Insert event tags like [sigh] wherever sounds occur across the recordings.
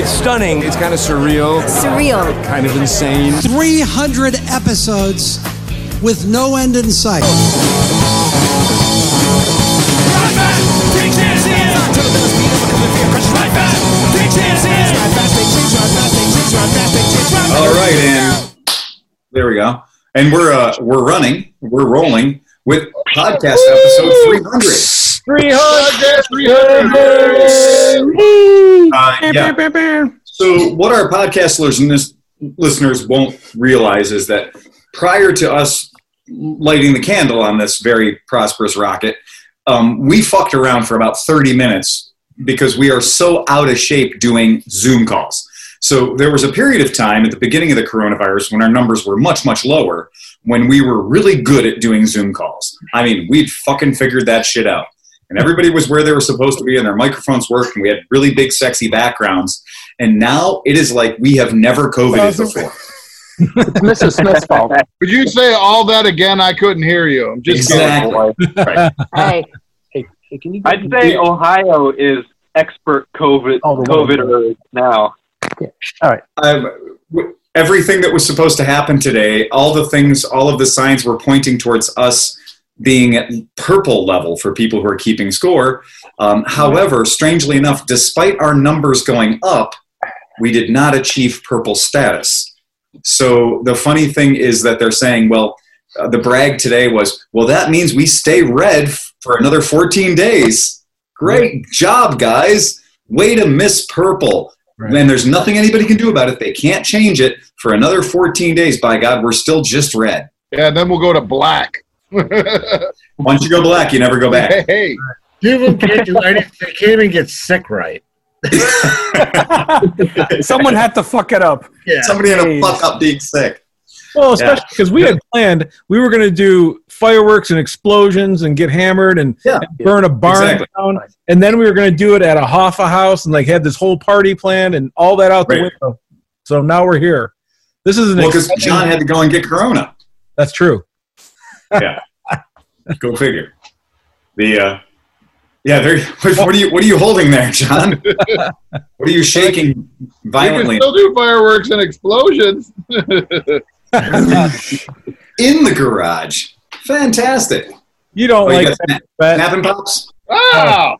It's stunning. It's kind of surreal, Surreal. kind of insane. 300 episodes with no end in sight. All right, and there we go. And we're uh, we're running, we're rolling with podcast episode 300. 300! 300. Uh, yeah. So, what our podcast listeners listeners won't realize is that prior to us lighting the candle on this very prosperous rocket, um, we fucked around for about 30 minutes because we are so out of shape doing Zoom calls. So, there was a period of time at the beginning of the coronavirus when our numbers were much, much lower, when we were really good at doing Zoom calls. I mean, we'd fucking figured that shit out. And everybody was where they were supposed to be, and their microphones worked, and we had really big, sexy backgrounds. And now it is like we have never COVIDed before. [laughs] Mrs. Smith's fault. Could you say all that again? I couldn't hear you. I'm just Exactly. Right. Hey, Hey, hey, can you I'd say Ohio is expert COVID Oh, the COVID now. Um, everything that was supposed to happen today, all the things, all of the signs were pointing towards us being at purple level for people who are keeping score. Um, however, strangely enough, despite our numbers going up, we did not achieve purple status. So the funny thing is that they're saying, well, uh, the brag today was, well, that means we stay red f- for another 14 days. Great job, guys. Way to miss purple. And there's nothing anybody can do about it. They can't change it for another 14 days. By God, we're still just red. Yeah, then we'll go to black. [laughs] Once you go black, you never go back. hey, People can't do anything. They can't even get sick right. [laughs] Someone had to fuck it up. Yeah. Somebody had to fuck up being sick. Well, especially because we had planned we were going to do fireworks and explosions and get hammered and, Yeah. and burn a barn Exactly. down, and then we were going to do it at a Hoffa house and like had this whole party planned and all that out the window. So now we're here. This is an Well, because John had to go and get Corona. That's true. Yeah, [laughs] go figure. The uh, yeah, there. [laughs] What are you What are you holding there, John? [laughs] what are you shaking violently? we can still do fireworks and explosions. in the garage? Fantastic. You don't Oh, like got that, snapping pops. Ah,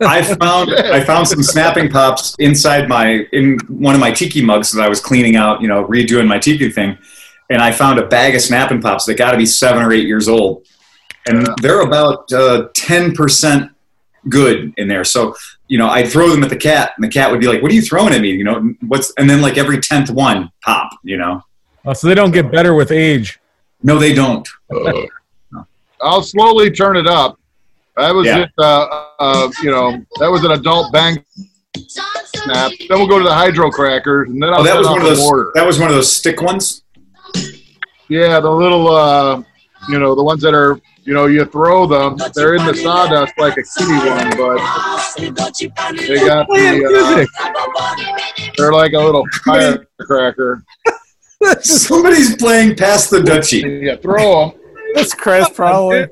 I found I found some snapping pops inside my in one of my tiki mugs that I was cleaning out, you know, redoing my tiki thing, and I found a bag of snapping pops that got to be seven or eight years old, and they're about uh, ten percent good in there. So you know, I'd throw them at the cat, and the cat would be like, "What are you throwing at me?" You know, what's and then like every tenth one pop. You know, oh, so they don't get better with age. no, they don't. I'll slowly turn it up. That was Yeah. just, uh, uh, you know, that was an adult bang snap. Then we'll go to the hydro crackers, and then I'll Oh, that was off one of those. mortar. That was one of those stick ones. Yeah, the little, uh, you know, the ones that are, you know, you throw them. They're in the sawdust like a kitty one, but they got the. Uh, they're like a little firecracker. [laughs] Somebody's playing past the duchy. Yeah, throw them. That's Chris, probably.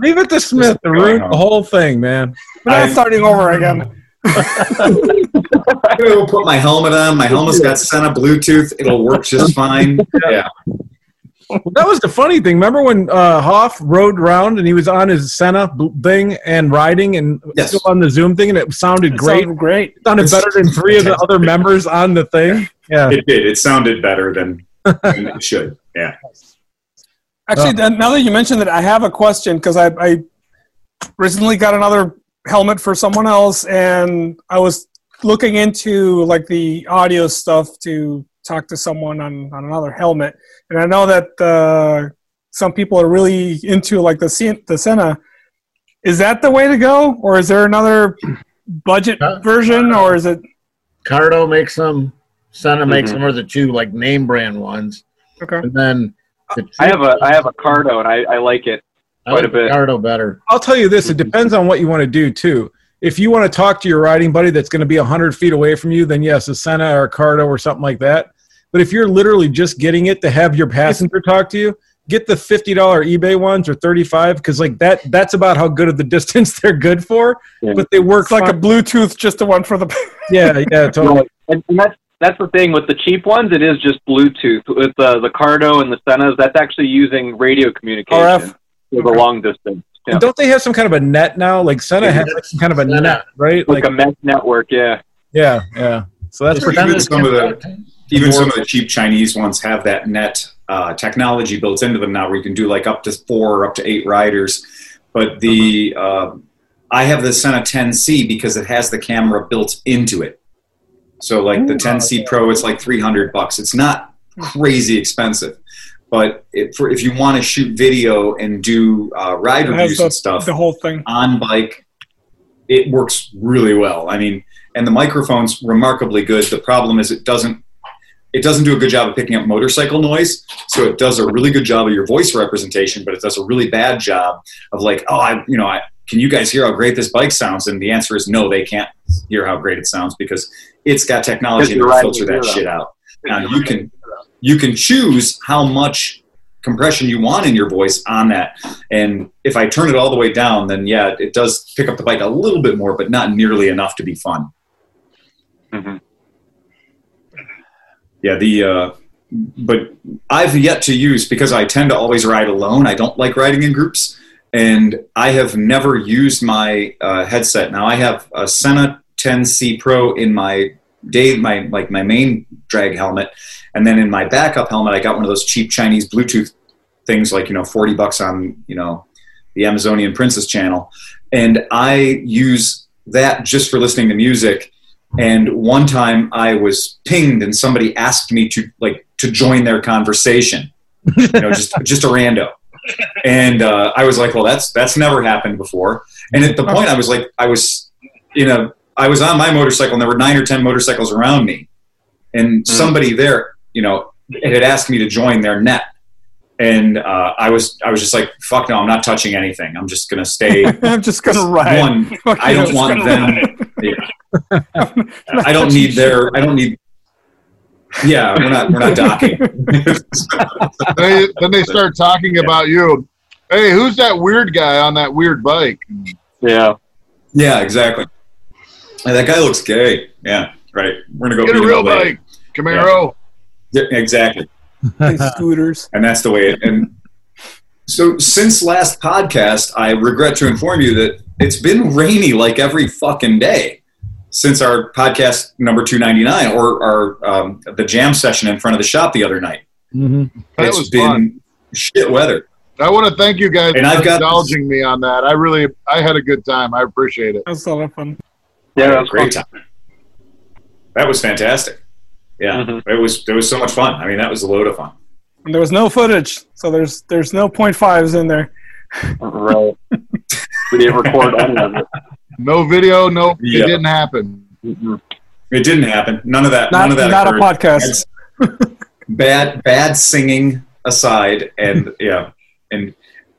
Leave it to Smith to ruin the whole thing, man. We're not I- starting over again. [laughs] I'm gonna go put my helmet on. My helmet's got Sena Bluetooth. It'll work [laughs] just fine. Yeah. Well, that was the funny thing. Remember when uh, Hoff rode around and he was on his Sena thing and riding and Yes. still on the Zoom thing, and it sounded great. Sounded great. It sounded better than three of the other members on the thing. Yeah. It did. It sounded better than, than it [laughs] should. Yeah. Actually, uh, now that you mentioned that, I have a question because I, I recently got another helmet for someone else, and I was looking into like the audio stuff to talk to someone on, on another helmet, and I know that uh, some people are really into like the Sen- the Sena. Is that the way to go, or is there another budget Uh, version, or is it? Cardo makes them. Sena makes Mhm. them, or the two like name brand ones. Okay. And then the I have a I have a Cardo and I, I like it. I quite like a bit. Cardo better. I'll tell you this: it depends on what you want to do too. If you want to talk to your riding buddy that's going to be hundred feet away from you, then yes, a Sena or a Cardo or something like that. But if you're literally just getting it to have your passenger talk to you, get the fifty dollar eBay ones or thirty five because like that that's about how good of the [laughs] distance they're good for, Yeah. but they work It's like a. Bluetooth, just the one for the. [laughs] yeah yeah totally. and, and that's that's the thing with the cheap ones. It is just Bluetooth. With the the Cardo and the Senas, that's actually using radio communication RF. for the long distance. Yeah. And don't they have some kind of a net now? Like Sena has like some kind of a Sena. net, right? like Like a mesh network, yeah. yeah yeah. So that's Is pretty. Sena even some of the- even some of the cheap Chinese ones have that net uh, technology built into them now, where you can do like up to four or up to eight riders. But the uh, I have the Sena 10C because it has the camera built into it. So like the 10C Pro, it's like 300 bucks. It's not crazy expensive, but it, for if you want to shoot video and do uh, ride It reviews the, and stuff, the whole thing. on bike, it works really well. I mean, and the microphone's remarkably good. The problem is it doesn't it doesn't do a good job of picking up motorcycle noise. So it does a really good job of your voice representation, but it does a really bad job of like, oh, I you know, I can you guys hear how great this bike sounds? And the answer is no, they can't hear how great it sounds because it's got technology to riding filter that shit out. Now you can you can choose how much compression you want in your voice on that. And if I turn it all the way down, then yeah, it does pick up the bike a little bit more, but not nearly enough to be fun. Mhm. Yeah, the uh, but I've yet to use because I tend to always ride alone. I don't like riding in groups, and I have never used my uh, headset. Now I have a Sena 10C Pro in my day, my like my main drag helmet, and then in my backup helmet, I got one of those cheap Chinese Bluetooth things, like you know, forty bucks on you know the Amazonian Princess channel, and I use that just for listening to music. And one time I was pinged, and somebody asked me to like to join their conversation, you know, just just a rando. And uh, I was like, well, that's that's never happened before. And at the point, I was like, I was, you know, I was on my motorcycle, and there were nine or ten motorcycles around me, and somebody there, you know, had asked me to join their net. And uh, I was, I was just like, "Fuck no, I'm not touching anything. I'm just gonna stay." [laughs] I'm just gonna ride. One, [laughs] I don't want them. [laughs] Yeah. I don't need their. I don't need. Yeah, we're not. We're not docking. They, then they start talking about you. Hey, who's that weird guy on that weird bike? Yeah. yeah, exactly. Hey, that guy looks gay. Yeah, right. We're gonna go Get a real bike, Camaro. Yeah, exactly. Scooters. and that's the way it and so since last podcast i regret to inform you that it's been rainy like every fucking day since our podcast number 299 or our um, the jam session in front of the shop the other night Mhm. That It's was been fun. shit weather I want to thank you guys And for I've got- indulging me on that. I really, I had a good time. I appreciate it. That's a lot of fun. Yeah, Had a that's great time that was fantastic yeah Mhm. it was it was so much fun i mean that was a load of fun And there was no footage, so there's there's no point fives in there. Right. we didn't record any of it. [laughs] No video, no, Yeah. it didn't happen. It didn't happen none of that Not none of that not a podcast. bad bad singing aside and yeah and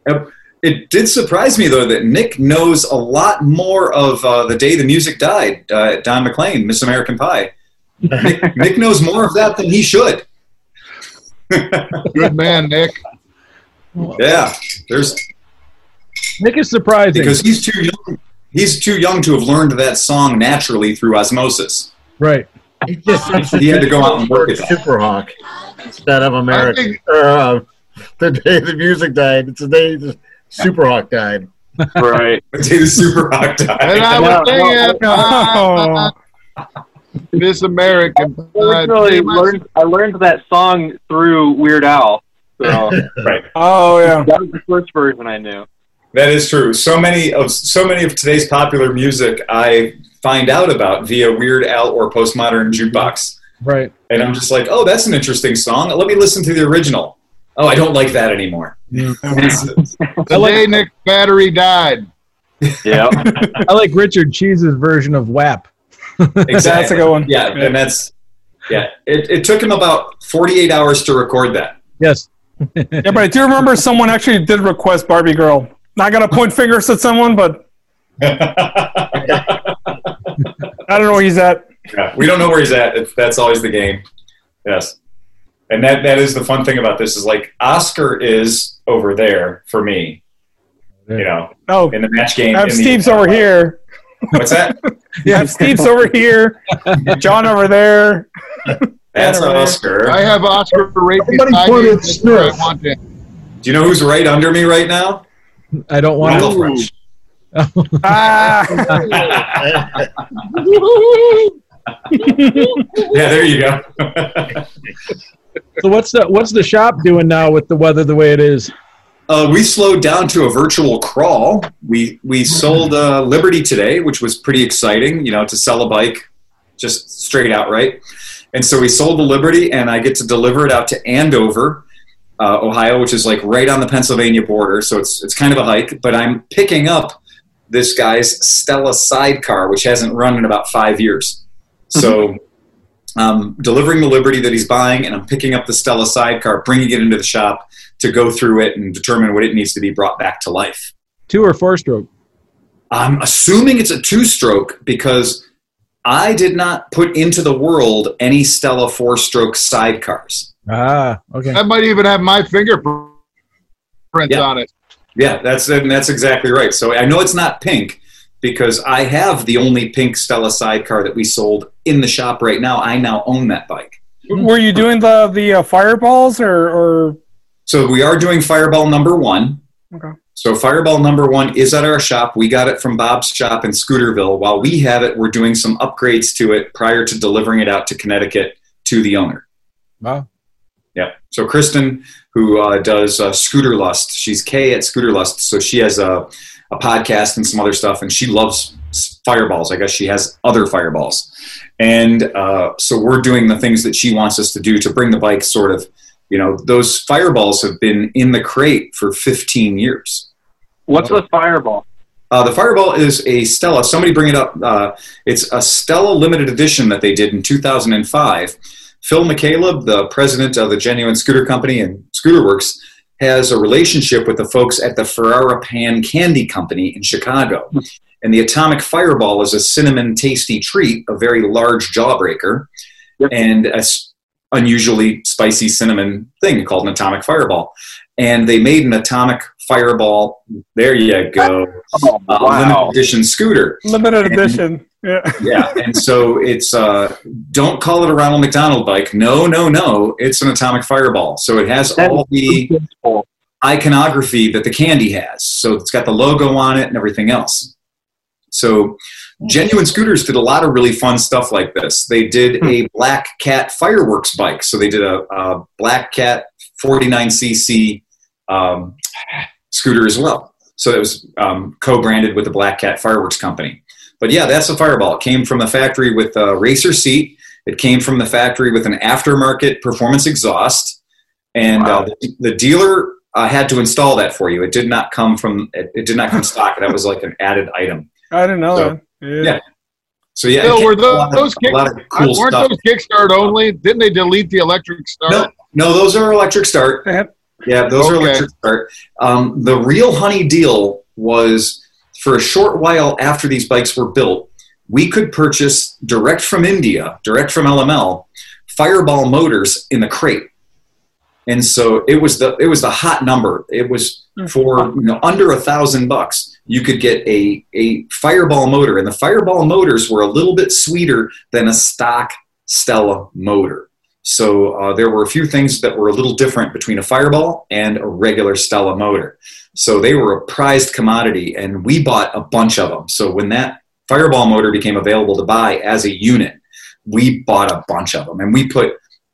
uh, it did surprise me though that nick knows a lot more of uh, the day the music died uh, don mclean miss american pie nick, [laughs] nick knows more of that than he should Good man, Nick. yeah there's Nick is surprising. because he's too young he's too young to have learned that song naturally through osmosis right. He just He had to go out and work it out. Super Hawk instead of I American. think, Or, uh, the day the music died. It's the day the Super Hawk died. Right. the day the super rock and I was singing, Oh, Miss American. I originally learned, I learned that song through Weird Al. So [laughs] right oh yeah. that was the first version I knew. That is true. So many of so many of today's popular music I find out about via Weird Al or Postmodern Jukebox, Right. and I'm just like, oh, that's an interesting song. Let me listen to the original. Oh, I don't like that anymore. [laughs] The day Nick's battery died. Yeah. [laughs] I like Richard Cheese's version of WAP. exactly. That's a good one. Yeah, and that's yeah. It, it took him about 48 hours to record that. Yes. Yeah, but I do remember someone actually did request Barbie Girl. Not gonna point fingers at someone, but [laughs] I don't know where he's at. Yeah, we don't know where he's at. If that's always the game. Yes. And that that is the fun thing about this is like Oscar is over there for me. You know, Oh, in the match game. I have in the- Steve's over here. What's that? [laughs] Yeah, Steve's over here. John over there. [laughs] That's over there. Oscar. I have Oscar right Somebody beside put me. it That's where I Smith. want it. Do you know who's right under me right now? I don't want Wendell to. French. [laughs] Ah, Yeah, there you go. So what's the what's the shop doing now with the weather the way it is? Uh, we slowed down to a virtual crawl. We we sold uh, Liberty today, which was pretty exciting. You know, to sell a bike just straight outright. And so we sold the Liberty, and I get to deliver it out to Andover, uh, Ohio, which is like right on the Pennsylvania border. So it's it's kind of a hike. But I'm picking up this guy's Stella sidecar, which hasn't run in about five years. So. [laughs] Um, delivering the Liberty that he's buying, and I'm picking up the Stella sidecar, bringing it into the shop, to go through it and determine what it needs to be brought back to life. Two or four stroke? I'm assuming it's a two stroke because I did not put into the world any Stella four stroke sidecars. Ah, okay. That might even have my fingerprints Yeah. on it. Yeah, that's and that's exactly right. So I know it's not pink because I have the only pink Stella sidecar that we sold in the shop right now. I now own that bike. were you doing the the uh, fireballs or or So we are doing Fireball number one. Okay. So Fireball number one is at our shop. We got it from Bob's shop in Scooterville. While we have it, we're doing some upgrades to it prior to delivering it out to Connecticut to the owner. Wow. Yeah. So Kristen, who uh, does uh, Scooter Lust, she's K at Scooter Lust. So she has a, a podcast and some other stuff, and she loves fireballs. I guess she has other fireballs, and uh, so we're doing the things that she wants us to do to bring the bike sort of. You know, those fireballs have been in the crate for 15 years. What's the fireball? Uh, the Fireball is a Stella. Somebody bring it up. Uh, it's a Stella limited edition that they did in 2005. Phil McCaleb, the president of the Genuine Scooter Company and Scooter Works, has a relationship with the folks at the Ferrara Pan Candy Company in Chicago. And the Atomic Fireball is a cinnamon tasty treat, a very large jawbreaker, Yep. and a s- unusually spicy cinnamon thing called an Atomic Fireball. And they made an Atomic Fireball. There you go Oh, uh, limited edition scooter. limited edition? Yeah. Yeah, and so it's uh, don't call it a Ronald McDonald bike. No, no, no. It's an atomic fireball. So it has all the iconography that the candy has. So it's got the logo on it and everything else. So genuine scooters did a lot of really fun stuff like this. They did a Black Cat fireworks bike. So they did a, a Black Cat 49cc um, scooter as well. So it was um, co-branded with the Black Cat Fireworks Company. But yeah, that's a Fireball. It came from the factory with a racer seat. It came from the factory with an aftermarket performance exhaust, and Wow. uh, the, the dealer uh, had to install that for you. It did not come from. It, it did not come stock. That was like an added item. I didn't know So, that. Yeah. yeah. So yeah, it were with a lot of- those a kick- lot of cool Weren't stuff. those kickstart only? Didn't they delete the electric start? No, no, those are electric start. They had- Yeah, those are Okay. electric start. Um, the real honey deal was for a short while after these bikes were built, we could purchase direct from India, direct from LML, Fireball motors in the crate. And so it was the it was the hot number. It was for you know under a thousand bucks. You could get a a Fireball motor, and the Fireball motors were a little bit sweeter than a stock Stella motor. So uh, there were a few things that were a little different between a Fireball and a regular Stella motor. So they were a prized commodity, and we bought a bunch of them. So when that Fireball motor became available to buy as a unit, we bought a bunch of them, and we put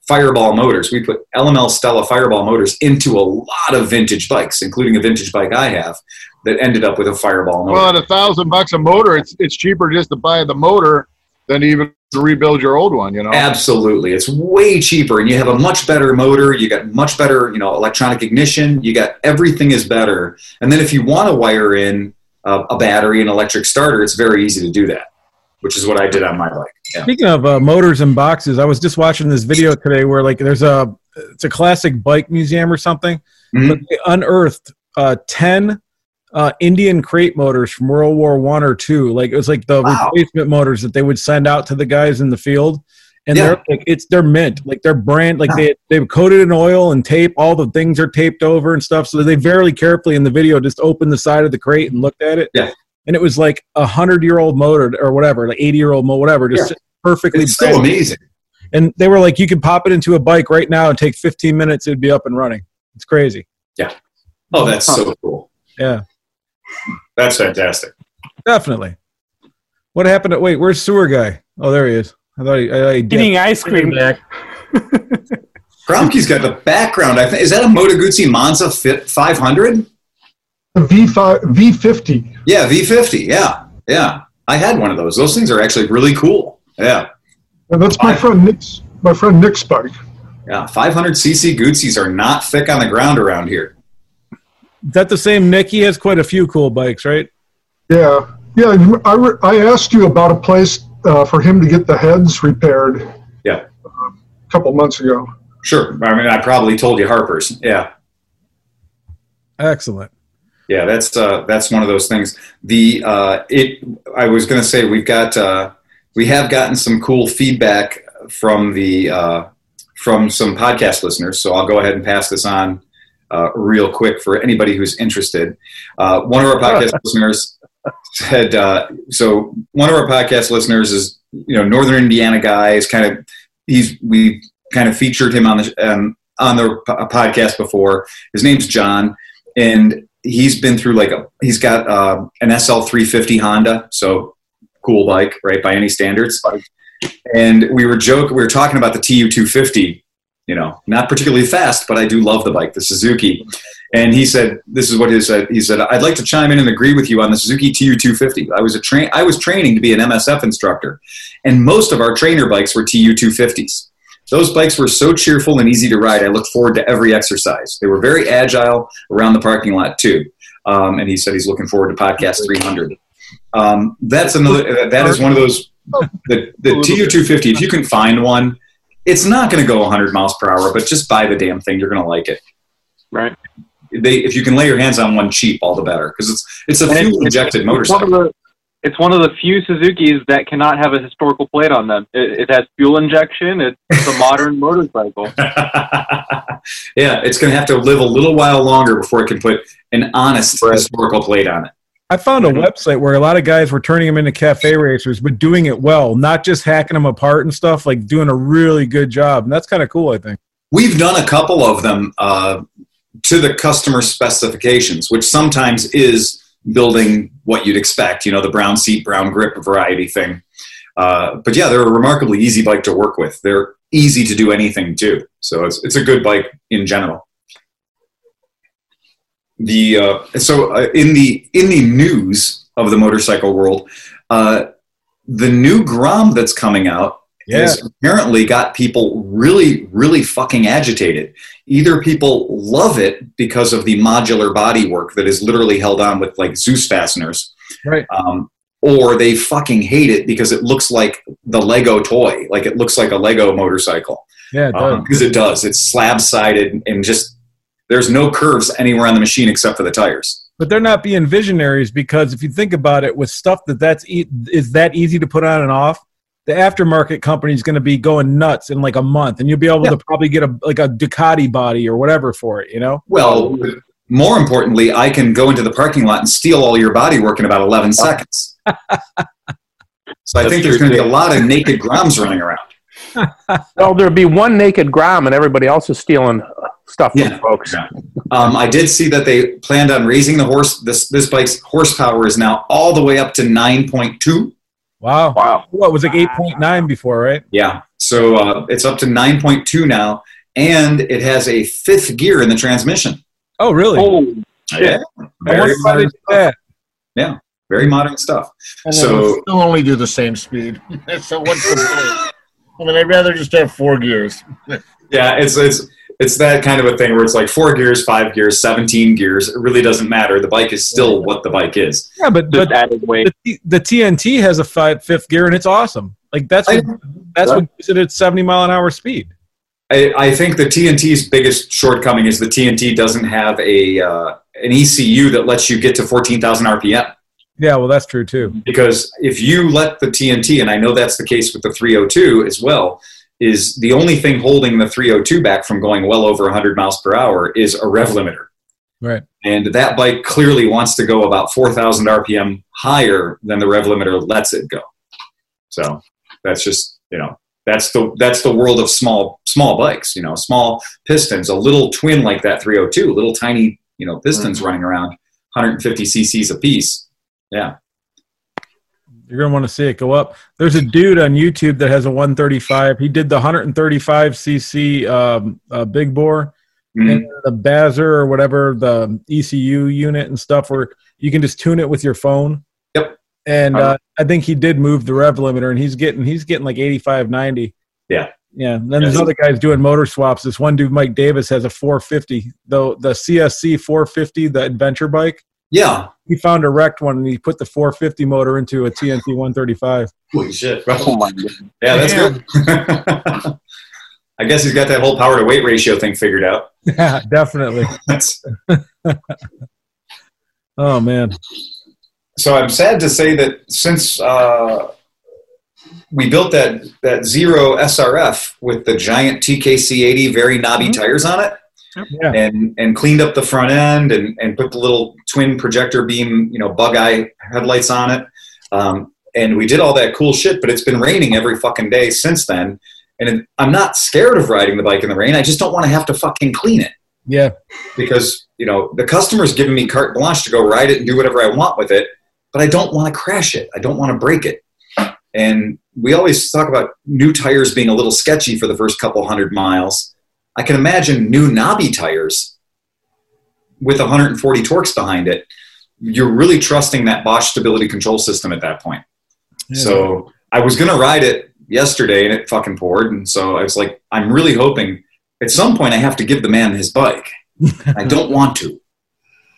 Fireball motors. We put LML Stella Fireball motors into a lot of vintage bikes, including a vintage bike I have that ended up with a Fireball motor. Well, at a thousand bucks a motor, it's it's cheaper just to buy the motor than even to rebuild your old one. You know. Absolutely, it's way cheaper, and you have a much better motor. You got much better, you know, electronic ignition. You got everything is better. And then if you want to wire in uh, a battery and electric starter, it's very easy to do that, which is what I did on my bike. Yeah. Speaking of uh, motors and boxes, I was just watching this video today where like there's a it's a classic bike museum or something, Mhm. but they unearthed uh, ten uh, Indian crate motors from World War One or two. Like it was like the Wow. replacement motors that they would send out to the guys in the field, and Yeah. they're like it's they're mint, like they're brand, like they they've coated in oil and tape. All the things are taped over and stuff. So they very carefully in the video just opened the side of the crate and looked at it. Yeah. and it was like a hundred year old motor or whatever, like eighty year old mo whatever, just Yeah. perfectly. It's still amazing. And they were like, you can pop it into a bike right now and take 15 minutes, it'd be up and running. It's crazy. Yeah. Oh, that's so cool. Yeah, That's fantastic. definitely. What happened? To, wait, where's sewer guy? Oh, there he is. I thought he, I thought he. Eating ice cream. Back. [laughs] Gromke's got the background. I think is that a Moto Guzzi Monza Fit 500? V5, V50. Yeah, V50. Yeah, yeah. I had one of those. Those things are actually really cool. Yeah, And that's my friend Nick's, my friend Nick's bike. yeah. 500cc Guzzis are not thick on the ground around here. Is that the same Nick? He has quite a few cool bikes, right? Yeah. Yeah. I, re- I asked you about a place uh, for him to get the heads repaired Yeah, a couple months ago. sure. I mean, I probably told you Harper's. Yeah, Excellent. yeah. That's uh, that's one of those things. The uh, it. I was going to say we've got uh, we have gotten some cool feedback from the uh, from some podcast listeners. So I'll go ahead and pass this on uh, real quick for anybody who's interested. Uh, one of our podcast [laughs] listeners said, uh, so one of our podcast listeners is you know Northern Indiana guy. Is kind of he's we kind of featured him on the um, on the po- podcast before. His name's John, and he's been through like a he's got uh, an SL 350 Honda, so cool bike, right by any standards. And we were joking, we were talking about the TU 250. You know, not particularly fast, but I do love the bike, the Suzuki. And he said, "This is what he said." He said, "I'd like to chime in and agree with you on the Suzuki TU 250. I was a train, I was training to be an MSF instructor, and most of our trainer bikes were TU 250s. Those bikes were so cheerful and easy to ride. I looked forward to every exercise. They were very agile around the parking lot too. Um, and he said he's looking forward to podcast 300. Um, that's another. That is one of those. The, the [laughs] TU 250. If you can find one, it's not going to go 100 miles per hour, but just buy the damn thing. You're going to like it. Right. They, if you can lay your hands on one cheap, all the better because it's it's a And fuel injected one motorcycle. of the it's one of the few Suzuki's that cannot have a historical plate on them. It, it has fuel injection. It's a modern [laughs] motorcycle. yeah, it's going to have to live a little while longer before it can put an honest historical plate on it. I found a website where a lot of guys were turning them into cafe racers, but doing it well, not just hacking them apart and stuff, like doing a really good job. And that's kind of cool, I think. We've done a couple of them uh, to the customer specifications, which sometimes is building what you'd expect, you know, the brown seat, brown grip variety thing. Uh, but yeah, they're a remarkably easy bike to work with. They're easy to do anything too. So it's, it's a good bike in general. The uh, so uh, in the in the news of the motorcycle world, uh, the new Grom that's coming out has apparently got people really, really fucking agitated. Either people love it because of the modular bodywork that is literally held on with like Dzus fasteners, Right. um, or they fucking hate it because it looks like the Lego toy, like it looks like a Lego motorcycle. Yeah, it does. Because it does. It's slab sided and just there's no curves anywhere on the machine except for the tires. but they're not being visionaries because if you think about it, with stuff that that's e- is that easy to put on and off, the aftermarket company is going to be going nuts in like a month, and you'll be able to probably get a like a Ducati body or whatever for it. You know? Well, more importantly, I can go into the parking lot and steal all your body work in about 11 seconds. [laughs] so I think there's going to be a lot of naked Groms running around. [laughs] [laughs] Well, there'll be one naked Grom, and everybody else is stealing stuff from Yeah. folks. Um, I did see that they planned on raising the horse. This this bike's horsepower is now all the way up to 9.2. Wow. Wow. What was like eight point nine before, right? Yeah, so uh, it's up to 9.2 now, and it has a fifth gear in the transmission. Oh, really? Oh, Yeah, very wonder why they modern, did that. yeah, very modern stuff. And then it'll So still only do the same speed. [laughs] so what's the point? I mean, I'd rather just have four gears. [laughs] yeah, it's it's it's that kind of a thing where it's like four gears, five gears, 17 gears. It really doesn't matter. The bike is still what the bike is. Yeah, but just but added weight. the, the TNT has a five, fifth gear and it's awesome. Like that's what, that's what gives it at seventy mile an hour speed. I, I think the TNT's biggest shortcoming is the TNT doesn't have a uh, an ECU that lets you get to 14,000 RPM. Yeah, well, that's true too. because if you let the TNT, and I know that's the case with the 302 as well, is the only thing holding the 302 back from going well over 100 miles per hour is a rev limiter. Right. And that bike clearly wants to go about 4,000 RPM higher than the rev limiter lets it go. So that's just, you know, that's the that's the world of small small bikes, you know, small pistons, a little twin like that 302, little tiny, you know, pistons running around 150 cc's a piece. Yeah. You're gonna want to see it go up. There's a dude on YouTube that has a 135. He did the 135 cc um, uh, big bore Mhm. and the Bazzer or whatever the ECU unit and stuff, where you can just tune it with your phone. Yep. And Uh-huh. uh, I think he did move the rev limiter, and he's getting he's getting like 85, 90. Yeah. Yeah. And then there's other guys doing motor swaps. This one dude, Mike Davis, has a 450. Though the CSC 450, the adventure bike. Yeah. He found a wrecked one, and he put the 450 motor into a TNT 135. Holy shit. Oh my god. Yeah, that's Damn. good. [laughs] I guess he's got that whole power to weight ratio thing figured out. [laughs] Yeah, definitely. [laughs] That's, Oh man. so I'm sad to say that since uh, we built that that zero SRF with the giant TKC80 very knobby Mhm. tires on it, Yeah. and and cleaned up the front end and and put the little twin projector beam you know bug eye headlights on it, um, and we did all that cool shit. But it's been raining every fucking day since then, and it, I'm not scared of riding the bike in the rain. I just don't want to have to fucking clean it. Yeah. because you know the customer's giving me carte blanche to go ride it and do whatever I want with it, but I don't want to crash it. I don't want to break it. And we always talk about new tires being a little sketchy for the first couple hundred miles. I can imagine new knobby tires with 140 torques behind it. You're really trusting that Bosch stability control system at that point. So I was gonna ride it yesterday and it fucking poured, and so I was like, I'm really hoping at some point I have to give the man his bike. [laughs] I don't want to.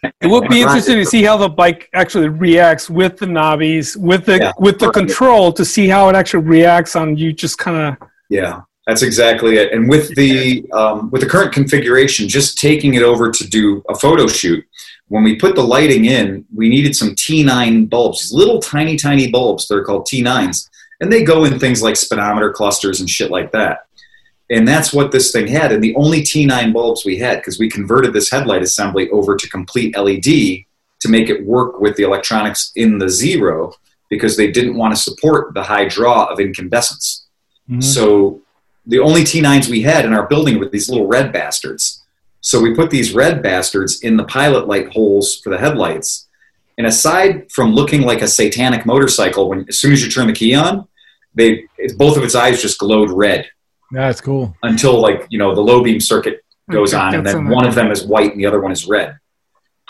It would be interesting to see how the bike actually reacts with the knobbies, with the Yeah. with the control, to see how it actually reacts on you. Just kind of Yeah, that's exactly it. And with the um, with the current configuration, just taking it over to do a photo shoot, when we put the lighting in, we needed some T9 bulbs, these little tiny, tiny bulbs. They're called T9s, and they go in things like speedometer clusters and shit like that. And that's what this thing had. And the only T9 bulbs we had, because we converted this headlight assembly over to complete LED to make it work with the electronics in the Zero, because they didn't want to support the high draw of incandescence. So the only T9s we had in our building were these little red bastards. So we put these red bastards in the pilot light holes for the headlights. And aside from looking like a satanic motorcycle, when as soon as you turn the key on, they it's, both of its eyes just glowed red That's cool. until like you know the low beam circuit goes Okay, on, and then one of them is white and the other one is red.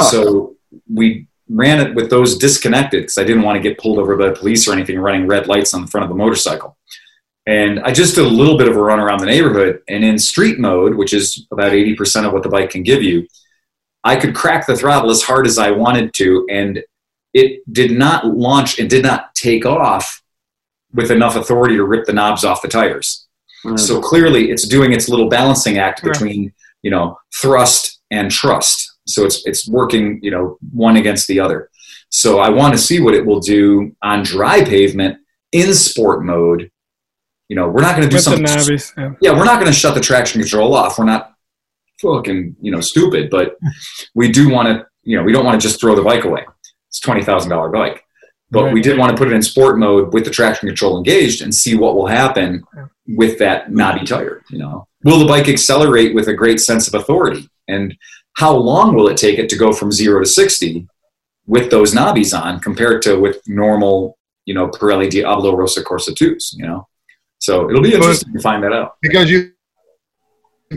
So we ran it with those disconnected because I didn't want to get pulled over by the police or anything running red lights on the front of the motorcycle. And I just did a little bit of a run around the neighborhood, and in street mode, which is about eighty percent of what the bike can give you, I could crack the throttle as hard as I wanted to, and it did not launch and did not take off with enough authority to rip the knobs off the tires. Mm. So clearly, it's doing its little balancing act Right. between you know thrust and trust. So it's it's working you know one against the other. So I want to see what it will do on dry pavement in sport mode. You know, we're not going to do with something. Yeah. Yeah, we're not going to shut the traction control off. We're not fucking you know stupid, but we do want to. You know, we don't want to just throw the bike away. It's a twenty thousand dollar bike, but we did want to put it in sport mode with the traction control engaged and see what will happen with that knobby tire. You know, will the bike accelerate with a great sense of authority, and how long will it take it to go from zero to sixty with those knobbies on compared to with normal, you know, Pirelli Diablo Rosso Corsa twos? You know, so it'll be interesting to find that out. because you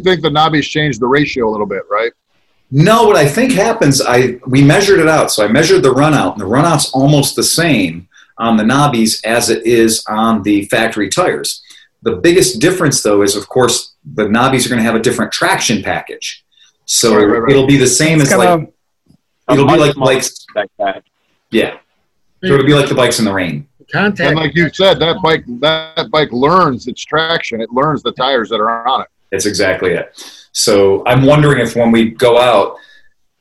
think the knobbies changed the ratio a little bit, right? No, what I think happens, I we measured it out. So I measured the run out, and the run out's almost the same on the knobbies as it is on the factory tires. The biggest difference, though, is of course the knobbies are going to have a different traction package. So Right, right, right. it'll be the same It's as like it'll be like bikes. spec pack. Yeah, so it'll be like the bikes in the rain. Contact. And like you said, that bike that bike learns its traction. It learns the tires that are on it. That's exactly it. So I'm wondering if when we go out,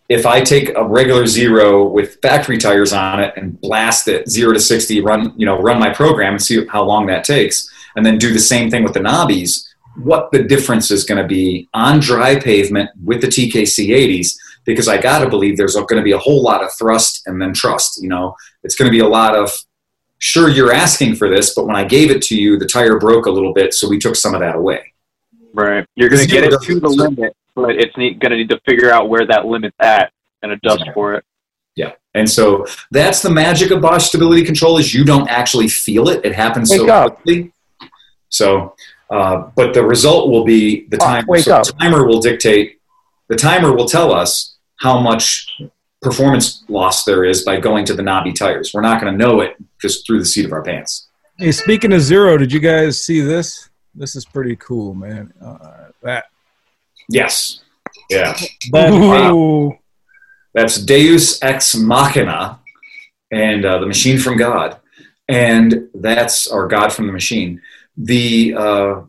if I take a regular zero with factory tires on it and blast it zero to sixty, run you know run my program and see how long that takes, and then do the same thing with the knobbies, what the difference is going to be on dry pavement with the TKC 80s because I got to believe there's going to be a whole lot of thrust and then trust. You know, it's going to be a lot of sure you're asking for this, but when I gave it to you, the tire broke a little bit, so we took some of that away. Right. You're going to get it to the limit, but it's going to need to figure out where that limit's at and adjust for it. Yeah, and so that's the magic of Bosch stability control is you don't actually feel it; it happens so up. quickly. So, uh, but the result will be the Ah, timer. wake so the timer will dictate. The timer will tell us how much performance loss there is by going to the knobby tires. We're not going to know it just through the seat of our pants. Hey, speaking of zero, did you guys see this? This is pretty cool, man. Uh, that Yes. Yeah. that Ooh. That's Deus ex machina, and uh, the machine from God, and that's our God from the machine. The uh,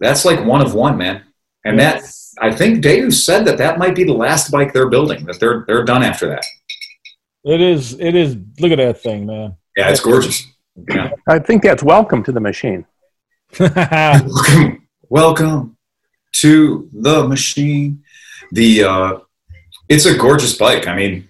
that's like one of one, man. And that I think Deus said that that might be the last bike they're building. That they're they're done after that. it is. It is. Look at that thing, man. Yeah, it's gorgeous. Yeah. I think that's welcome to the machine. welcome, [laughs] welcome to the machine. The uh, it's a gorgeous bike. I mean,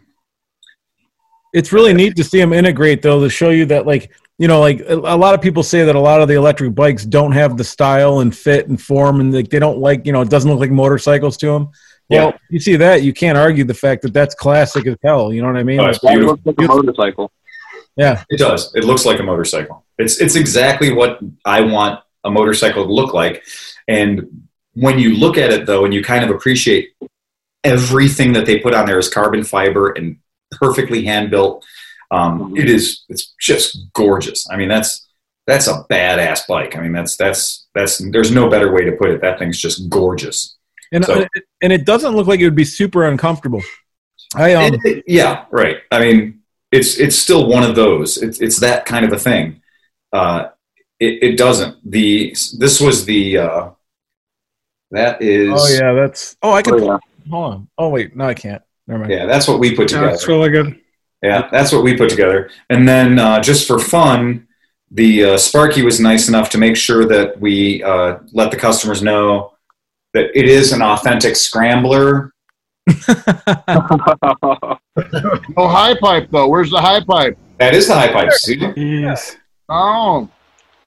it's really neat to see them integrate though to show you that like you know like a, a lot of people say that a lot of the electric bikes don't have the style and fit and form and like they don't like you know it doesn't look like motorcycles to them well Yeah. you see that you can't argue the fact that that's classic as hell you know what i mean Oh, it's That beautiful. looks like a motorcycle. Yeah It does. It looks like a motorcycle. It's it's exactly what I want a motorcycle to look like. And when you look at it though, and you kind of appreciate everything that they put on there is carbon fiber and perfectly hand built. Um, it is. It's just gorgeous. I mean, that's that's a badass bike. I mean, that's that's that's. There's no better way to put it. That thing's just gorgeous. and So- and it doesn't look like it would be super uncomfortable i um It- yeah, right. I mean, it's it's still one of those. It's it's that kind of a thing. Uh, it, it doesn't. The this was the uh, that is oh yeah that's oh i can Oh, yeah. hold on oh wait no i can't never mind yeah that's what we put together. that's really good. Yeah, that's what we put together. And then uh, just for fun, the uh, Sparky was nice enough to make sure that we uh, let the customers know that it is an authentic scrambler. No high pipe though. Where's the high pipe? That is the high pipe. See? Yes. Oh,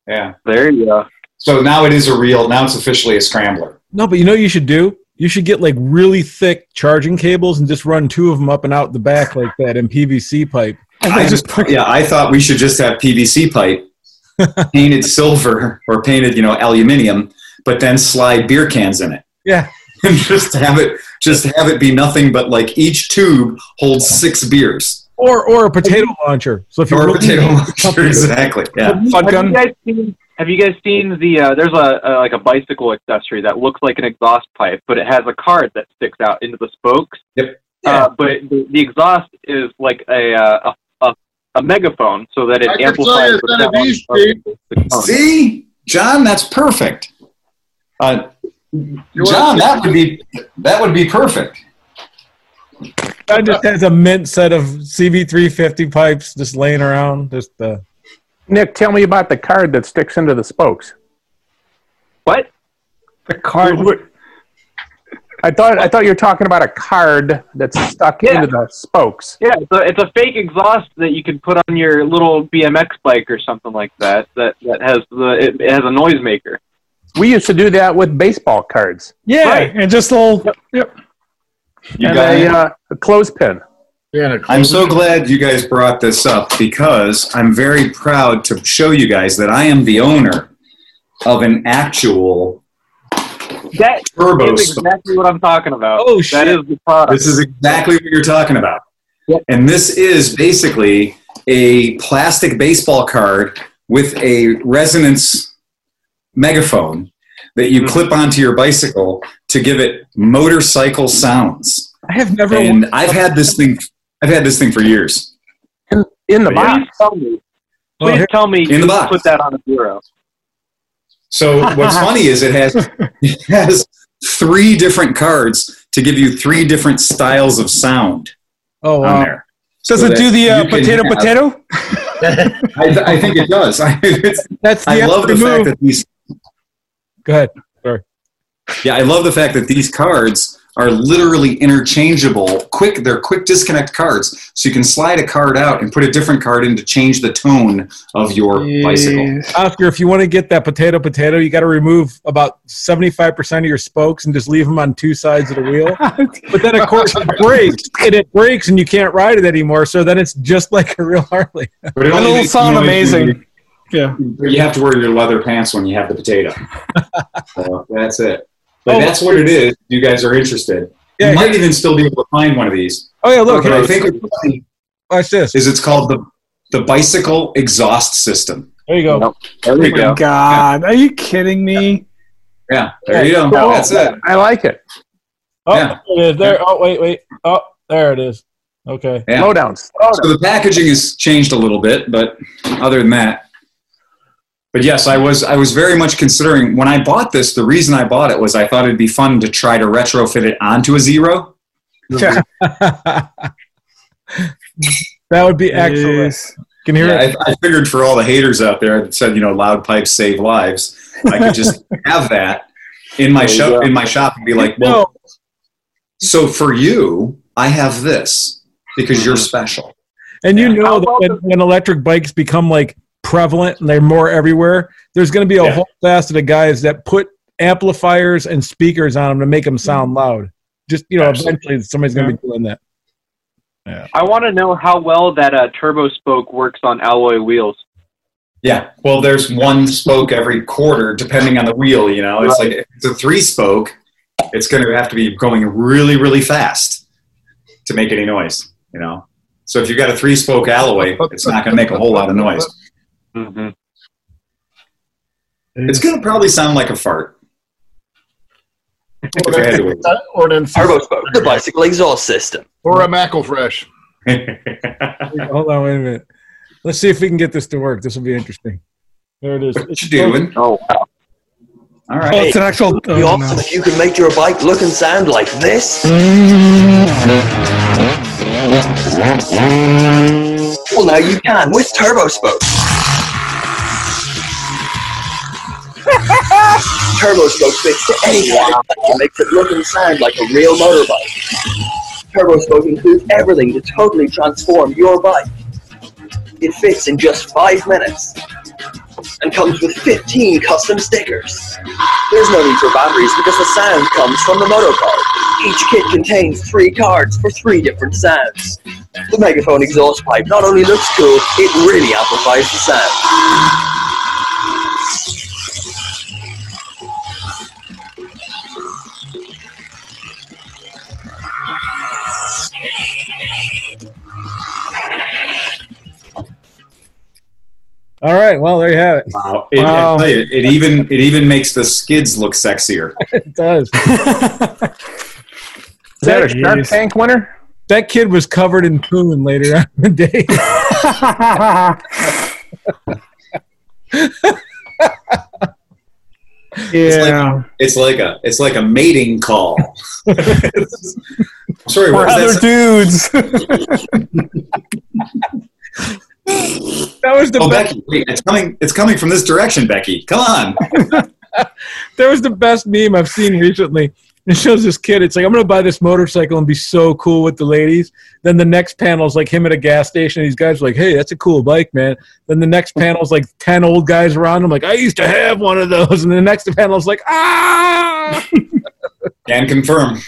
Yeah. there you go. So now it is a real. Now it's officially a scrambler. no but you know what you should do you should get like really thick charging cables and just run two of them up and out the back like that in pvc pipe I just, yeah, I thought we should just have PVC pipe [laughs] painted silver or painted, you know, aluminium, but then slide beer cans in it yeah [laughs] and just have it just have it be nothing but like each tube holds six beers or or a potato launcher so if you're or a really potato launcher. Exactly. Yeah. Have you guys seen? Have you guys seen the? Uh, there's a, a like a bicycle accessory that looks like an exhaust pipe, but it has a card that sticks out into the spokes. Yep. Uh, but the, the exhaust is like a, uh, a a a megaphone, so that it I amplifies the it's sound of the tone. See, John, that's perfect. Uh, John, that would be that would be perfect. I just has a mint set of CB350 pipes just laying around. Just uh, Nick, tell me about the card that sticks into the spokes. What? The card. I thought I thought you were talking about a card that's stuck Yeah. into the spokes. Yeah, so it's a fake exhaust that you can put on your little BMX bike or something like that. That that has the it, it has a noisemaker. We used to do that with baseball cards. Yeah, Right. and just a little. Yep. You and guys, a, uh, a clothespin. Yeah, and a I'm so glad you guys brought this up because I'm very proud to show you guys that I am the owner of an actual That turbo. is exactly what I'm talking about. Oh, That shit. is the product. This is exactly what you're talking about. Yep. And this is basically a plastic baseball card with a resonance megaphone that you Mhm. clip onto your bicycle to give it motorcycle sounds. I have never. And I've had this thing I've had this thing for years. In, in the Yeah. box. Please tell me. Well, Please here- tell me In the box. put that on a bureau. So what's [laughs] funny is it has it has three different cards to give you three different styles of sound Oh, on wow. there. Does So it do the uh, you potato have- potato? [laughs] I, I think it does. [laughs] It's- That's the I love the extra fact that these. Go ahead. Sorry. Yeah, I love the fact that these cards are literally interchangeable. Quick, they're quick disconnect cards, so you can slide a card out and put a different card in to change the tone of your bicycle. Oscar, if you want to get that potato potato, you got to remove about 75% of your spokes and just leave them on two sides of the wheel. [laughs] but then, of course, it breaks, and it breaks, and you can't ride it anymore. So then it's just like a real Harley. But it only It'll sound noise when amazing. You- Yeah. You have to wear your leather pants when you have the potato. [laughs] so that's it. But Oh, that's what it is. You guys are interested. Yeah, you might even still be able to find one of these. Oh, yeah, look. But I think what's funny Watch this. is it's called the the bicycle exhaust system. There you go. Nope. There Oh we my go. God, are you kidding me? Yeah, there you go. Cool. That's it. I like it. Oh, Yeah. there it is. There. Oh, wait, wait. Oh, there it is. Okay. Yeah. Slow down. Slow down. So the packaging has changed a little bit, but other than that, but yes, I was I was very much considering when I bought this. The reason I bought it was I thought it'd be fun to try to retrofit it onto a zero. That would be excellent. Jeez. Can you hear Yeah, it? I, I figured for all the haters out there that said you know loud pipes save lives, I could just [laughs] have that in my There shop go. in my shop and be like, well, No. so for you, I have this because you're mm-hmm. special. And you Yeah. know that when, when electric bikes become like prevalent and they're more everywhere, there's going to be a Yeah. whole cast of guys that put amplifiers and speakers on them to make them sound loud. Just you know, Absolutely. eventually somebody's going to be doing that. Yeah. I want to know how well that uh, turbo spoke works on alloy wheels. Yeah. Well, there's one spoke every quarter, depending on the wheel. You know, it's like if it's a three spoke, it's going to have to be going really, really fast to make any noise. You know, so if you've got a three spoke alloy, it's not going to make a whole lot of noise. Mm-hmm. It's going to probably sound like a fart. If I had to wait. or an Turbo Spoke, the bicycle exhaust system. Or a Macklefresh. [laughs] Hold on, wait a minute. Let's see if we can get this to work. This will be interesting. There it is. what you doing? Oh, wow. All Oh, it's an actual. It'd be Oh, awesome no. if you can make your bike look and sound like this. Well, now you can with Turbo Spoke. Turbo Spoke fits to any bike and makes it look and sound like a real motorbike. Turbo Spoke includes everything to totally transform your bike. It fits in just five minutes and comes with 15 custom stickers. There's no need for batteries because the sound comes from the motor card. Each kit contains three cards for three different sounds. The megaphone exhaust pipe not only looks cool, it really amplifies the sound. All right. Well, there you have it. Wow. It, Wow. I you, it even it even makes the skids look sexier. [laughs] It does. [laughs] Is that a Shark Tank winner? That kid was covered in poon later on in the day. [laughs] yeah. It's like a it's like a mating call. Sorry, For what other that? dudes. That was the Oh, best. Becky, wait, it's coming. It's coming from this direction, Becky. Come on. [laughs] That was the best meme I've seen recently. It shows this kid. It's like I'm gonna buy this motorcycle and be so cool with the ladies. Then the next panel is like him at a gas station. These guys are like, "Hey, that's a cool bike, man." Then the next panel is like ten old guys around him. Like, I used to have one of those. [laughs] And the next panel is like, "Ah!" Can confirm.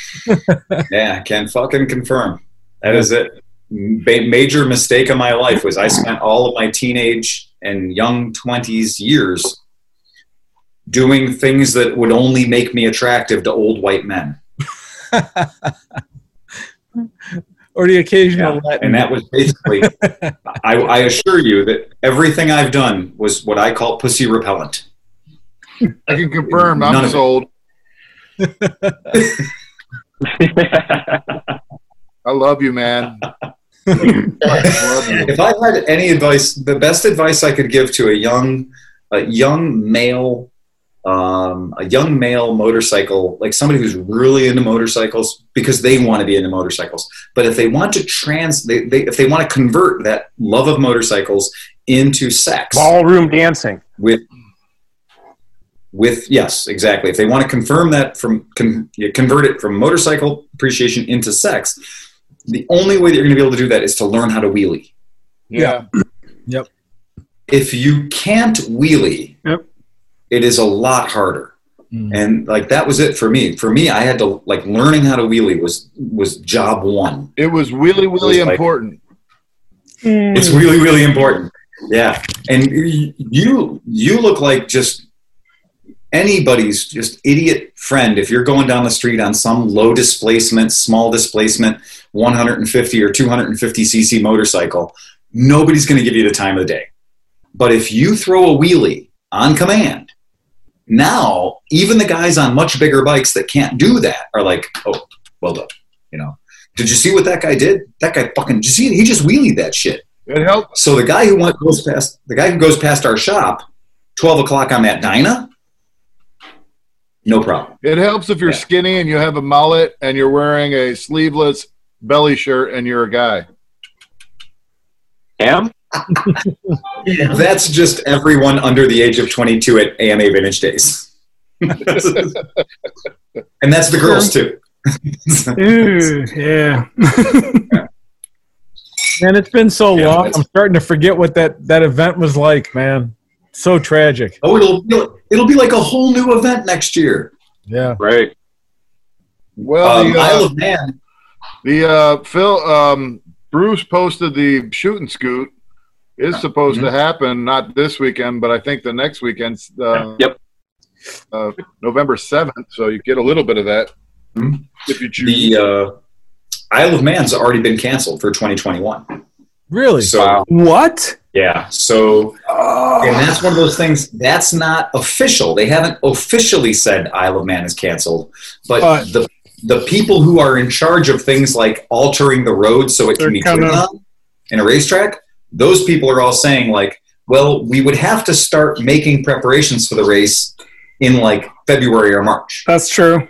[laughs] yeah, can fucking confirm. That is it. Ma- major mistake of my life was I spent all of my teenage and young twenties years doing things that would only make me attractive to old white men. [laughs] or the occasional Yeah, Latin. and that was basically. [laughs] I, I assure you that everything I've done was what I call pussy repellent. I can confirm. None I'm of sold. [laughs] I love you, man. I love you. if I had any advice, the best advice I could give to a young, a young male um, a young male motorcycle, like somebody who's really into motorcycles because they want to be into motorcycles. But if they want to trans, they, they, if they want to convert that love of motorcycles into sex, Ballroom dancing. with with yes exactly if they want to confirm that from con, convert it from motorcycle appreciation into sex the only way that you're going to be able to do that is to learn how to wheelie Yeah. Yep. if you can't wheelie Yep. it is a lot harder mm. and like that was it for me for me i had to like learning how to wheelie was was job one It was really, really It was like- important. Mm. It's really, really important. Yeah, and you you look like just anybody's just idiot friend if you're going down the street on some low displacement, small displacement, 150 or 250 cc motorcycle. Nobody's going to give you the time of the day. But if you throw a wheelie on command, now even the guys on much bigger bikes that can't do that are like, oh, well done. You know, did you see what that guy did? That guy fucking, did you see? He just wheelied that shit. It helped. So the guy who went, goes past the guy who goes past our shop, twelve o'clock on that Dyna, no problem. It helps if you're Yeah. skinny and you have a mullet and you're wearing a sleeveless belly shirt and you're a guy. Cam? [laughs] That's just everyone under the age of twenty-two at AMA Vintage Days, [laughs] and that's the girls too. Ooh, yeah. Man, it's been so Yeah, long. I'm starting to forget what that that event was like, man. So tragic. oh, it'll it'll be like a whole new event next year. Yeah. Right. Well, Um, the, uh, Isle of Man. The uh, Phil um, Bruce posted the shooting scoot is supposed Mm-hmm. to happen not this weekend, but I think the next weekend's uh, Yep. uh, November seventh. So you get a little bit of that Mhm. if you choose. The uh, Isle of Man's already been canceled for 2021. Really? So What? yeah, so and that's one of those things that's not official. They haven't officially said Isle of Man is canceled, but, But- the the people who are in charge of things like altering the road so it They're can be kinda- driven on in a racetrack, those people are all saying like, well, we would have to start making preparations for the race in like February or March, That's true.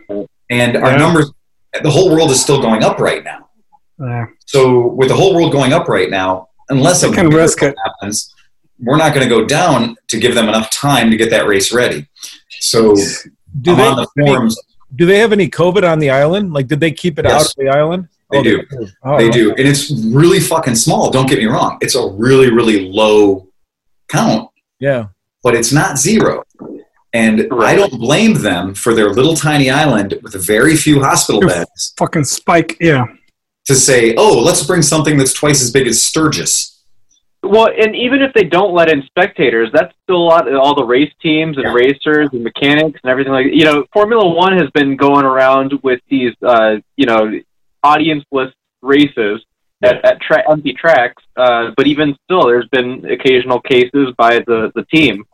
and our Yeah. numbers, the whole world is still going up right now. Yeah. So with the whole world going up right now, unless a can risk miracle happens, we're not going to go down to give them enough time to get that race ready. So Do I'm they on the forums. Do they have any COVID on the island? Like, did they keep it out of the island? They Oh, do. Oh, They do, and it's really fucking small. Don't get me wrong; it's a really, really low count, Yeah. but it's not zero. And I don't blame them for their little tiny island with a very few hospital beds Fucking spike. Yeah. to say, "Oh, let's bring something that's twice as big as Sturgis." Well, and even if they don't let in spectators, that's still a lot. All the race teams and Yeah. racers and mechanics and everything like you know, Formula One has been going around with these uh, you know audienceless races at, at tra- empty tracks. Uh, but even still, there's been occasional cases by the the team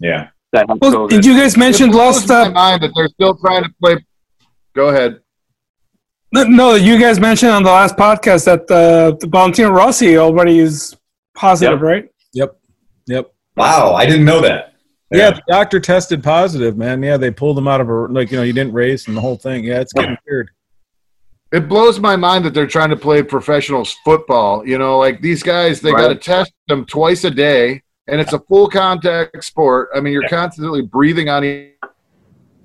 Yeah. that Well, COVID. did you guys mention It blows last? my Uh, mind that they're still trying to play. Go ahead. no, you guys mentioned on the last podcast that uh, the Valentino Rossi already is positive, Yep. right? Yep. Yep. Wow, I didn't know that. Yeah. the doctor tested positive, man. Yeah, they pulled him out of a like you know you didn't race and the whole thing. Yeah, it's getting weird. It blows my mind that they're trying to play professional football. You know, like these guys, they got to test them twice a day, and it's a full contact sport. I mean, you're constantly breathing on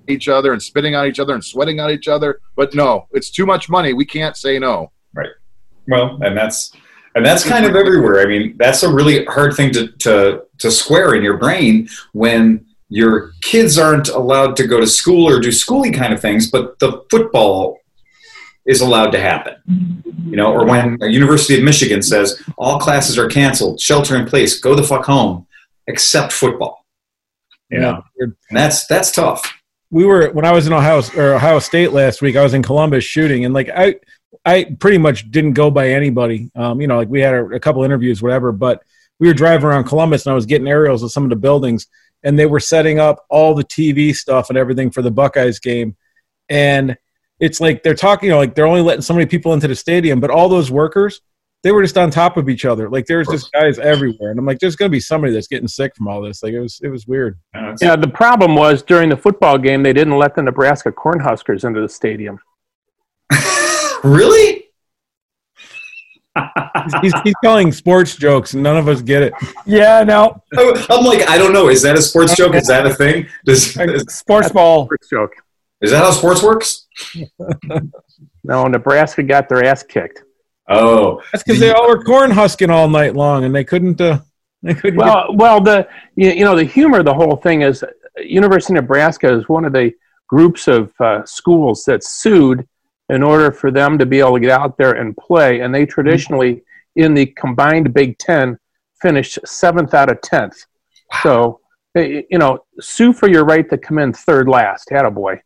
each other and spitting on each other and sweating on each other. But no, it's too much money. We can't say no. Right. Well, and that's and that's kind of everywhere. I mean, that's a really hard thing to to to square in your brain when your kids aren't allowed to go to school or do schooly kind of things, but the football is allowed to happen. You know, or when the University of Michigan says all classes are canceled, shelter in place, go the fuck home, except football. You know, and that's that's tough. we were when I was in Ohio or Ohio State last week. I was in Columbus shooting, and like I, I pretty much didn't go by anybody. Um, you know, like we had a, a couple interviews, whatever. But we were driving around Columbus, and I was getting aerials of some of the buildings, and they were setting up all the TV stuff and everything for the Buckeyes game, and it's like they're talking, you know, like they're only letting so many people into the stadium, but all those workers they were just on top of each other. Like there's just guys everywhere, and I'm like, there's gonna be somebody that's getting sick from all this. Like it was, it was weird. Yeah, the problem was during the football game they didn't let the Nebraska Cornhuskers into the stadium. [laughs] Really? [laughs] He's, he's, he's telling sports jokes, and none of us get it. Yeah, no. I'm like, I don't know. Is that a sports joke? Is that a thing? Does, Sports ball. Sports joke. is that how sports works? No, Nebraska got their ass kicked. Oh, That's because they all were corn husking all night long, and they couldn't. Uh, they couldn't. get- Well, well, the you, you know the humor of the whole thing is uh, University of Nebraska is one of the groups of uh, schools that sued in order for them to be able to get out there and play, and they traditionally in the combined Big Ten finished seventh out of tenth. So uh, you know, sue for your right to come in third last. Had a boy.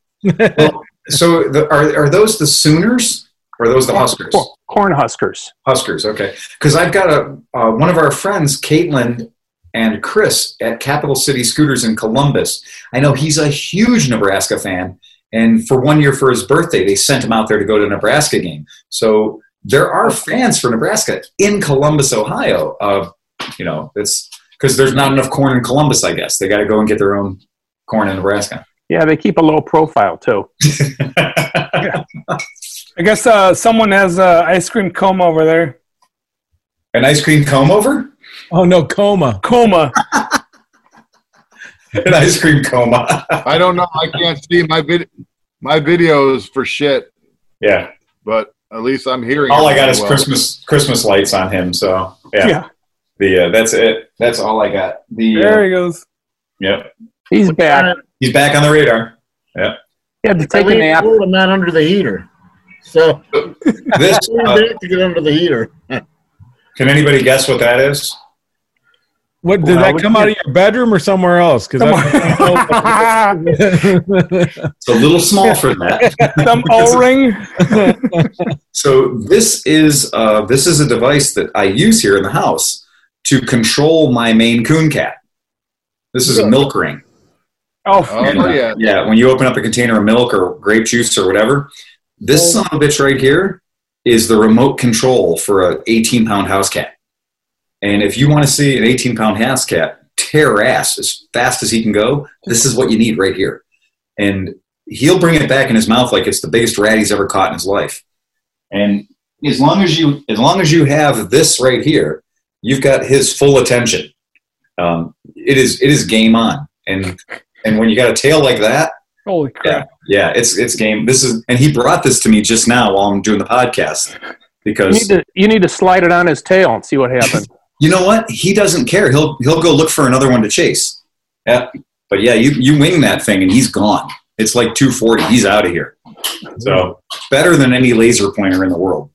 so the, are are those the Sooners or are those the Huskers? Corn Huskers. Huskers, okay. Because I've got a uh, one of our friends, Caitlin and Chris at Capital City Scooters in Columbus. I know he's a huge Nebraska fan, and for one year for his birthday, they sent him out there to go to a Nebraska game. So there are fans for Nebraska in Columbus, Ohio. Uh, you know, it's because there's not enough corn in Columbus. I guess they got to go and get their own corn in Nebraska. Yeah, they keep a low profile too. [laughs] I guess uh, someone has uh, ice cream coma over there. An ice cream comb over? oh no, coma. Coma. [laughs] [laughs] An ice cream coma. [laughs] I don't know. I can't see my vid- my videos for shit, yeah. but at least I'm hearing. All I got really is well. Christmas Christmas lights on him. So yeah, Yeah. the uh, that's it. That's all I got. The There uh, he goes. yep, He's back. he's back on the radar. Yeah, He had to take a leave nap. cool, I'm not under the heater. So this [laughs] I'm uh, to get under the heater. can anybody guess what that is? What did Well, that come out of your bedroom or somewhere else? Because [laughs] It's a little small for that. [laughs] Some O ring. [laughs] So this is uh, this is a device that I use here in the house to control my Maine Coon cat. This is a milk ring. Oh, Oh And, uh, yeah. yeah. When you open up a container of milk or grape juice or whatever, this son of a bitch right here is the remote control for a 18 pound house cat. And if you want to see an 18 pound house cat tear ass as fast as he can go, this is what you need right here. And he'll bring it back in his mouth like it's the biggest rat he's ever caught in his life. And as long as you as long as you have this right here, you've got his full attention. Um, it is it is game on. And and when you got a tail like that, holy crap. yeah, yeah, it's it's game. This is and he brought this to me just now while I'm doing the podcast You because need to you need to slide it on his tail and see what happens. [laughs] you know what? He doesn't care. He'll he'll go look for another one to chase. Yeah, but yeah, you you wing that thing and he's gone. It's like 240. He's out of here. So better than any laser pointer in the world.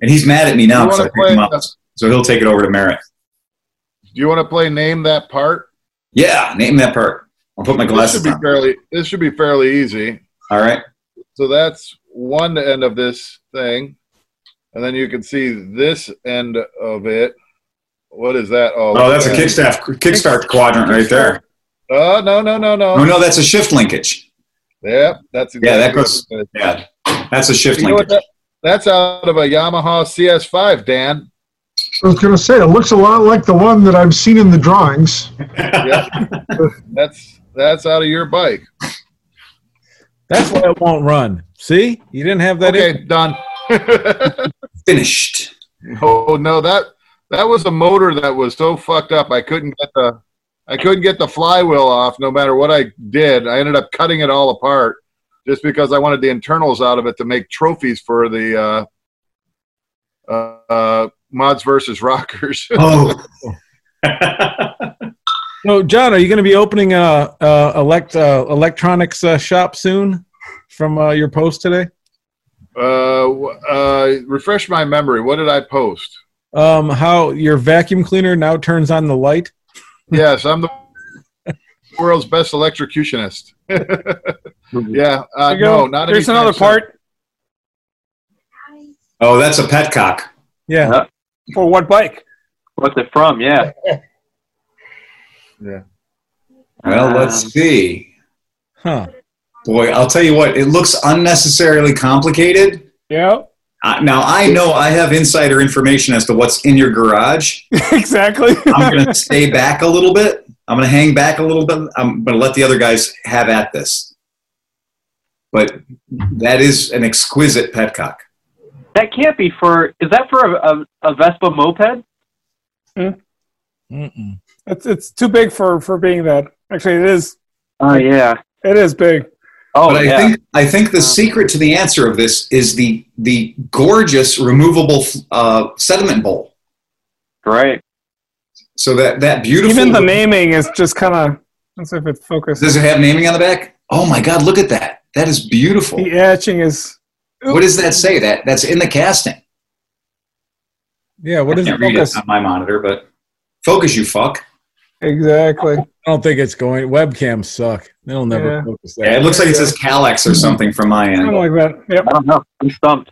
And he's mad at me now because I picked him up. So he'll take it over to Merritt. Do you want to play name that part? Yeah, name that part. I'll put my This should glasses be on. fairly. This should be fairly easy. All right. So that's one end of this thing, and then you can see this end of it. What is that? Oh, Oh, that's a yeah. kickstart kickstart quadrant right there. Oh no no no no. Oh no, that's a shift linkage. Yep, that's Yeah, that goes. what it is. Yeah, that's a shift You linkage. that, that's out of a Yamaha CS5, Dan. I was going to say, it looks a lot like the one that I've seen in the drawings. Yep. [laughs] that's that's out of your bike. That's why it won't run. See, you didn't have that. Okay, in- done. [laughs] Finished. Oh no, that that was a motor that was so fucked up. I couldn't get the I couldn't get the flywheel off. No matter what I did, I ended up cutting it all apart just because I wanted the internals out of it to make trophies for the uh, uh, uh, mods versus rockers. [laughs] Oh. [laughs] So, John, are you going to be opening a, a elect uh, electronics uh, shop soon? From uh, your post today, uh, uh, refresh my memory. What did I post? Um, how your vacuum cleaner now turns on the light. Yes, I'm the world's best electrocutionist. [laughs] yeah, uh, There no, not There's another soon. part. Oh, that's a petcock. Yeah. For what bike? What's it from? Yeah. [laughs] Yeah. Well, Um, let's see. Huh. Boy, I'll tell you what. It looks unnecessarily complicated. Yeah. Uh, now I know I have insider information as to what's in your garage. [laughs] exactly. I'm going to stay back a little bit. I'm going to hang back a little bit. I'm going to let the other guys have at this. But that is an exquisite petcock. That can't be for. Is that for a, a, a Vespa moped? Mm-mm. It's it's too big for for being that. Actually, it is. Oh yeah. It is big. Oh but I yeah. think I think the secret to the answer of this is the the gorgeous removable uh, sediment bowl. Right. So that that beautiful. Even the naming is just kind of. Let's see if it focuses. Does it have naming on the back? Oh my God! Look at that. That is beautiful. The etching is. What does that say? That that's in the casting. Yeah, what is I it? can't read focus? it on my monitor, but focus, you fuck. Exactly. I don't think it's going. Webcams suck. They'll never Yeah. focus that. Yeah, it looks like it says Calex or something from my end. Something end. like that. Yep. I don't know. I'm stumped.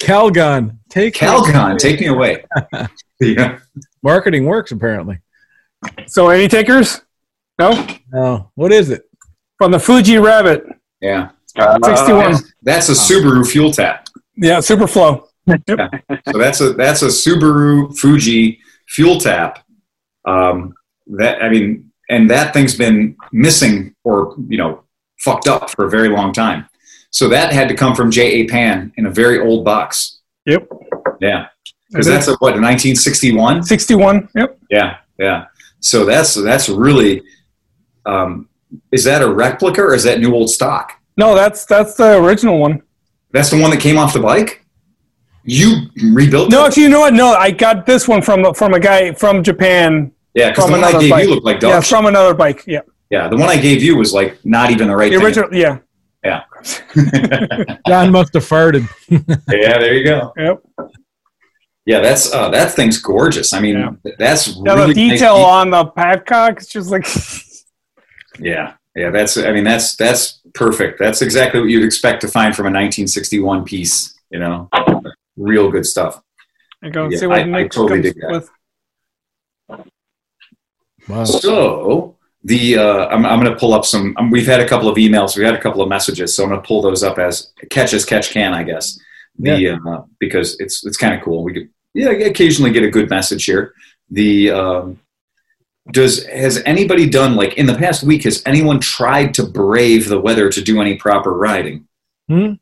Calgon, [laughs] take Calgon, take me away. [laughs] yeah. Marketing works apparently. So, any takers? No. No, what is it? From the Fuji Rabbit, Yeah. Uh, 61. That's a Subaru fuel tap. Yeah, Superflow. [laughs] So that's a that's a Subaru Fuji fuel tap. Um, that I mean, and that thing's been missing or you know fucked up for a very long time. So that had to come from J. A. Pan in a very old box. Yep. Yeah, because that's a what 1961. 61. Yep. Yeah, yeah. So that's that's really. Um, is that a replica or is that new old stock? No, that's that's the original one. That's the one that came off the bike. You rebuilt. No, it? actually, you know what? No, I got this one from from a guy from Japan. Yeah, because From the one I gave bike. you looked like dog Yeah, from another bike. Yeah. Yeah, the one I gave you was like not even the right The thing. Yeah. Yeah. [laughs] [laughs] John must have farted. [laughs] yeah, there you go. Yep. Yeah, that's uh, that thing's gorgeous. I mean, that's Yeah, really the detail de- on the petcock is just like. Yeah, yeah, that's. I mean, that's that's perfect. That's exactly what you'd expect to find from a 1961 piece. You know, real good stuff. I go Yeah, see what I- I Nick totally comes dig that. with. Wow. So the uh, I'm, I'm going to pull up some. Um, we've had a couple of emails. We had a couple of messages, so I'm going to pull those up as catch as catch can, I guess. The uh, because it's it's kind of cool. We could yeah occasionally get a good message here. The um, does has anybody done like in the past week? Has anyone tried to brave the weather to do any proper riding? Hmm?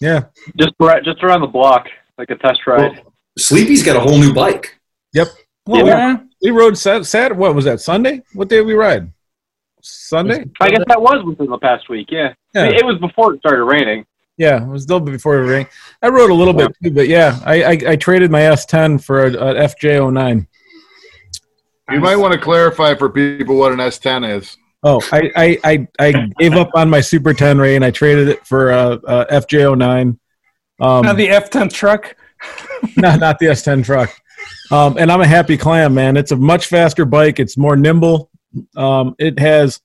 Yeah. Just right, just around the block, like a test ride. Sleepy's got a whole new bike. Yep. Well, Yeah. We, we rode Sat, Sat. What was that? Sunday? What day did we ride? Sunday. I guess that was within the past week. Yeah. Yeah. It was before it started raining. Yeah, it was a little bit before it rain. I rode a little bit too, but yeah, I, I, I traded my S10 for a, a FJ09. You might want to clarify for people what an S10 is. Oh, I, I, I, I gave up on my Super Ténéré and I traded it for a, a FJ09. Um, Not the F10 truck. [laughs] not, not the S10 truck. Um, and I'm a happy clam, man. It's a much faster bike. It's more nimble. Um, it has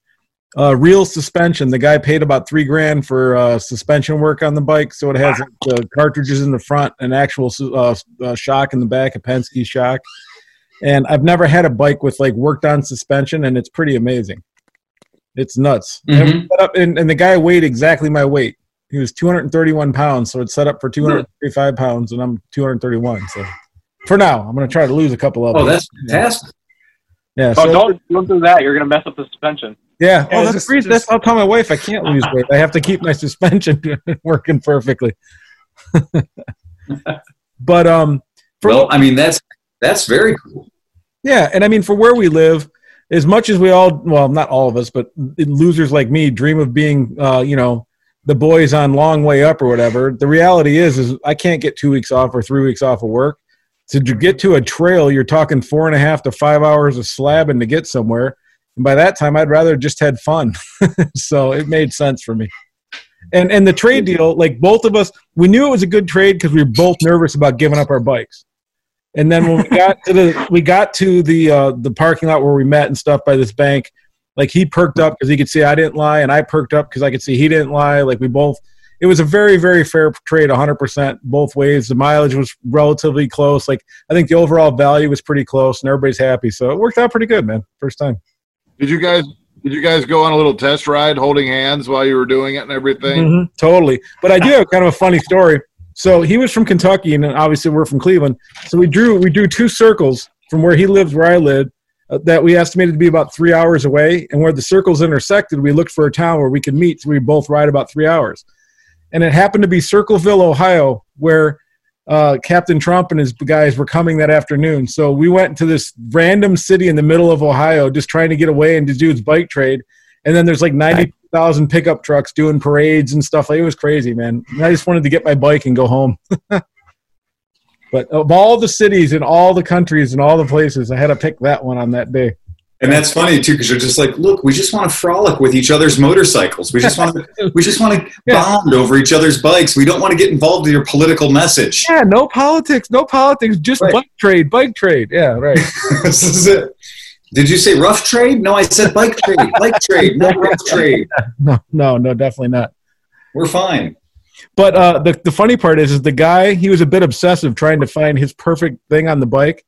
uh, real suspension. The guy paid about three grand for uh, suspension work on the bike, so it has the cartridges in the front, an actual uh, uh, shock in the back, a Penske shock. And I've never had a bike with like worked on suspension, and it's pretty amazing. It's nuts. And, it was up, and, and the guy weighed exactly my weight. He was 231 pounds, so it's set up for 235 pounds, and I'm 231. So for now, I'm going to try to lose a couple of Oh, them. that's fantastic. Yeah. Oh, So don't don't do that. You're gonna mess up the suspension. yeah. Yeah, Oh, that's just- That's, I'll tell my wife I can't lose weight. I have to keep my suspension [laughs] working perfectly. [laughs] but um, for Well, I mean that's that's very cool. Yeah, and I mean, for where we live, as much as we all, well, not all of us, but losers like me dream of being, uh, you know, the boys on long way up or whatever. The reality is, is I can't get two weeks off or three weeks off of work. So to get to a trail, you're talking four and a half to five hours of slabbing to get somewhere. And by that time, I'd rather just had fun. [laughs] so it made sense for me. And and the trade deal, like both of us, we knew it was a good trade because we were both nervous about giving up our bikes. And then when we [laughs] got to the we got to the uh, the parking lot where we met and stuff by this bank, like he perked up because he could see I didn't lie, and I perked up because I could see he didn't lie. Like we both, it was a very very fair trade, 100 percent both ways. The mileage was relatively close. Like I think the overall value was pretty close, and everybody's happy. So it worked out pretty good, man. First time. Did you guys did you guys go on a little test ride holding hands while you were doing it and everything? Mhm, totally. But I do have kind of a funny story. So he was from Kentucky, and obviously we're from Cleveland. So we drew we drew two circles from where he lives, where I live, uh, that we estimated to be about three hours away. And where the circles intersected, we looked for a town where we could meet. So we both ride about three hours. And it happened to be Circleville, Ohio, where uh, Captain Trump and his guys were coming that afternoon. So we went to this random city in the middle of Ohio, just trying to get away and to do his bike trade. And then there's like ninety thousand pickup trucks doing parades and stuff. Like, it was crazy, man. And I just wanted to get my bike and go home. [laughs] but of all the cities and all the countries and all the places, I had to pick that one on that day. And that's funny too, because you're just like, look, we just want to frolic with each other's motorcycles. We just want to, [laughs] we just want to bond over each other's bikes. We don't want to get involved in your political message. Yeah, no politics, no politics, just Right. bike trade, bike trade. Yeah, right. [laughs] this is it. Did you say rough trade? No, I said bike trade. Bike trade, not [laughs] rough trade. no, no, no, definitely not. We're fine. But uh, the the funny part is, is the guy he was a bit obsessive trying to find his perfect thing on the bike.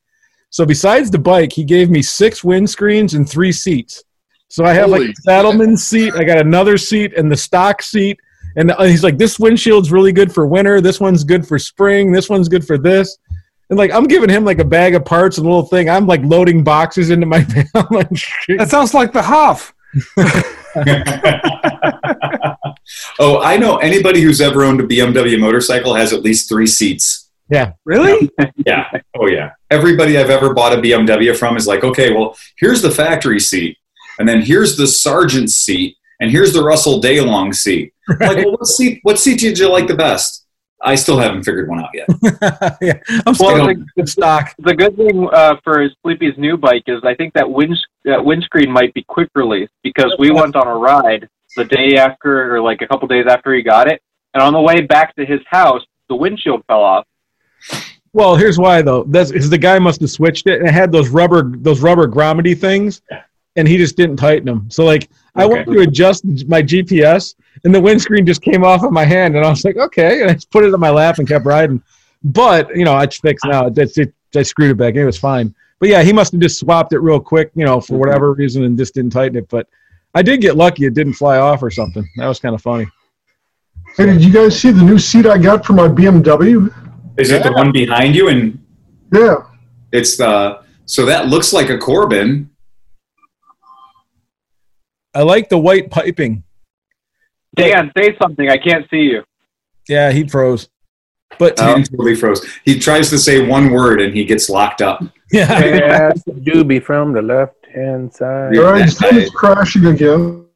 So besides the bike, he gave me six windscreens and three seats. So I have like a Saddlemen seat, I got another seat, and the stock seat. And uh, he's like, "This windshield's really good for winter. This one's good for spring. This one's good for this." And like, I'm giving him like a bag of parts and a little thing. I'm like loading boxes into my [laughs] van. I'm like, That sounds like the Hoff. [laughs] oh, I know anybody who's ever owned a BMW motorcycle has at least three seats. Yeah, Really? Yeah. Oh, yeah. Everybody I've ever bought a BMW from is like, okay, well, here's the factory seat, and then here's the Sargent's seat, and here's the Russell Daylong seat. I'm Like, well, what seat? What seat did you like the best? I still haven't figured one out yet. [laughs] yeah. I'm Well, the- good stock. The good thing uh, for Sleepy's new bike is I think that wind that windscreen might be quick release because we went on a ride the day after or like a couple days after he got it, and on the way back to his house, the windshield fell off. Well, here's why though. That's because the guy must have switched it and it had those rubber those rubber gromity things, and he just didn't tighten them. So like I went to adjust my GPS, and the windscreen just came off of my hand, and I was like, okay, and I just put it on my lap and kept riding. But you know, I fixed now. That's it. I screwed it back. It was fine. But yeah, he must have just swapped it real quick, you know, for mm-hmm. whatever reason, and just didn't tighten it. But I did get lucky; it didn't fly off or something. That was kind of funny. Hey, did you guys see the new seat I got for my BMW? Is it the one behind you? And Yeah. it's the so that looks like a Corbin. I like the white piping. Dan, say something. I can't see you. Yeah, he froze. But oh, Dan totally froze. He tries to say one word and he gets locked up. [laughs] yeah, Yes, Doobie from the left hand side. Yeah. All right, his thing is crashing again.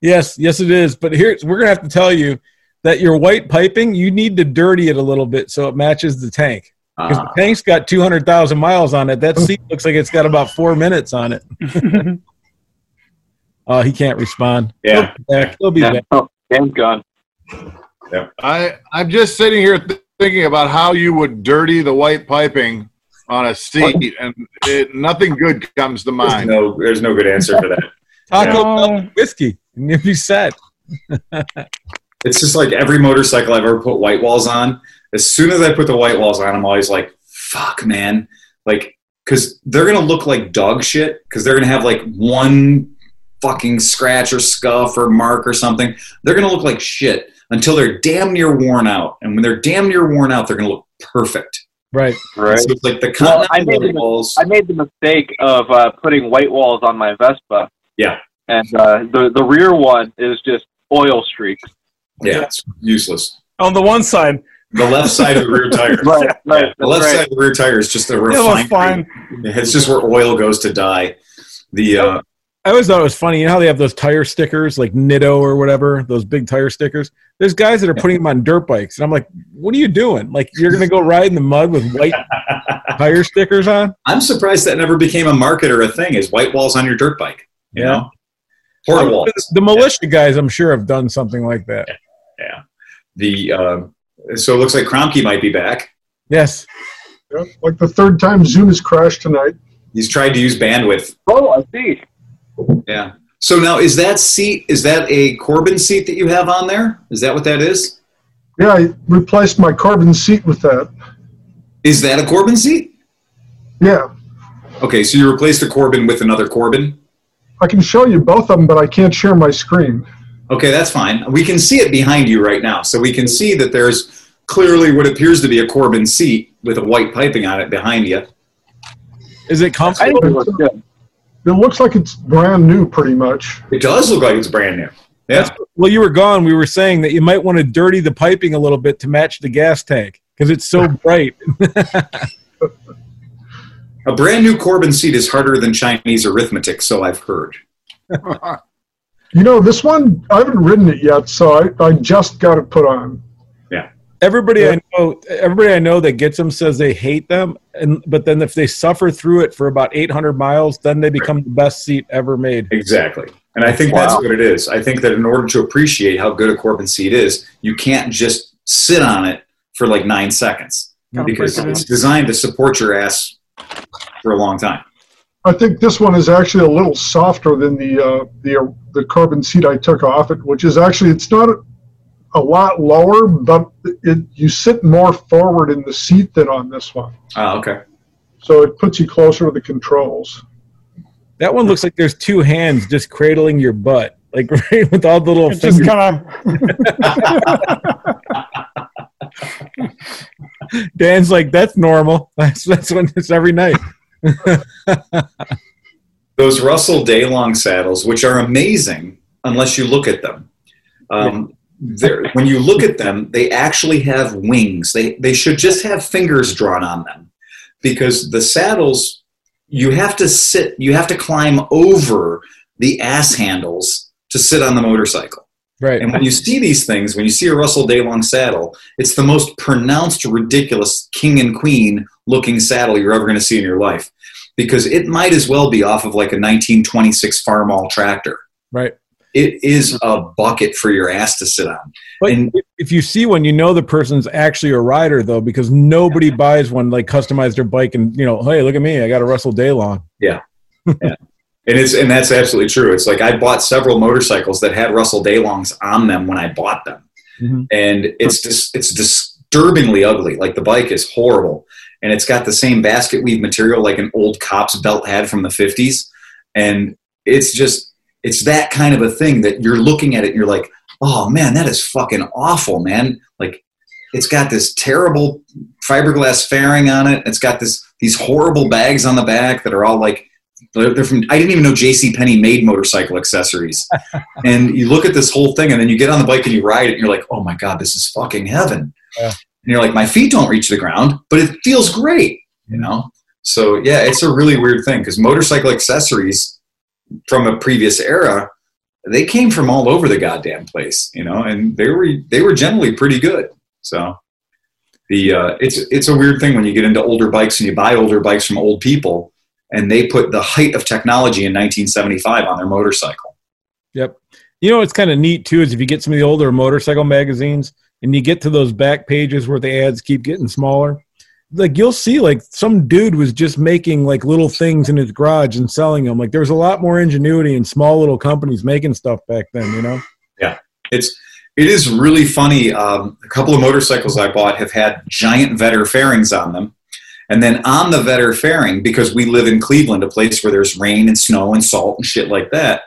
Yes, yes, it is. But here we're gonna have to tell you that your white piping, you need to dirty it a little bit so it matches the tank. Because Ah. the tank's got two hundred thousand miles on it. That seat looks like it's got about four minutes on it. Oh, [laughs] [laughs] he can't respond. Yeah. He'll be back. He'll be Yeah. back. Oh, Dan's gone. I I'm just sitting here th- thinking about how you would dirty the white piping on a seat, and it, nothing good comes to There's mind. no, there's no good answer for that. Taco Yeah. Bell whiskey, and you'll be set. [laughs] It's just like every motorcycle I've ever put white walls on. As soon as I put the white walls on, I'm always like, "Fuck, man!" Like, because they're gonna look like dog shit. Because they're gonna have like one fucking scratch or scuff or mark or something. They're gonna look like shit until they're damn near worn out. And when they're damn near worn out, they're gonna look perfect. Right. Right. So it's like the Well, I made white the- walls. I made the mistake of uh, putting white walls on my Vespa. Yeah. And uh, the the rear one is just oil streaks. Yeah, it's useless. On the one side, The left side of the rear tire. [laughs] Right, right, the left right. side of the rear tire is just a refinery. fine. It's just where oil goes to die. The uh, I always thought it was funny. You know how they have those tire stickers, like Nitto or whatever, those big tire stickers. There's guys that are putting them on dirt bikes, and I'm like, "What are you doing? Like, you're gonna go ride in the mud with white [laughs] tire stickers on?" I'm surprised that never became a market or a thing. Is white walls on your dirt bike? You Yeah. know. The militia guys, I'm sure, have done something like that. Yeah. The uh, so it looks like Kromke might be back. Yes. Yeah, like the third time Zoom has crashed tonight. He's tried to use bandwidth. Oh, I see. Yeah. So now is that seat? Is that a Corbin seat that you have on there? Is that what that is? Yeah, I replaced my Corbin seat with that. Is that a Corbin seat? Yeah, Okay, so you replaced a Corbin with another Corbin. I can show you both of them, but I can't share my screen. Okay, that's fine. We can see it behind you right now, so we can see that there's clearly what appears to be a Corbin seat with a white piping on it behind you. Is it comfortable? it looks good. It looks like it's brand new, pretty much. It does look like it's brand new. Yeah. Well, you were gone. We were saying that you might want to dirty the piping a little bit to match the gas tank because it's so [laughs] bright. A brand new Corbin seat is harder than Chinese arithmetic, so I've heard. [laughs] You know, this one, I haven't ridden it yet, so I, I just got it put on. Yeah. Everybody I know, everybody I know that gets them says they hate them, and but then if they suffer through it for about 800 miles, then they become the best seat ever made. Exactly. And I think that's what it is. I think that in order to appreciate how good a Corbin seat is, you can't just sit on it for like nine seconds because it's designed to support your ass for a long time. I think this one is actually a little softer than the uh, the uh, the Corbin seat I took off it, which is actually it's not a, a lot lower, but it you sit more forward in the seat than on this one, Oh, okay. so it puts you closer to the controls. That one looks like there's two hands just cradling your butt, like [laughs] right with all the little It just fingers. kind of. [laughs] Dan's like, that's normal. [laughs] That's that's when it's every night. [laughs] Those Russell Daylong saddles, which are amazing unless you look at them. Um, when you look at them, they actually have wings. They, they should just have fingers drawn on them because the saddles, you have to sit, you have to climb over the ass handles to sit on the motorcycle. Right. And when you see these things, when you see a Russell Daylong saddle, it's the most pronounced, ridiculous king and queen looking saddle you're ever going to see in your life. Because it might as well be off of like a 1926 Farmall tractor. Right. It is a bucket for your ass to sit on. But And- if you see one, you know the person's actually a rider though, because nobody buys one like customized their bike and you know, hey, look at me, I got a Russell Daylong. Yeah. [laughs] yeah. And it's and that's absolutely true. It's like I bought several motorcycles that had Russell Daylongs on them when I bought them. Mhm. and it's just it's disturbingly ugly. Like the bike is horrible, and it's got the same basket weave material like an old cop's belt had from the fifties, and it's just it's that kind of a thing that you're looking at it and you're like, oh man, that is fucking awful, man. Like it's got this terrible fiberglass fairing on it. It's got this these horrible bags on the back that are all like they're they're from. I didn't even know J.C. Penney made motorcycle accessories. [laughs] and you look at this whole thing, and then you get on the bike and you ride it, and you're like, oh my god, this is fucking heaven. Yeah. And you're like, my feet don't reach the ground, but it feels great, you know. So yeah, it's a really weird thing because motorcycle accessories from a previous era, they came from all over the goddamn place, you know, and they were they were generally pretty good. So the uh, it's it's a weird thing when you get into older bikes and you buy older bikes from old people, and they put the height of technology in 1975 on their motorcycle. Yep. You know what's kind of neat too is if you get some of the older motorcycle magazines and you get to those back pages where the ads keep getting smaller, like you'll see like some dude was just making like little things in his garage and selling them. Like there was a lot more ingenuity in small little companies making stuff back then, you know? Yeah, it's it is really funny. Um, a couple of motorcycles I bought have had giant Vetter fairings on them, and then on the Vetter fairing, because we live in Cleveland, a place where there's rain and snow and salt and shit like that.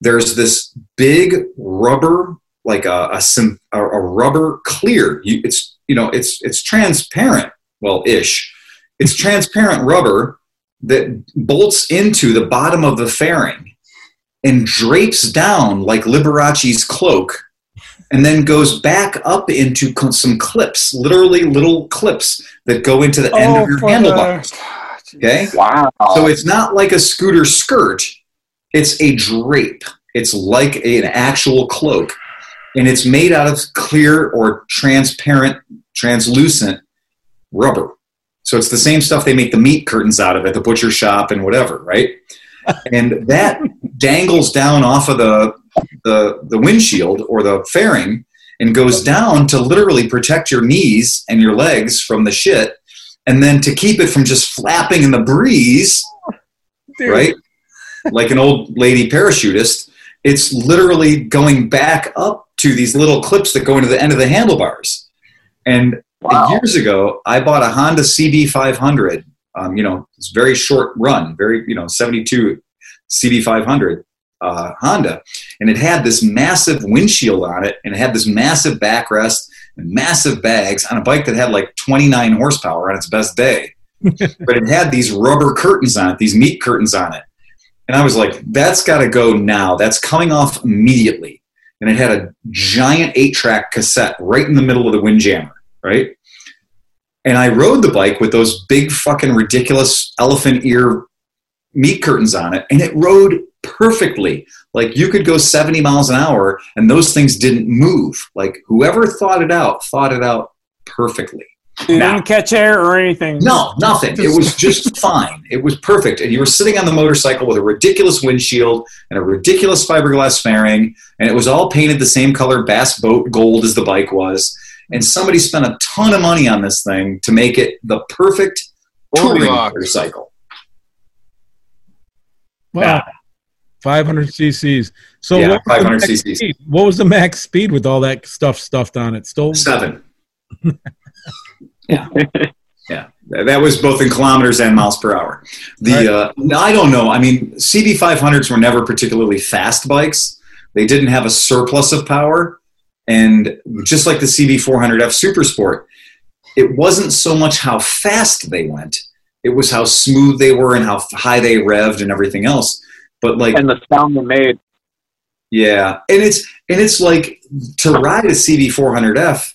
There's this big rubber, like a a, syn- a, a rubber clear. You, it's you know it's it's transparent, well ish. It's transparent rubber that bolts into the bottom of the fairing and drapes down like Liberace's cloak and then goes back up into co- some clips, literally little clips that go into the end Oh, of your for handlebars. Okay? Wow. So it's not like a scooter skirt, it's a drape. It's like an actual cloak. And it's made out of clear or transparent, translucent rubber. So it's the same stuff they make the meat curtains out of at the butcher shop and whatever, right? [laughs] and that dangles down off of the, the the windshield or the fairing and goes down to literally protect your knees and your legs from the shit and then to keep it from just flapping in the breeze right like an old lady parachutist it's literally going back up to these little clips that go into the end of the handlebars and years ago i bought a honda cb500 um, you know it's very short run very you know 72 cb500 uh, honda and it had this massive windshield on it and it had this massive backrest and massive bags on a bike that had like 29 horsepower on its best day. [laughs] but it had these rubber curtains on it, these meat curtains on it. And I was like, that's got to go now. That's coming off immediately. And it had a giant eight track cassette right in the middle of the windjammer, right? And I rode the bike with those big fucking ridiculous elephant ear meat curtains on it, and it rode perfectly. Like you could go 70 miles an hour, and those things didn't move. Like whoever thought it out, thought it out perfectly. You didn't catch air or anything. No, nothing. It was just [laughs] fine. It was perfect. And you were sitting on the motorcycle with a ridiculous windshield and a ridiculous fiberglass fairing, and it was all painted the same color bass boat gold as the bike was. And somebody spent a ton of money on this thing to make it the perfect touring Goldilocks. motorcycle. Wow. 500 cc's. So Yeah, what, 500 cc's. speed? what was the max speed with all that stuff stuffed on it? Still Seven. [laughs] yeah. [laughs] Yeah. That was both in kilometers and miles per hour. The uh, I don't know. I mean, CB500s were never particularly fast bikes. They didn't have a surplus of power, and just like the CB400F Supersport, it wasn't so much how fast they went; it was how smooth they were and how high they revved and everything else. But like, and the sound they made. yeah, and it's and it's like to ride a CB400F,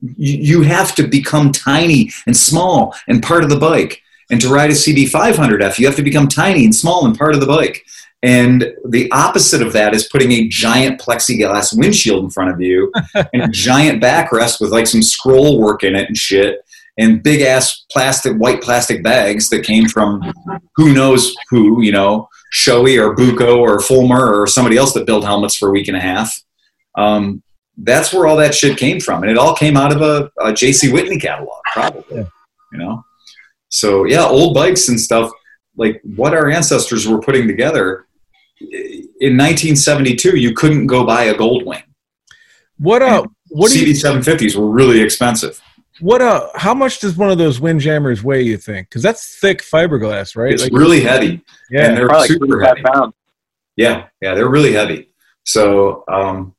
you, have to become tiny and small and part of the bike. And to ride a CB500F, you have to become tiny and small and part of the bike. And the opposite of that is putting a giant plexiglass windshield in front of you [laughs] and a giant backrest with like some scroll work in it and shit and big ass plastic, white plastic bags that came from who knows who, you know, Shoei or Buco or Fulmer or somebody else that built helmets for a week and a half. Um, that's where all that shit came from. And it all came out of a, a JC Whitney catalog, probably, you know? So yeah, old bikes and stuff like what our ancestors were putting together in 1972, you couldn't go buy a Goldwing. What uh what do you CB750s were really expensive. what uh how much does one of those windjammers weigh you think? Cuz that's thick fiberglass, right? It's really heavy. Yeah. and they're Probably like super heavy. pounds. Yeah, yeah, they're really heavy. So, um, yeah,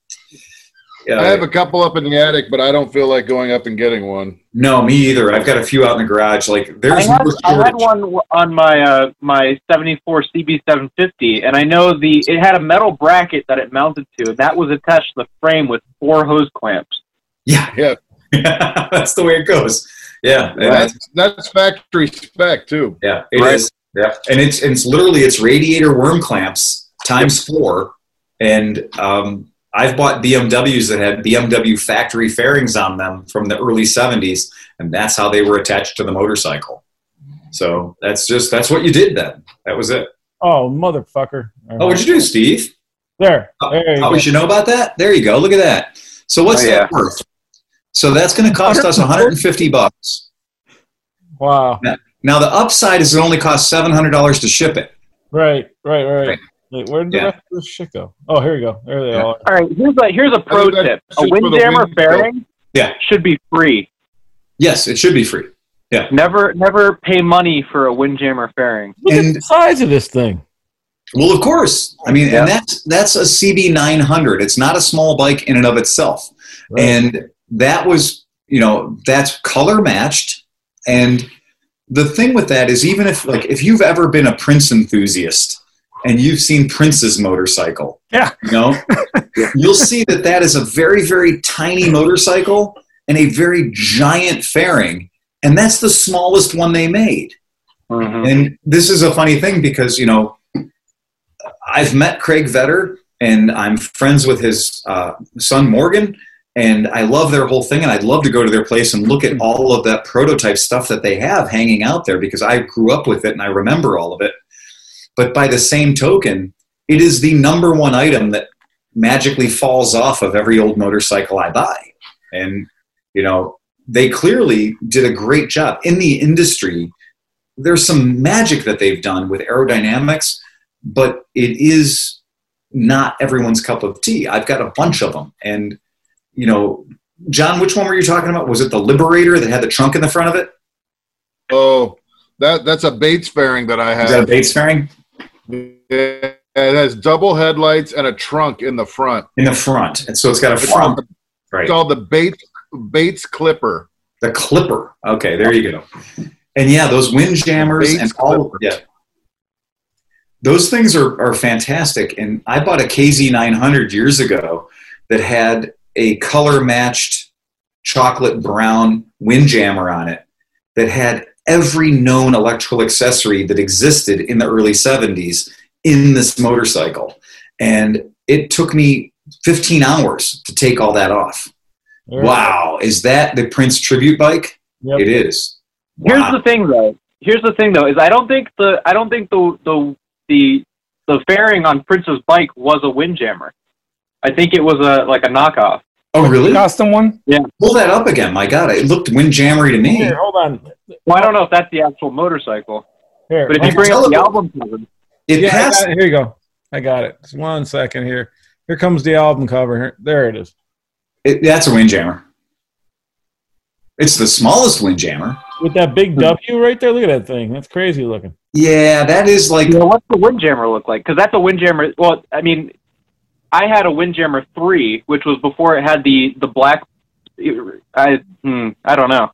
I have a couple up in the attic, but I don't feel like going up and getting one. no, me either. I've got a few out in the garage. Like, I there's had, no I had one on my uh, my '74 CB750, and I know the it had a metal bracket that it mounted to, and that was attached to the frame with four hose clamps. Yeah, Yeah, [laughs] that's the way it goes. Yeah, and that's, that's that's factory spec too. yeah, it is. Right. Yeah, and it's it's literally it's radiator worm clamps times four, and um, I've bought BMWs that had BMW factory fairings on them from the early '70s, and that's how they were attached to the motorcycle. So that's just that's what you did then. That was it. Oh, motherfucker. Oh, what'd you do, Steve? There. Oh, There you oh, go. we should know about that. There you go. Look at that. So what's Oh, yeah. that worth? So that's going to cost us 150 bucks. Wow. Now the upside is it only costs 700 dollars to ship it. Right, right, right. Right. Wait, where did the rest of this shit go? Oh, here we go. There they Yeah. are. All right, here's a here's a pro tip: a just for the windjammer wind fairing Yeah. should be free. Yes, it should be free. Yeah. Never never pay money for a windjammer fairing. Look at the size of this thing. Well, of course. I mean, Yeah. and that's that's a CB 900. It's not a small bike in and of itself. Right. And that was, you know, that's color matched. And the thing with that is, even if like if you've ever been a Prince enthusiast and you've seen Prince's motorcycle, Yeah. you know, [laughs] you'll see that that is a very very tiny motorcycle and a very giant fairing, and that's the smallest one they made. Mhm. And this is a funny thing because, you know, I've met Craig Vetter and I'm friends with his uh, son Morgan, and I love their whole thing. And I'd love to go to their place and look at all of that prototype stuff that they have hanging out there because I grew up with it and I remember all of it. But by the same token, it is the number one item that magically falls off of every old motorcycle I buy. And, you know, they clearly did a great job in the industry there's some magic that they've done with aerodynamics, but it is not everyone's cup of tea. I've got a bunch of them. And, you know, John, which one were you talking about? Was it the Liberator that had the trunk in the front of it? Oh, that that's a Bates fairing that I have. Is that a. Bates fairing? It has double headlights and a trunk in the front. In the front. And so it's got a It's front. called, Right. it's called the Bates Bates Clipper. The Clipper. Okay, there you go. And yeah, those windjammers Bates and all Clipper. yeah. Those things are, are fantastic. And I bought a KZ900 years ago that had a color matched chocolate brown windjammer on it that had every known electrical accessory that existed in the early 70s in this motorcycle. And it took me 15 hours to take all that off. There. Wow. Is that the Prince tribute bike? Yep. It is. Here's Wow. the thing, though. Here's the thing, though, is I don't think the I don't think the the the the fairing on Prince's bike was a windjammer. I think it was a like a knockoff. Oh, really? Custom one? Yeah. Pull that up again. My God, it looked windjammery to me. Here, hold on. Well, I don't know if that's the actual motorcycle, Here, but if you bring up the album cover, It yeah, passed. it. here you go. I got it. Just one second here. Here comes the album cover. Here, there it is. It, that's a windjammer. It's the smallest windjammer. With that big W right there. Look at that thing. That's crazy looking. Yeah, that is like you know, what's the windjammer look like? Because that's a windjammer. Well, I mean, I had a windjammer three, which was before it had the the black. I hmm, I don't know.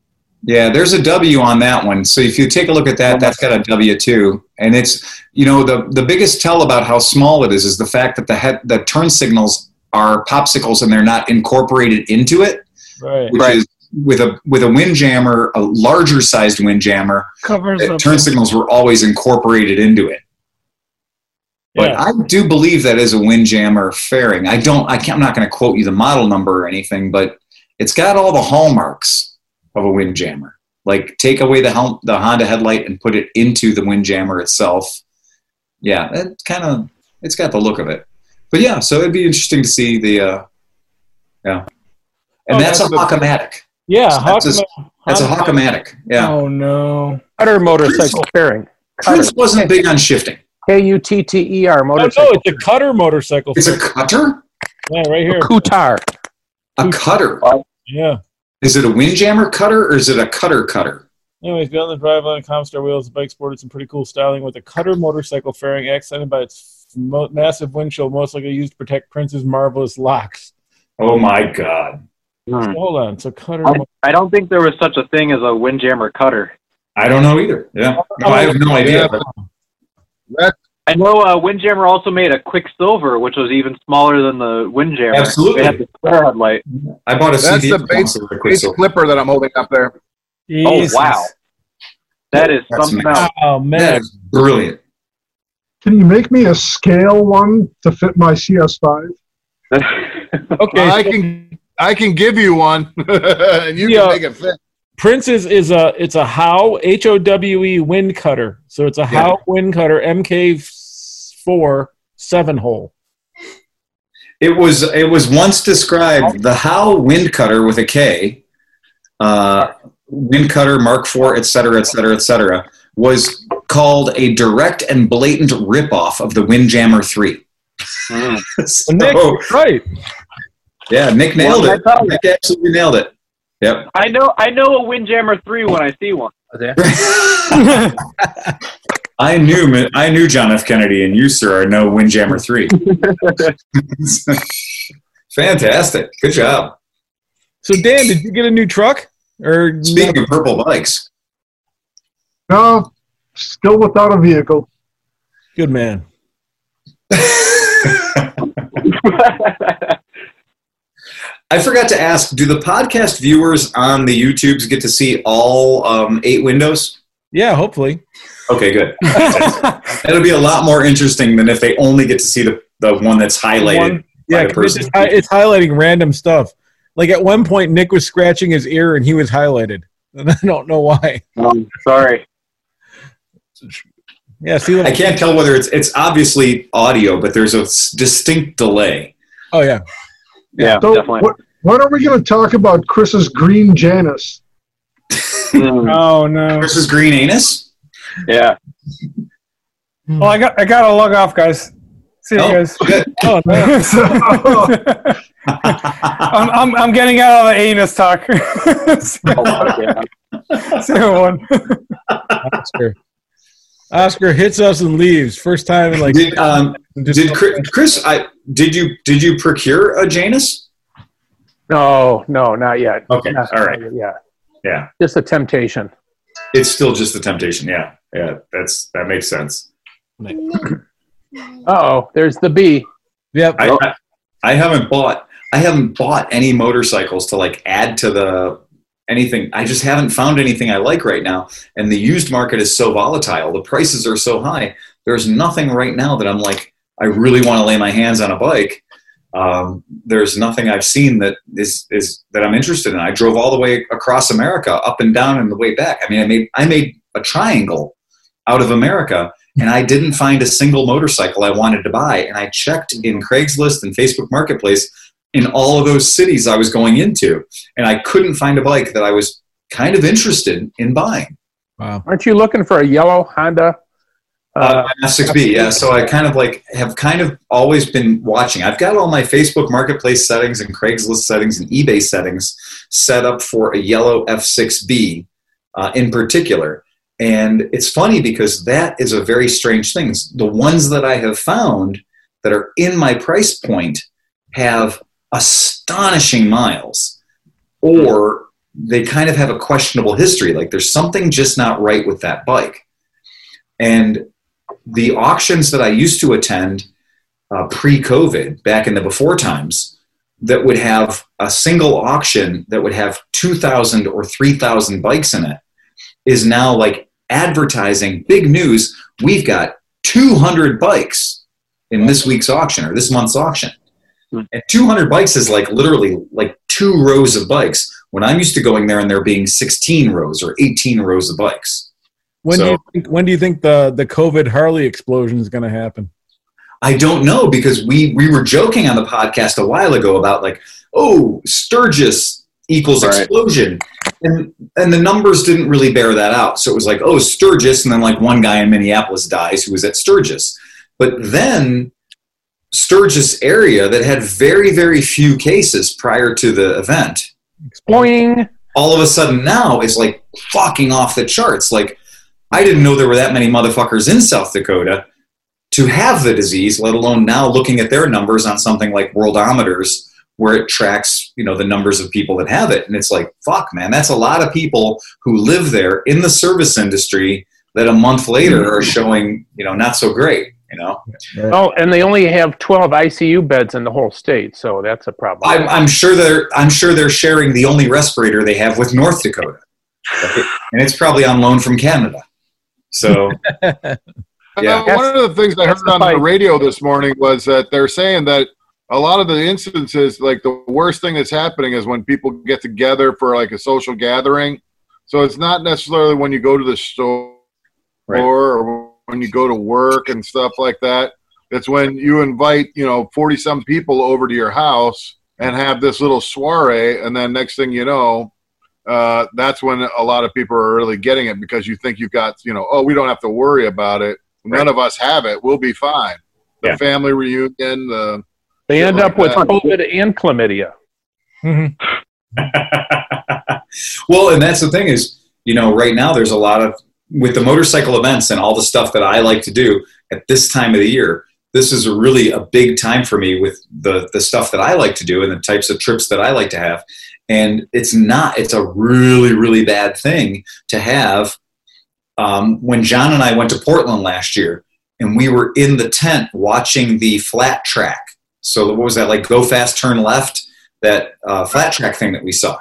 Yeah, there's a W on that one. So if you take a look at that, that's got a W too. And it's you know the the biggest tell about how small it is is the fact that the head the turn signals are popsicles and they're not incorporated into it, Right. which is with a with a windjammer, a larger sized windjammer, Covers turn signals were always incorporated into it. But Yeah. I do believe that is a windjammer fairing. I don't. I can't, I'm not going to quote you the model number or anything, but it's got all the hallmarks of a windjammer. Like take away the hel- the Honda headlight and put it into the windjammer itself. Yeah, it kind of it's got the look of it. But yeah, so it'd be interesting to see the. Uh, yeah, and Oh, that's, that's a the- Hawkomatic. Yeah, So that's a- Hawkman- That's a Honda- Hawkomatic. Yeah, Oh no. Cutter motorcycle fairing. Prince wasn't big on shifting. K U T T E R Oh, no, it's a cutter motorcycle. It's a cutter. Yeah, right here. Kutar. A cutter. Yeah. Is it a windjammer cutter or is it a cutter cutter? Anyways, beyond the driveline, Comstar wheels, the bike sported some pretty cool styling with a Kutter motorcycle fairing accented by its mo- massive windshield, most likely used to protect Prince's marvelous locks. Oh my god. Hmm. So hold on. So cutter. I, I don't think there was such a thing as a windjammer cutter. I don't know either. Yeah. No, I have no idea. but- That, I know uh, Windjammer also made a Quicksilver, which was even smaller than the Windjammer. Absolutely. It had the square headlight. I bought a that's CD the Bates, console with a Bates Quicksilver. Clipper that I'm holding up there. Oh, wow. That is That's something nice. else. Oh, man. is brilliant. Can you make me a scale one to fit my CS5? Okay. [laughs] I so can I can give you one, [laughs] and you Yeah. can make it fit. Prince's is a it's a Howe H O W E wind cutter. So it's a Howe wind cutter MK four seven hole. It was it was once described the Howe wind cutter with a K, uh, wind cutter Mark IV, et cetera, et cetera, et cetera, was called a direct and blatant ripoff of the Windjammer 3. Mm. [laughs] so, Nick, right. yeah, Nick nailed Well, it. Nick absolutely nailed it. Yep. I know I know a Windjammer 3 when I see one. Oh, [laughs] I knew I knew John F. Kennedy, and you, sir, are no Windjammer 3. [laughs] Fantastic. Good job. So Dan, did you get a new truck? Or Speaking of purple bikes, No, still without a vehicle. good man. [laughs] I forgot to ask: Do the podcast viewers on the YouTubes get to see all um, eight windows? Yeah, hopefully. Okay, good. That'll be a lot more interesting than if they only get to see the, the one that's highlighted. One- yeah, by the 'cause it's, just it's highlighting random stuff. Like at one point, Nick was scratching his ear and he was highlighted, [laughs] and I don't know why. Um, sorry. Yeah, see, I can't tell whether it's it's obviously audio, but there's a distinct delay. Oh yeah, Yeah, So definitely. what, when are we going to talk about Chris's green Janus? Mm, Oh no. Versus green anus. yeah. Well, I got I got to log off, guys. See you Oh, guys. good. oh no. [laughs] I'm, I'm I'm getting out of the anus talk. See Oh, yeah. [laughs] you one. Oscar. Oscar hits us and leaves. First time in like. Did um did Chris, Chris I did you did you procure a Janus? No, no, not yet. Okay, Not- all right. Yeah, Yeah, just a temptation. it's still just a temptation. Yeah, yeah, that's that makes sense. [clears throat] Oh, there's the bee. Yep. I, I, I haven't bought I haven't bought any motorcycles to like add to the anything. I just haven't found anything I like right now. And the used market is so volatile. The prices are so high. There's nothing right now that I'm like I really want to lay my hands on a bike. Um, there's nothing I've seen that is is that I'm interested in. I drove all the way across America, up and down, and the way back. I mean, I made I made a triangle out of America, and I didn't find a single motorcycle I wanted to buy. And I checked in Craigslist and Facebook Marketplace in all of those cities I was going into, and I couldn't find a bike that I was kind of interested in buying. Wow. Aren't you looking for a yellow Honda? Uh, F6B, yeah. So I kind of like have kind of always been watching. I've got all my Facebook Marketplace settings and Craigslist settings and eBay settings set up for a yellow F6B uh, in particular. And it's funny because that is a very strange thing. The ones that I have found that are in my price point have astonishing miles, or they kind of have a questionable history. Like there's something just not right with that bike. And the auctions that I used to attend uh, pre COVID, back in the before times, that would have a single auction that would have 2,000 or 3,000 bikes in it is now like advertising big news. We've got 200 bikes in this week's auction or this month's auction. And 200 bikes is like literally like two rows of bikes. When I'm used to going there and there being 16 rows or 18 rows of bikes. When do you think, when do you think the the COVID Harley explosion is going to happen? I don't know because we we were joking on the podcast a while ago about like, oh, Sturgis equals Right. explosion, and and the numbers didn't really bear that out. So it was like, oh, Sturgis, and then like one guy in Minneapolis dies who was at Sturgis, but then Sturgis area that had very very few cases prior to the event, Boing. all of a sudden now is like fucking off the charts. Like I didn't know there were that many motherfuckers in South Dakota to have the disease, let alone now looking at their numbers on something like Worldometers, where it tracks, you know, the numbers of people that have it. And it's like, fuck, man, that's a lot of people who live there in the service industry that a month later are mm-hmm. showing, you know, not so great, you know. Oh, and they only have 12 ICU beds in the whole state, so that's a problem. I'm, I'm sure they're I'm sure they're sharing the only respirator they have with North Dakota, [laughs] and it's probably on loan from Canada. So [laughs] Yeah. Uh, one of the things I heard the on the fight. radio this morning was that they're saying that a lot of the instances, like the worst thing that's happening is when people get together for like a social gathering. So it's not necessarily when you go to the store Right. or when you go to work and stuff like that. It's when you invite, you know, 40 some people over to your house and have this little soiree. And then next thing you know, uh, that's when a lot of people are really getting it because you think you've got, you know, oh, we don't have to worry about it. None of us have it. We'll be fine. The Yeah. family reunion, the they end like up with that. COVID and chlamydia. [laughs] well, and that's the thing is, you know, right now there's a lot of with the motorcycle events and all the stuff that I like to do at this time of the year. This is a really a big time for me with the the stuff that I like to do and the types of trips that I like to have. And it's not. It's a really really bad thing to have. Um, when John and I went to Portland last year, and we were in the tent watching the flat track. So what was that like? Go fast, turn left. That uh, flat track thing that we saw.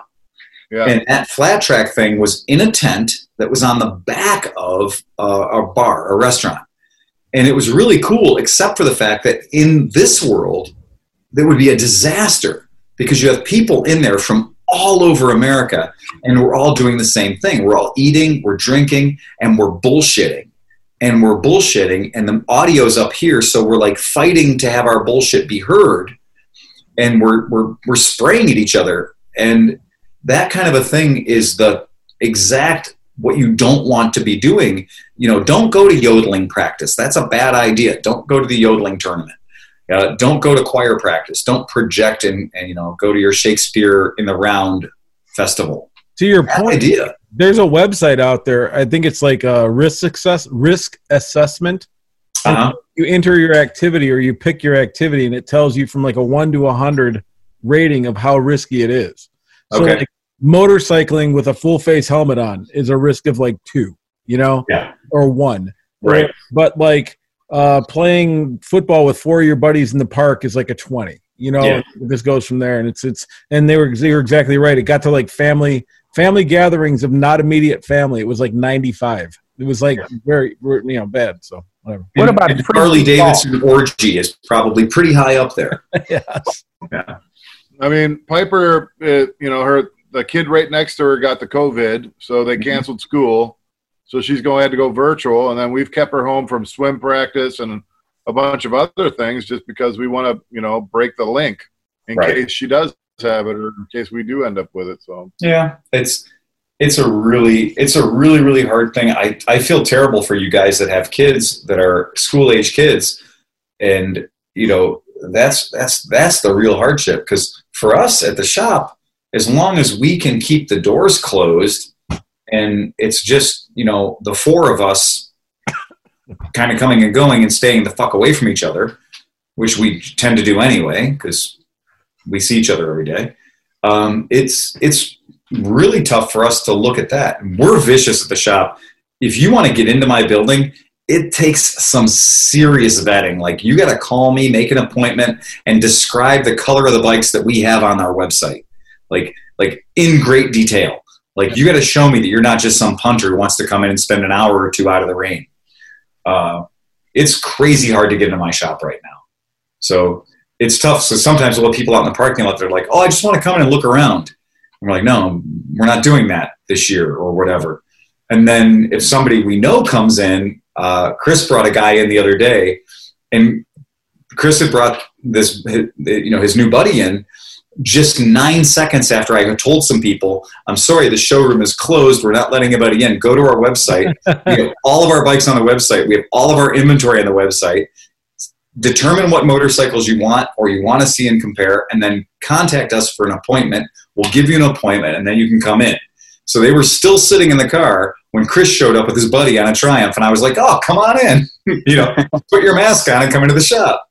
yeah. And that flat track thing was in a tent that was on the back of uh, a bar, a restaurant. And it was really cool, except for the fact that in this world, there would be a disaster because you have people in there from all over America and we're all doing the same thing. We're all eating, we're drinking, and we're bullshitting. And we're bullshitting, and the audio's up here, so we're like fighting to have our bullshit be heard. And we're, we're, we're spraying at each other. And that kind of a thing is the exact what you don't want to be doing. You know, don't go to yodeling practice. That's a bad idea. Don't go to the yodeling tournament. Uh, don't go to choir practice. Don't project and, and you know go to your Shakespeare in the round festival. To your Bad point, idea. there's a website out there. I think it's like a risk success risk assessment. Uh-huh. You enter your activity or you pick your activity, and it tells you from like a one to a hundred rating of how risky it is. So Okay. like motorcycling with a full face helmet on is a risk of like two, you know, Yeah. or one. Right. But like uh, playing football with four of your buddies in the park is like a twenty. You know, Yeah. this goes from there, and it's it's and they were they were exactly right. It got to like family family gatherings of not immediate family. It was like ninety five. It was like very you know bad. So whatever. What about and free Harley football? Davidson orgy is probably pretty high up there. [laughs] yes. Yeah. I mean, Piper, uh, you know, her the kid right next to her got the COVID, so they Mhm. canceled school. So she's going to have to go virtual, and then we've kept her home from swim practice and a bunch of other things just because we want to, you know, break the link in Right. case she does have it or in case we do end up with it. So Yeah, it's it's a really it's a really really hard thing. I I feel terrible for you guys that have kids that are school age kids, and you know that's that's that's the real hardship because for us at the shop, as long as we can keep the doors closed, and it's just you know the four of us kind of coming and going and staying the fuck away from each other, which we tend to do anyway because we see each other every day. Um, it's it's really tough for us to look at that. We're vicious at the shop. If you want to get into my building, it takes some serious vetting. Like you got to call me, make an appointment, and describe the color of the bikes that we have on our website, like like in great detail. Like you got to show me that you're not just some punter who wants to come in and spend an hour or two out of the rain. Uh, it's crazy hard to get into my shop right now. So it's tough. So sometimes we'll have people out in the parking lot. They're like, "Oh, I just want to come in and look around." And we're like, "No, we're not doing that this year or whatever." And then if somebody we know comes in, uh, Chris brought a guy in the other day, and Chris had brought this, you know, his new buddy in. Just nine seconds after I had told some people, "I'm sorry, the showroom is closed. We're not letting anybody in. Go to our website. [laughs] we have all of our bikes on the website. We have all of our inventory on the website." determine what motorcycles you want or you want to see and compare, and then contact us for an appointment. We'll give you an appointment, and then you can come in. So they were still sitting in the car when Chris showed up with his buddy on a Triumph, and I was like, "Oh, come on in! [laughs] you know, put your mask on and come into the shop."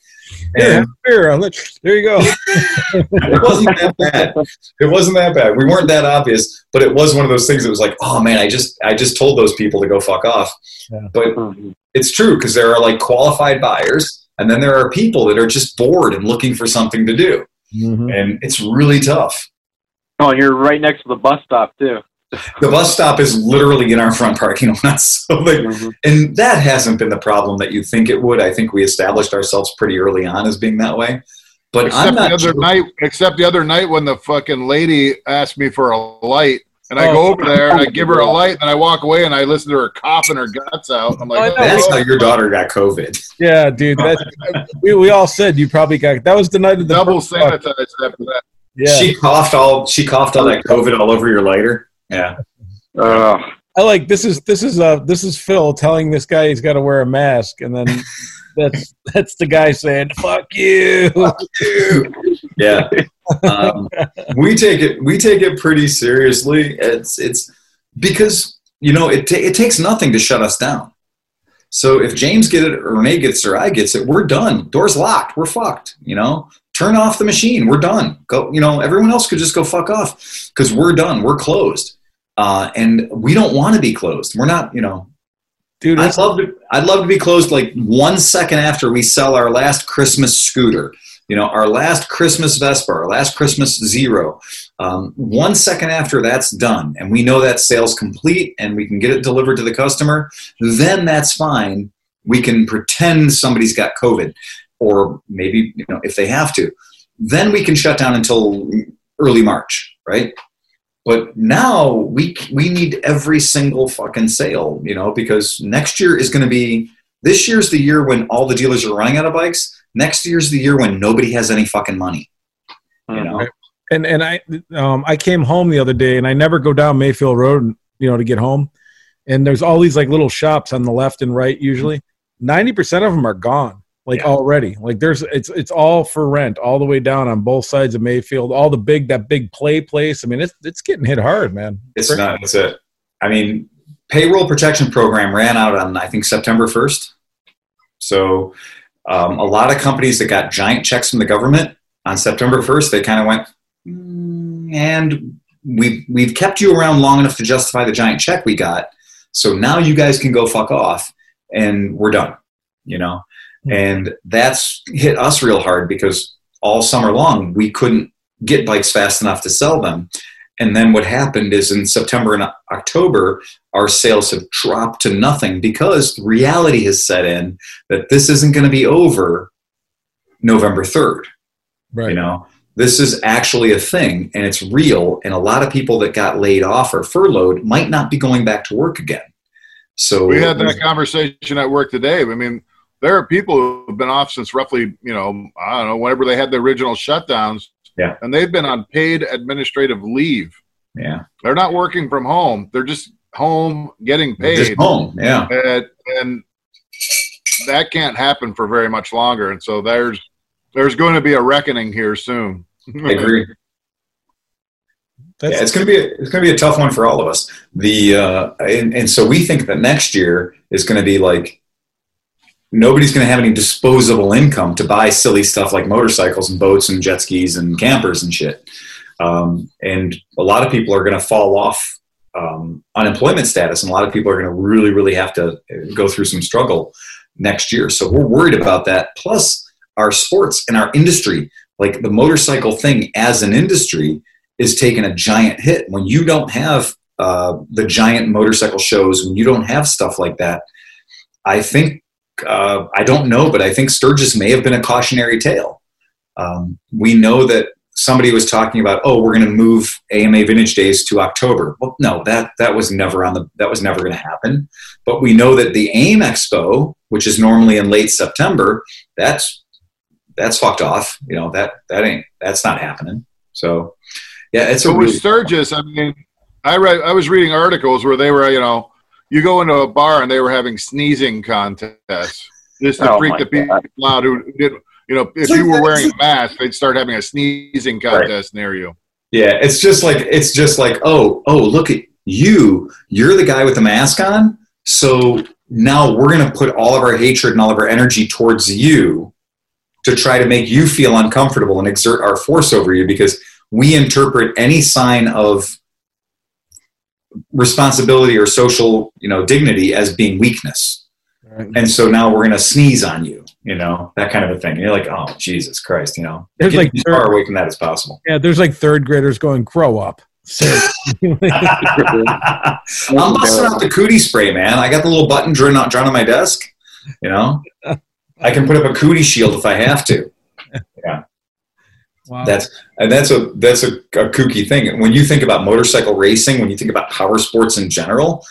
Here, And here, I'll let you- there you go. [laughs] it wasn't that bad. It wasn't that bad. We weren't that obvious, but it was one of those things that was like, "Oh man, I just I just told those people to go fuck off." Yeah. But it's true because there are like qualified buyers, and then there are people that are just bored and looking for something to do, Mhm. and it's really tough. Oh, and you're right next to the bus stop too. The bus stop is literally in our front parking lot, [laughs] so like, Mhm. and that hasn't been the problem that you think it would. I think we established ourselves pretty early on as being that way. But except I'm the not other sure- night, except the other night when the fucking lady asked me for a light. And I Oh. go over there and I give her a [laughs] light, and I walk away and I listen to her coughing her guts out. I'm like, That's oh, how your daughter got COVID. Yeah, dude. That, we, we all said you probably got that was the night of the double sanitized after that. Yeah, She coughed all. She coughed all that COVID all over your lighter. Yeah. Ugh. I like this is this is uh this is Phil telling this guy he's got to wear a mask, and then [laughs] that's that's the guy saying "fuck you." yeah. [laughs] Um, we take it we take it pretty seriously. It's it's because you know it, ta- it takes nothing to shut us down. So if james gets it or renee gets it or i gets it we're done. Doors locked. We're fucked you know? Turn off the machine. We're done. Go you know everyone else could just go fuck off because we're done. We're closed uh, and we don't want to be closed we're not you know Dude, I'd love to. I'd love to be closed like one second after we sell our last Christmas scooter. You know, our last Christmas Vespa, our last Christmas Zero. Um, one second after that's done, and we know that sale's complete, and we can get it delivered to the customer. Then that's fine. We can pretend somebody's got COVID, or maybe you know if they have to. Then we can shut down until early March, right? But now we we need every single fucking sale, you know, because next year is going to be this year's the year when all the dealers are running out of bikes. Next year's the year when nobody has any fucking money. You know, and and I um I came home the other day, and I never go down Mayfield Road, you know, to get home. And there's all these like little shops on the left and right. Usually, ninety percent of them are gone. Like Yeah. already, like there's it's it's all for rent all the way down on both sides of Mayfield. All the big that big play place. I mean, it's it's getting hit hard, man. it's not. It's a. I mean, payroll protection program ran out on I think September first. So, um, a lot of companies that got giant checks from the government on September 1st, they kind of went, "Mm, and we've, we've kept you around long enough to justify the giant check we got. So now you guys can go fuck off and we're done, you know? Hmm. And that's hit us real hard because all summer long we couldn't get bikes fast enough to sell them. And then what happened is in September and October, our sales have dropped to nothing because reality has set in that this isn't going to be over November 3rd. Right. You know, this is actually a thing and it's real. And a lot of people that got laid off or furloughed might not be going back to work again. So We had that conversation at work today. I mean, there are people who have been off since roughly, you know, I don't know, whenever they had the original shutdowns. Yeah. And they've been on paid administrative leave. Yeah. They're not working from home. They're just home getting paid. Just home, yeah. And, and that can't happen for very much longer. And so there's there's going to be a reckoning here soon. I agree. yeah, it's gonna be a, it's gonna be a tough one for all of us. The uh, and, and so we think that next year is gonna be like nobody's gonna have any disposable income to buy silly stuff like motorcycles and boats and jet skis and campers and shit. Um, and a lot of people are gonna fall off um, unemployment status, and a lot of people are gonna really really have to go through some struggle next year. So we're worried about that. Plus our sports and our industry, like the motorcycle thing as an industry is taking a giant hit. When you don't have uh, the giant motorcycle shows, when you don't have stuff like that, I think, uh, I don't know, but I think Sturgis may have been a cautionary tale. Um, we know that somebody was talking about, oh, we're going to move AMA Vintage Days to October. Well, no, that that was never on the that was never going to happen. But we know that the AIM Expo, which is normally in late September, that's that's fucked off. You know that that ain't that's not happening. So yeah, it's a So with really Sturgis, I mean, I read, I was reading articles where they were, you know, you go into a bar and they were having sneezing contests. Just to Oh freak my the people out who did, you know, if you were wearing a mask, they'd start having a sneezing contest near you. Yeah, it's just like it's just like oh oh look at you. You're the guy with the mask on? So now we're going to put all of our hatred and all of our energy towards you to try to make you feel uncomfortable and exert our force over you because we interpret any sign of responsibility or social you know dignity as being weakness and so now we're going to sneeze on you you know that kind of a thing and you're like oh jesus christ you know There's like as far away from that as possible Yeah, there's like third graders going, grow up. [laughs] I'm busting out the cootie spray, man. I got the little button drawn on, drawn on my desk. You know, I can put up a cootie shield if I have to. Yeah, wow. that's and that's a that's a, a kooky thing. When you think about motorcycle racing, when you think about power sports in general,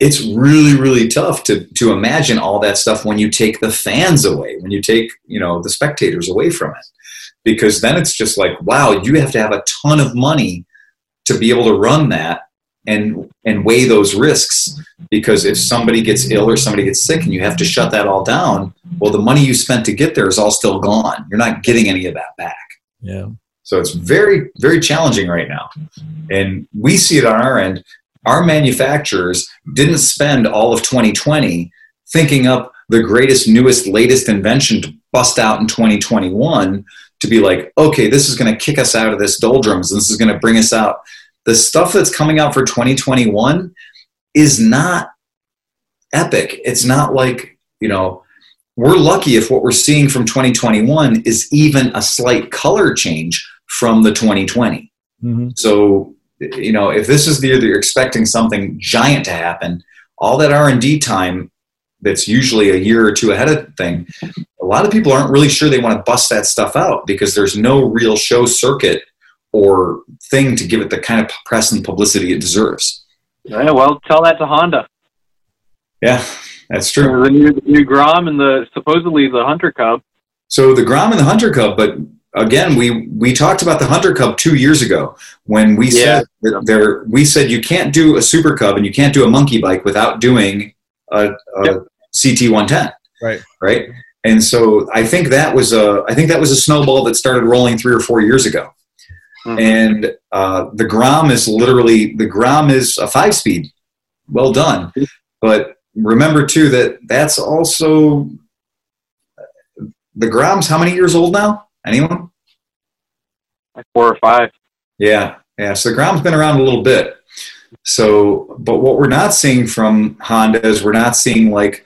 it's really really tough to to imagine all that stuff when you take the fans away, when you take you know the spectators away from it, because then it's just like wow, you have to have a ton of money to be able to run that and and weigh those risks because if somebody gets ill or somebody gets sick and you have to shut that all down well the money you spent to get there is all still gone you're not getting any of that back yeah. so it's very very challenging right now and we see it on our end our manufacturers didn't spend all of 2020 thinking up the greatest newest latest invention to bust out in 2021 to be like okay this is going to kick us out of this doldrums this is going to bring us out the stuff that's coming out for 2021 is not epic. It's not like, you know, we're lucky if what we're seeing from 2021 is even a slight color change from the 2020. Mhm. So, you know, if this is the year that you're expecting something giant to happen, all that R&D time that's usually a year or two ahead of thing, a lot of people aren't really sure they want to bust that stuff out because there's no real show circuit or thing to give it the kind of press and publicity it deserves. Yeah, well, tell that to Honda. Yeah, that's true. The new, the new Grom and the supposedly the Hunter Cub. So the Grom and the Hunter Cub, but again, we we talked about the Hunter Cub two years ago when we Yeah. said that there. We said you can't do a Super Cub and you can't do a monkey bike without doing a, a CT 110, Right. right? And so I think that was a I think that was a snowball that started rolling three or four years ago. And uh, the Grom is literally the Grom is a five speed. Well done, but remember too that that's also the Grom's how many years old now? Anyone? like four or five. Yeah, yeah. So the Grom's been around a little bit. So, but what we're not seeing from Honda is we're not seeing like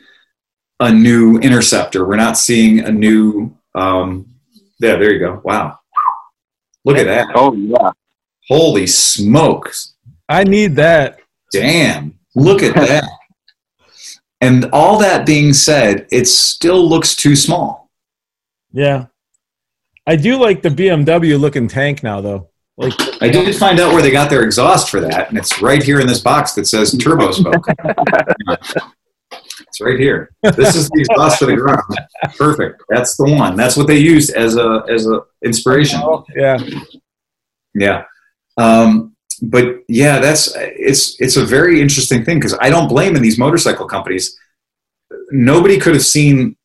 a new Interceptor. We're not seeing a new. Um, yeah, there you go. Wow, look at that. Oh yeah. Holy smokes! I need that. Damn, look at that. And all that being said, it still looks too small. Yeah. I do like the BMW looking tank now, though. Like I did find out where they got their exhaust for that, and it's right here in this box that says turbo smoke. [laughs] it's right here. This is the exhaust for the Grom. Perfect. That's the one. That's what they used as a as a inspiration. Yeah. Yeah. Um, but yeah, that's it's it's a very interesting thing because I don't blame in these motorcycle companies. Nobody could have seen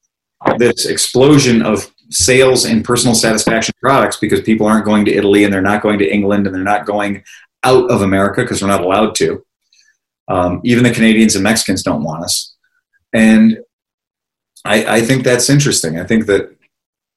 this explosion of sales and personal satisfaction products because people aren't going to Italy and they're not going to England and they're not going out of America because we're not allowed to. Um, even the Canadians and Mexicans don't want us. And I, I think that's interesting. I think that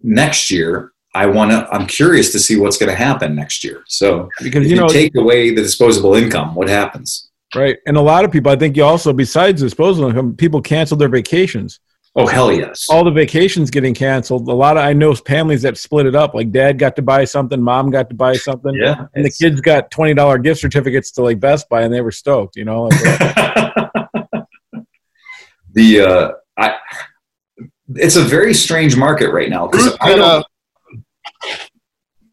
next year, I want to. I'm curious to see what's going to happen next year. So, Because, if you you, know- take away the disposable income, what happens? Right. And a lot of people, I think you also, besides disposable income, people cancel their vacations. Oh hell yes! All the vacations getting canceled. A lot of I know families that split it up. Like dad got to buy something, mom got to buy something. Yeah, And the kids got twenty dollar gift certificates to like Best Buy, and they were stoked. You know. Like, [laughs] the uh, I, it's a very strange market right now because Bruce I a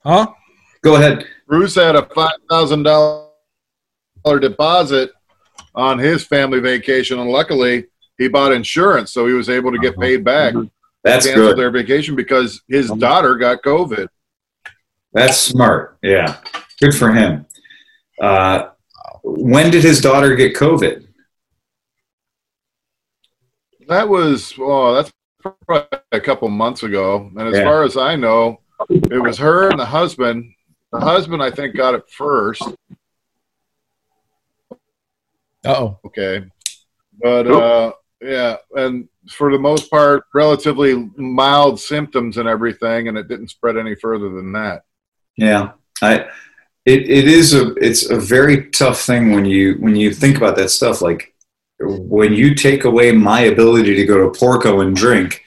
huh? Go ahead. Bruce had a five thousand dollar deposit on his family vacation, and luckily he bought insurance, so he was able to get uh-huh. paid back. Mm-hmm. That's Canceled good. their vacation because his um, daughter got COVID. That's smart. Yeah, good for him. Uh, when did his daughter get COVID? That was oh, that's probably a couple months ago. And as Yeah. far as I know, it was her and the husband. The husband, I think, got it first. oh. Okay, but uh, yeah, and for the most part, relatively mild symptoms and everything, and it didn't spread any further than that. Yeah, I. It, it is a it's a very tough thing when you when you think about that stuff. Like when you take away my ability to go to Porco and drink,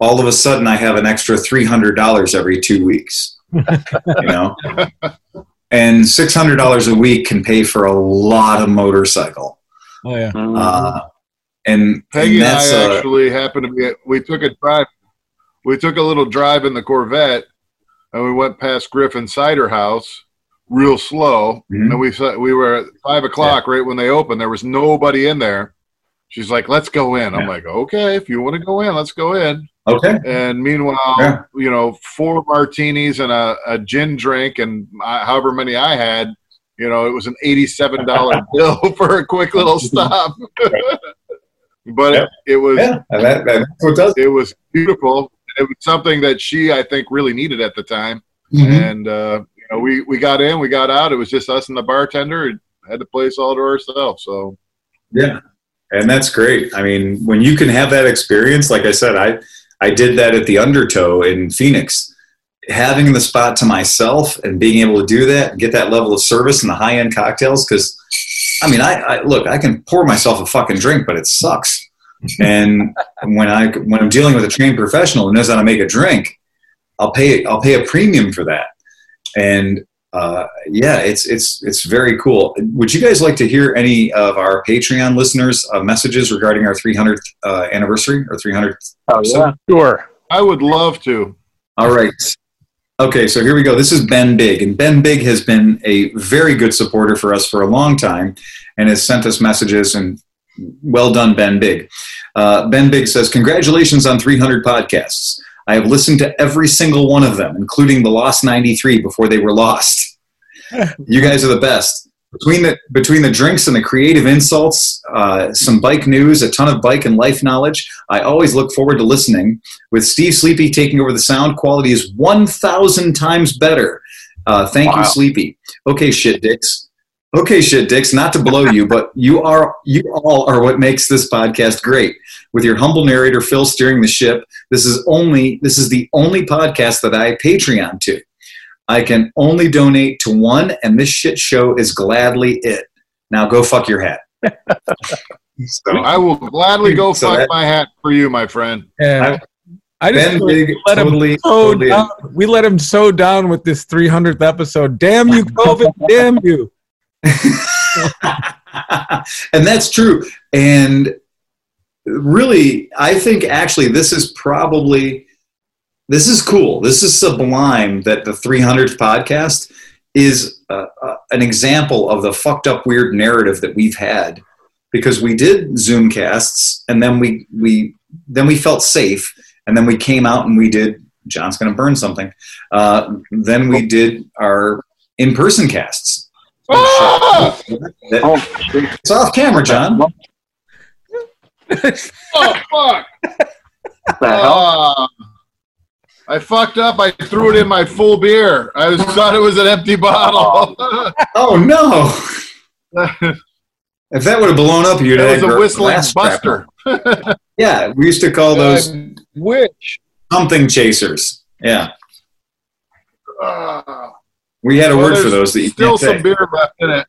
all of a sudden I have an extra three hundred dollars every two weeks. you know, [laughs] and six hundred dollars a week can pay for a lot of motorcycle. Oh yeah. Uh, and, Peggy and and that's I actually happened to be. At, we took a drive. We took a little drive in the Corvette, and we went past Griffin Cider House, real slow. Mhm. And we saw- we were at five o'clock right when they opened. There was nobody in there. She's like, "Let's go in." I'm Yeah. like, "Okay, if you want to go in, let's go in." okay. And meanwhile, Yeah. you know, four martinis and a, a gin drink, and I, however many I had, you know, it was an eighty-seven dollar [laughs] bill for a quick little [laughs] stop. [laughs] but Yeah. it, it was Yeah, that, that's what does. it was beautiful. It was something that she, I think, really needed at the time. Mhm. And uh, you know, we we got in, we got out. It was just us and the bartender. Had the place all to ourselves. So Yeah, and that's great. I mean, when you can have that experience, like I said, I I did that at the Undertow in Phoenix. Having the spot to myself and being able to do that and get that level of service and the high end cocktails, because I mean, I, I look, I can pour myself a fucking drink, but it sucks. [laughs] and when I when I'm dealing with a trained professional who knows how to make a drink, I'll pay I'll pay a premium for that. And uh, yeah, it's it's it's very cool. Would you guys like to hear any of our Patreon listeners' uh, messages regarding our 300th uh, anniversary or 300th? Oh yeah. Sure. I would love to. All right. Okay, so here we go. This is Ben Big, and Ben Big has been a very good supporter for us for a long time, and has sent us messages. And well done, Ben Big. Uh, ben Big says, "Congratulations on 300 podcasts. I have listened to every single one of them, including the Lost 93 before they were lost. [laughs] you guys are the best." Between the between the drinks and the creative insults, uh, some bike news, a ton of bike and life knowledge, I always look forward to listening. With Steve Sleepy taking over, the sound quality is 1,000 times better. Uh, thank you, Sleepy. Okay, shit dicks. Okay, shit dicks. Not to blow you, but you are you all are what makes this podcast great. With your humble narrator Phil steering the ship, this is only this is the only podcast that I Patreon to. I can only donate to one, and this shit show is gladly it. Now go fuck your hat. [laughs] so, I will gladly go So fuck that- my hat for you, my friend. Yeah. I just Ben Big, let him totally, so totally down, we let him so down with this 300th episode. Damn you, [laughs] COVID! damn you! [laughs] and that's true. And really, I think actually this is probably this is cool. This is sublime that the 300th podcast is uh, uh, an example of the fucked up weird narrative that we've had because we did Zoom casts and then we we then we felt safe and then we came out and we did John's going to burn something. Uh, then we did our in-person casts. That- it's off camera, John. [laughs] Oh fuck! the hell? Ah. I fucked up. I threw it in my full beer. I was, thought it was an empty bottle. [laughs] Oh no! [laughs] If that would have blown up, you'd have was a whistling glass buster. Yeah, we used to call those Which? something chasers. Yeah, Ah. We had a Well, word for those that you Still can't say. some beer left in it.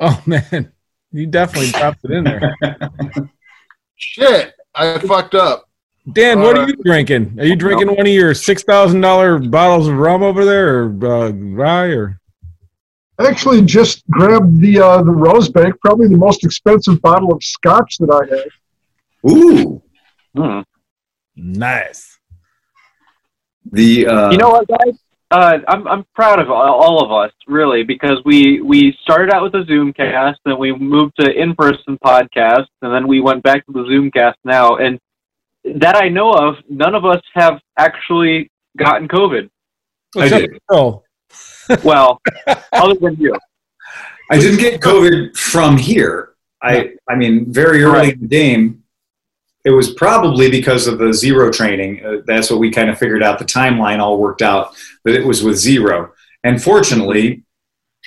Oh [laughs] man, you definitely dropped it in there. [laughs] Shit! I fucked up. Dan, what are you drinking? Are you drinking one of your six thousand dollar bottles of rum over there, or uh, rye, or? Actually, just grabbed the uh, the Rosebank, probably the most expensive bottle of scotch that I have. Ooh, Hmm. Nice. the uh, You know what, guys? Uh, I'm I'm proud of all, all of us, really, because we we started out with a Zoom cast, then we moved to in-person podcasts, and then we went back to the Zoomcast now. And that I know of, none of us have actually gotten COVID. I did. Phil. [laughs] Well, other than you. I didn't get COVID from here. I I mean, very early in the game, it was probably because of the zero training. Uh, that's what we kind of figured out. The timeline all worked out that it was with zero, and fortunately,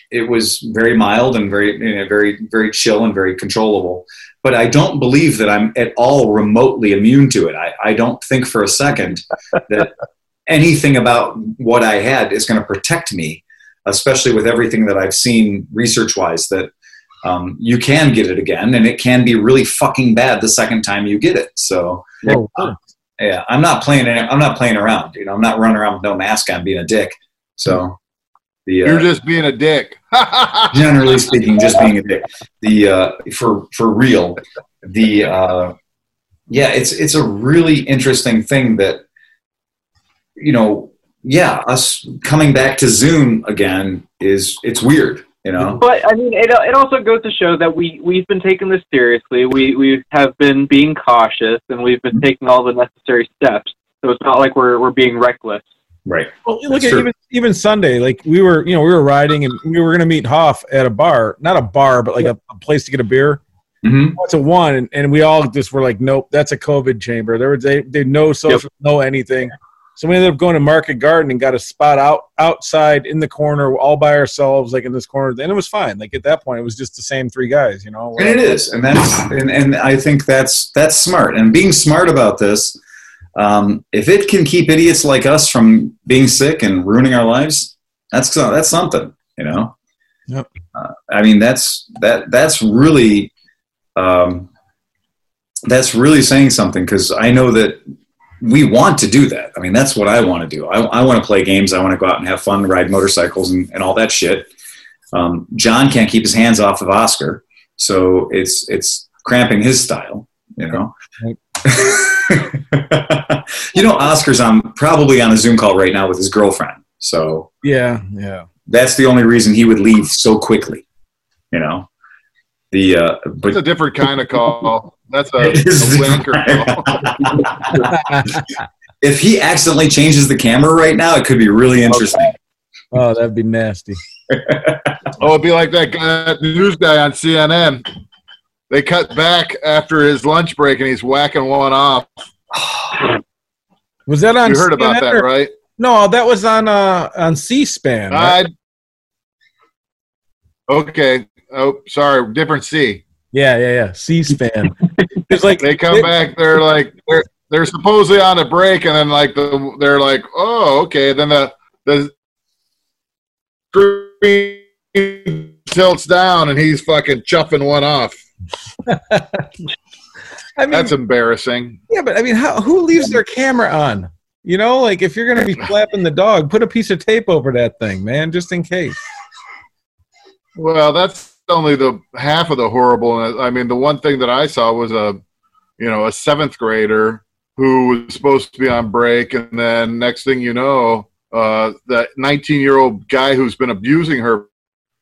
it was very mild and very you know, very very chill and very controllable. But I don't believe that I'm at all remotely immune to it. I, I don't think for a second that [laughs] anything about what I had is going to protect me, especially with everything that I've seen research wise that um, you can get it again and it can be really fucking bad the second time you get it. So Whoa. uh, yeah, I'm not playing. I'm not playing around. You know, I'm not running around with no mask on, being a dick. So the You're uh, just being a dick. [laughs] generally speaking, just being a dick. The uh, for for real, the uh, yeah, it's it's a really interesting thing that you know, yeah, us coming back to Zoom again is it's weird. You know, But I mean, it, it also goes to show that we we've been taking this seriously. We we have been being cautious, and we've been taking all the necessary steps. So it's not like we're we're being reckless. right? Well, look That's at true. even even Sunday. Like we were, you know, we were riding and we were going to meet Hoff at a bar, not a bar, but like a, a place to get a beer. hmm It's a one, and, and we all just were like, nope, that's a COVID chamber. There was they they no social, no anything. So we ended up going to Market Garden and got a spot out outside in the corner, all by ourselves, like in this corner, and it was fine. Like at that point, it was just the same three guys, you know. And it is, and that's and, and I think that's that's smart. And being smart about this, um, if it can keep idiots like us from being sick and ruining our lives, that's that's something, you know. Yep. Uh, I mean, that's that that's really um, that's really saying something because I know that we want to do that. I mean, that's what I want to do. I, I want to play games. I want to go out and have fun, ride motorcycles, and, and all that shit. Um, John can't keep his hands off of Oscar, so it's it's cramping his style. You know. [laughs] you know, Oscar's on probably on a Zoom call right now with his girlfriend. So Yeah, yeah. that's the only reason he would leave so quickly. You know, the uh, It's a different kind of call. That's a, [laughs] It is a wanker [laughs] call. [laughs] if he accidentally changes the camera right now, it could be really interesting. Oh, that'd be nasty. Oh, it'd be like that guy, that news guy on CNN. They cut back after his lunch break and he's whacking one off. Was that on? You heard about that, or- right? No, that was on uh on C-SPAN. right? Okay. Oh, sorry. Different C. Yeah, yeah, yeah. C-SPAN. [laughs] It's like They come back. They're like they're they're supposedly on a break, and then like the they're like, oh, okay. Then the the screen tilts down and he's fucking chuffing one off. [laughs] I mean, That's embarrassing. yeah, but I mean, how, who leaves their camera on? You know, like if you're gonna be flapping the dog, put a piece of tape over that thing, man, just in case. Well, that's only the half of the horrible. I mean, the one thing that I saw was a, you know, a seventh grader who was supposed to be on break, and then next thing you know, uh, that 19 year old guy who's been abusing her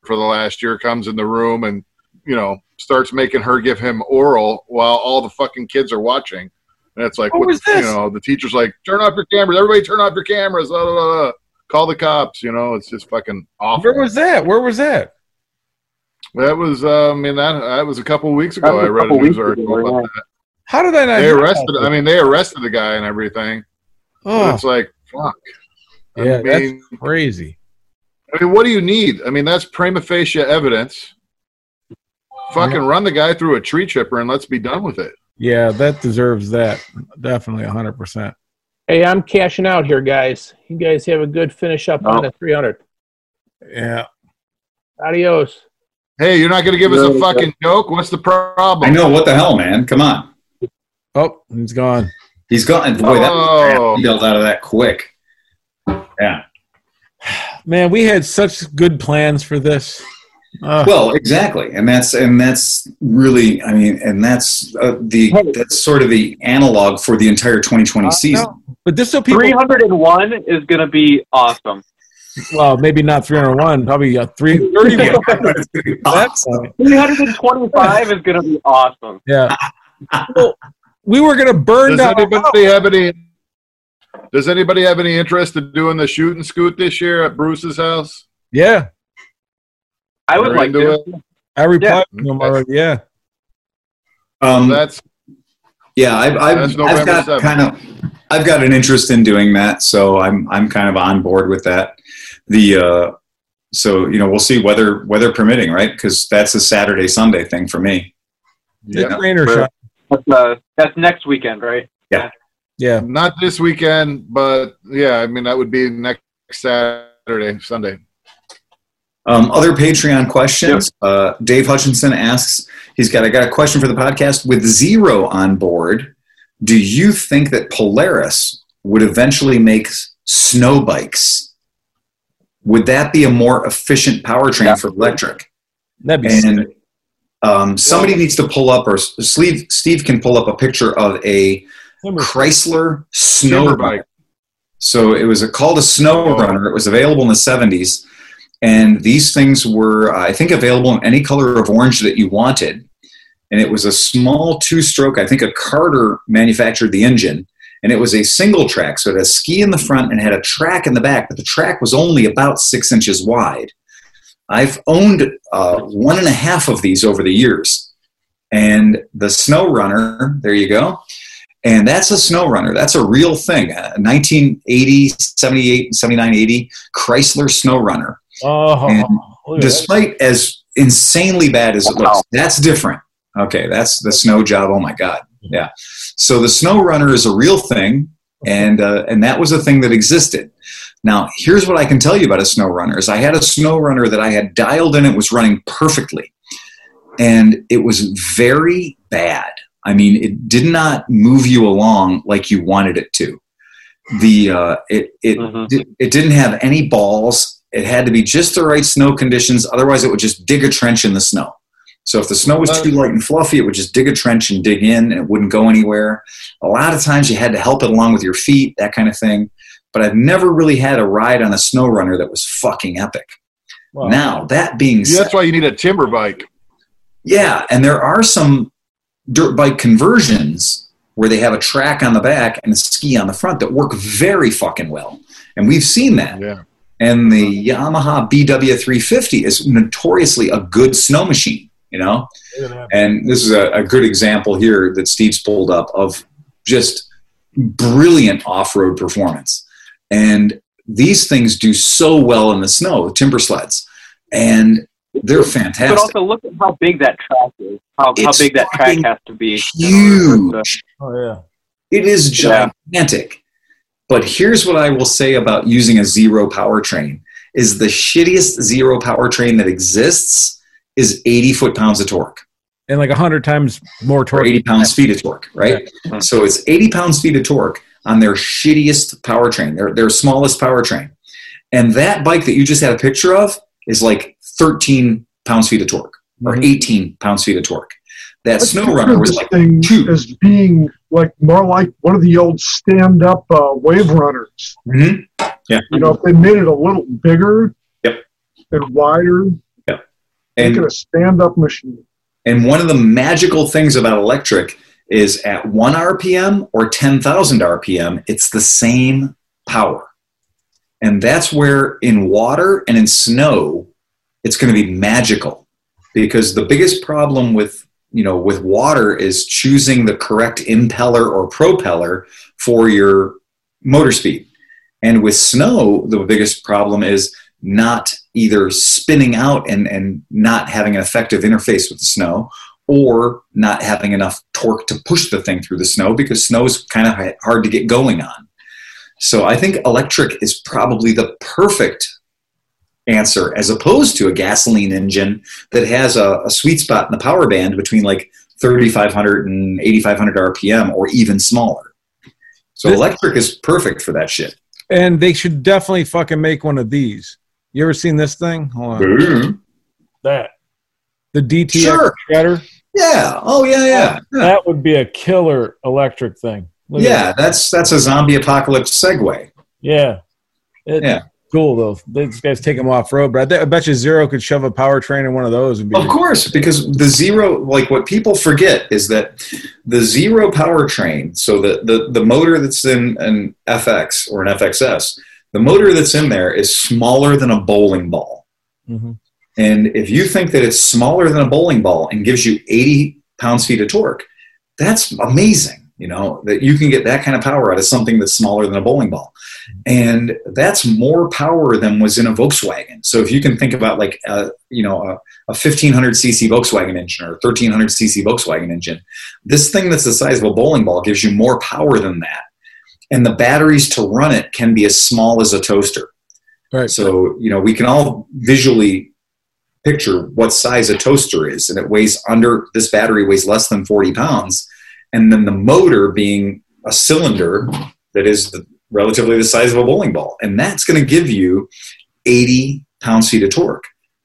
for the last year comes in the room and, you know, starts making her give him oral while all the fucking kids are watching. And it's like, What was you know, the teacher's like, turn off your cameras. Everybody turn off your cameras. blah, blah, blah. Call the cops. You know, it's just fucking awful. Where was that? Where was that? That was, uh, I mean, that, that was a couple of weeks ago. I read a couple news weeks ago, article about yeah. that. How did I not? They arrested. about I mean, they arrested the guy and everything. Oh, It's like, fuck. I yeah, mean, that's crazy. I mean, what do you need? I mean, that's prima facie evidence. Fucking run the guy through a tree chipper and let's be done with it. Yeah, that deserves that. Definitely, hundred percent. Hey, I'm cashing out here, guys. You guys have a good finish up on the 300. Yeah. Adios. Hey, you're not going to give us a fucking joke? What's the problem? I know what the hell, man. Come on. Oh, he's gone. He's gone. Boy, that Oh. he bailed out of that quick. Yeah. [sighs] Man, we had such good plans for this. Uh, Well, exactly, and that's and that's really, I mean, and that's uh, the that's sort of the analog for the entire 2020 season. but this so people, 301 is going to be awesome. Well, maybe not 301, probably uh, 331. [laughs] That's 325 is going to be awesome. Yeah. Well, we were gonna burn Does down. anybody have any? Does anybody have any interest in doing the shoot and scoot this year at Bruce's house? Yeah, I would You're like to. it? I replied to him already. Yeah. Um, That's yeah, I've, I've, I've got 7th. kind of, I've got an interest in doing that, so I'm I'm kind of on board with that. The uh, so you know we'll see weather weather permitting, right? Because that's a Saturday Sunday thing for me. It's rain or shine. That's, uh, that's next weekend, right? Yeah. Yeah. Not this weekend, but yeah, I mean that would be next Saturday, Sunday. Um, other Patreon questions. Uh, Dave Hutchinson asks, he's got, I got a question for the podcast. With Zero on board, do you think that Polaris would eventually make snow bikes? Would that be a more efficient powertrain for electric? That'd be And um, somebody needs to pull up, or Steve, Steve can pull up a picture of a Chrysler snow Timber bike. So it was a, called a Snow. Runner. It was available in the 70s. And these things were, uh, I think, available in any color of orange that you wanted. And it was a small two stroke, I think a Carter manufactured the engine. And it was a single track. So it had a ski in the front and had a track in the back, but the track was only about six inches wide. I've owned uh, one and a half of these over the years. And the Snow Runner, there you go. And that's a snow runner. That's a real thing. A 1980, 78, 79, 80 Chrysler snow runner. Oh, And that. Despite as insanely bad as it looks, that's different. Okay, that's the snow job. Oh my God. Yeah. So the snow runner is a real thing. And, uh, and that was a thing that existed. Now, here's what I can tell you about a snow runner is I had a snow runner that I had dialed in. It was running perfectly. And it was very bad. I mean, it did not move you along like you wanted it to. The uh, it it Mhm. di- it didn't have any balls. It had to be just the right snow conditions. Otherwise, it would just dig a trench in the snow. So if the snow was too light and fluffy, it would just dig a trench and dig in, and it wouldn't go anywhere. A lot of times, you had to help it along with your feet, that kind of thing. But I've never really had a ride on a snow runner that was fucking epic. Wow. Now that being Yeah, said, that's why you need a timber bike. yeah, and there are some dirt bike conversions where they have a track on the back and a ski on the front that work very fucking well. And we've seen that. Yeah. And the Yamaha BW350 is notoriously a good snow machine, you know? And this is a, a good example here that Steve's pulled up of just brilliant off road performance. And these things do so well in the snow, timber sleds. And they're fantastic. But also look at how big that track is. How, how big that track has to be. in order for it to- huge. Oh yeah. It is Yeah. gigantic. But here's what I will say about using a zero powertrain is the shittiest zero powertrain that exists is 80 foot pounds of torque and like 100 times more or torque 80 pounds feet of torque, right? So it's 80 pounds feet of torque on their shittiest powertrain, their, their smallest powertrain. And that bike that you just had a picture of is like 13 pounds feet of torque or 18 pounds feet of torque. That Let's snow runner was like two. as being like more like one of the old stand-up uh, wave runners. Mhm. Yeah. You know, if they made it a little bigger Yep. and wider, Yep. make And it a stand-up machine. And one of the magical things about electric is at 1 RPM or 10,000 RPM, it's the same power. And that's where in water and in snow, it's going to be magical because the biggest problem with you know with water is choosing the correct impeller or propeller for your motor speed and with snow the biggest problem is not either spinning out and, and not having an effective interface with the snow or not having enough torque to push the thing through the snow because snow is kind of hard to get going on. So i think electric is probably the perfect answer as opposed to a gasoline engine that has a, a sweet spot in the power band between like 3500 and 8500 rpm or even smaller. So electric is perfect for that shit. And they should definitely fucking make one of these you ever seen this thing hold on mm-hmm. That the DTV Sure. shredder yeah oh yeah yeah that would be a killer electric thing. Look yeah that. that's that's a zombie apocalypse segue yeah. It- Yeah. cool though these guys take them off road but I, bet- I bet you zero could shove a powertrain in one of those and be Of course, because the zero, like what people forget is that the zero powertrain, so the, the, the motor that's in an FX or an FXS, the motor that's in there is smaller than a bowling ball. Mhm. And if you think that it's smaller than a bowling ball and gives you 80 pounds feet of torque, that's amazing. You know, that you can get that kind of power out of something that's smaller than a bowling ball. And that's more power than was in a Volkswagen. So if you can think about like, a, you know, a, a 1500 cc Volkswagen engine or a 1300 cc Volkswagen engine, this thing that's the size of a bowling ball gives you more power than that. And the batteries to run it can be as small as a toaster. Right. So, you know, we can all visually picture what size a toaster is, and it weighs under this battery weighs less than 40 pounds. And then the motor being a cylinder that is the, relatively the size of a bowling ball. And that's going to give you 80 pounds feet of torque.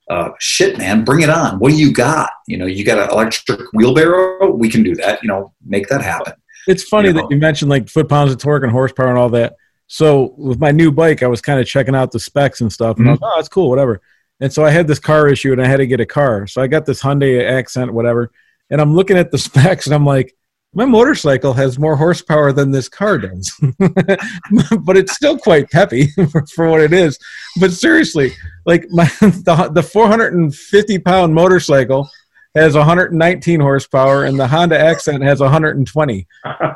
Uh, shit, man, bring it on. What do you got? You know, you got an electric wheelbarrow? We can do that. You know, make that happen. It's funny You that know. you mentioned like foot pounds of torque and horsepower and all that. So with my new bike, I was kind of checking out the specs and stuff, and I was, mm-hmm. oh, that's cool, whatever. And so I had this car issue, and I had to get a car. So I got this Hyundai Accent, whatever, and I'm looking at the [laughs] specs, and I'm like, my motorcycle has more horsepower than this car does, [laughs] but it's still quite peppy [laughs] for, for what it is. But seriously, like my the, the 450 pound motorcycle has 119 horsepower, and the Honda Accent has 120. I [laughs] [laughs]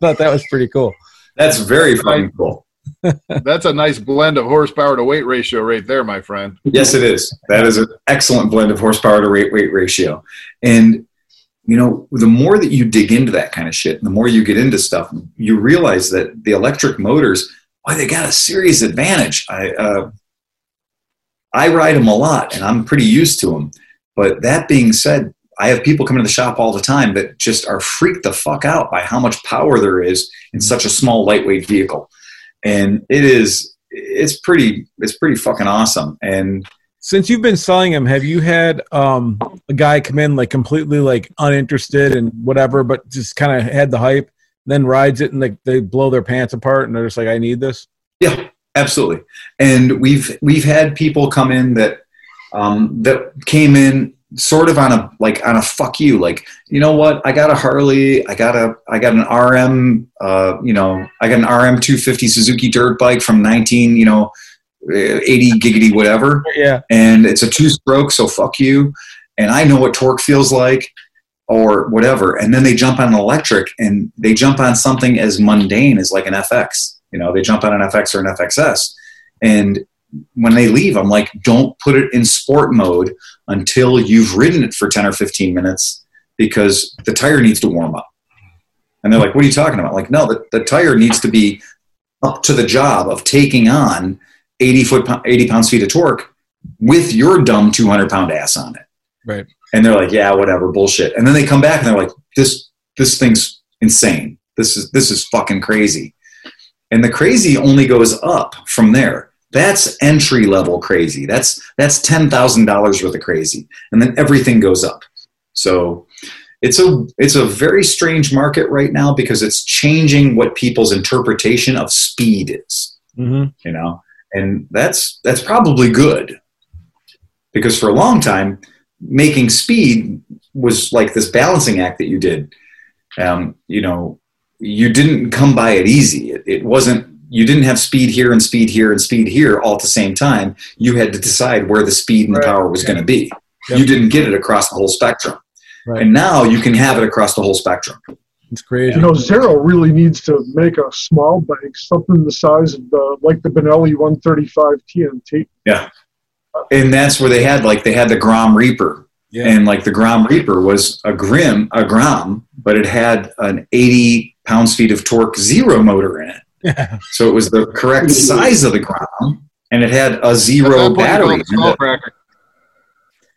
thought that was pretty cool. That's very fucking cool. That's a nice blend of horsepower to weight ratio right there, my friend. Yes, it is. That is an excellent blend of horsepower to weight weight ratio. And you know, the more that you dig into that kind of shit, the more you get into stuff, you realize that the electric motors, why they got a serious advantage. I uh, I ride them a lot, and I'm pretty used to them. But that being said, I have people come into the shop all the time that just are freaked the fuck out by how much power there is in such a small, lightweight vehicle, and it is it's pretty it's pretty fucking awesome. And Since you've been selling them, have you had um, a guy come in like completely like uninterested and whatever, but just kind of had the hype, then rides it and like they blow their pants apart and they're just like, I need this. Yeah, absolutely. And we've we've had people come in that um, that came in sort of on a like on a fuck you, like you know what? I got a Harley, I got a I got an RM, uh, you know, I got an RM 250 Suzuki dirt bike from 19, you know, uh, 80 giggity whatever, Yeah. and it's a two stroke, so fuck you. And I know what torque feels like or whatever. And then they jump on an electric and they jump on something as mundane as like an FX. You know, they jump on an FX or an FXS. And when they leave, I'm like, don't put it in sport mode until you've ridden it for 10 or 15 minutes because the tire needs to warm up. And they're like, what are you talking about? Like, no, the, the tire needs to be up to the job of taking on 80 foot, 80 pounds feet of torque with your dumb 200 pound ass on it. Right. And they're like, yeah, whatever, bullshit. And then they come back and they're like, this, this thing's insane. This is, this is fucking crazy. And the crazy only goes up from there. That's entry level crazy. That's, that's $10,000 worth of crazy. And then everything goes up. So it's a it's a very strange market right now because it's changing what people's interpretation of speed is Mm-hmm. you know and that's that's probably good because for a long time making speed was like this balancing act that you did um, you know you didn't come by it easy it, it wasn't you didn't have speed here and speed here and speed here all at the same time you had to decide where the speed and the power was going to be you didn't get it across the whole spectrum Right. and now you can have it across the whole spectrum It's crazy. You know, Zero really needs to make a small bike, something the size of the like the Benelli 135 TNT. Yeah. And that's where they had like they had the Grom Reaper. Yeah. And like the Grom Reaper was a grim a Grom, but it had an 80 pounds feet of torque zero motor in it. [laughs] So it was the correct size of the Grom and it had a zero At that point, you battery. call it a in skull it. cracker.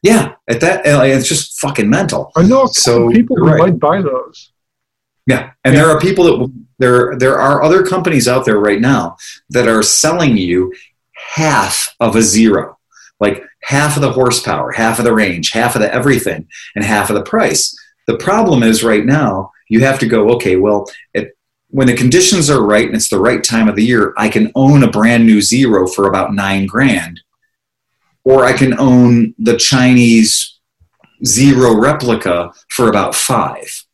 Yeah, at that uh, it's just fucking mental. I know So, people who right. might buy those. Yeah, and there are people that there there are other companies out there right now that are selling you half of a zero, like half of the horsepower, half of the range, half of the everything, and half of the price. The problem is right now you have to go okay. Well, it, when the conditions are right and it's the right time of the year, I can own a brand new zero for about nine grand, or I can own the Chinese zero replica for about five.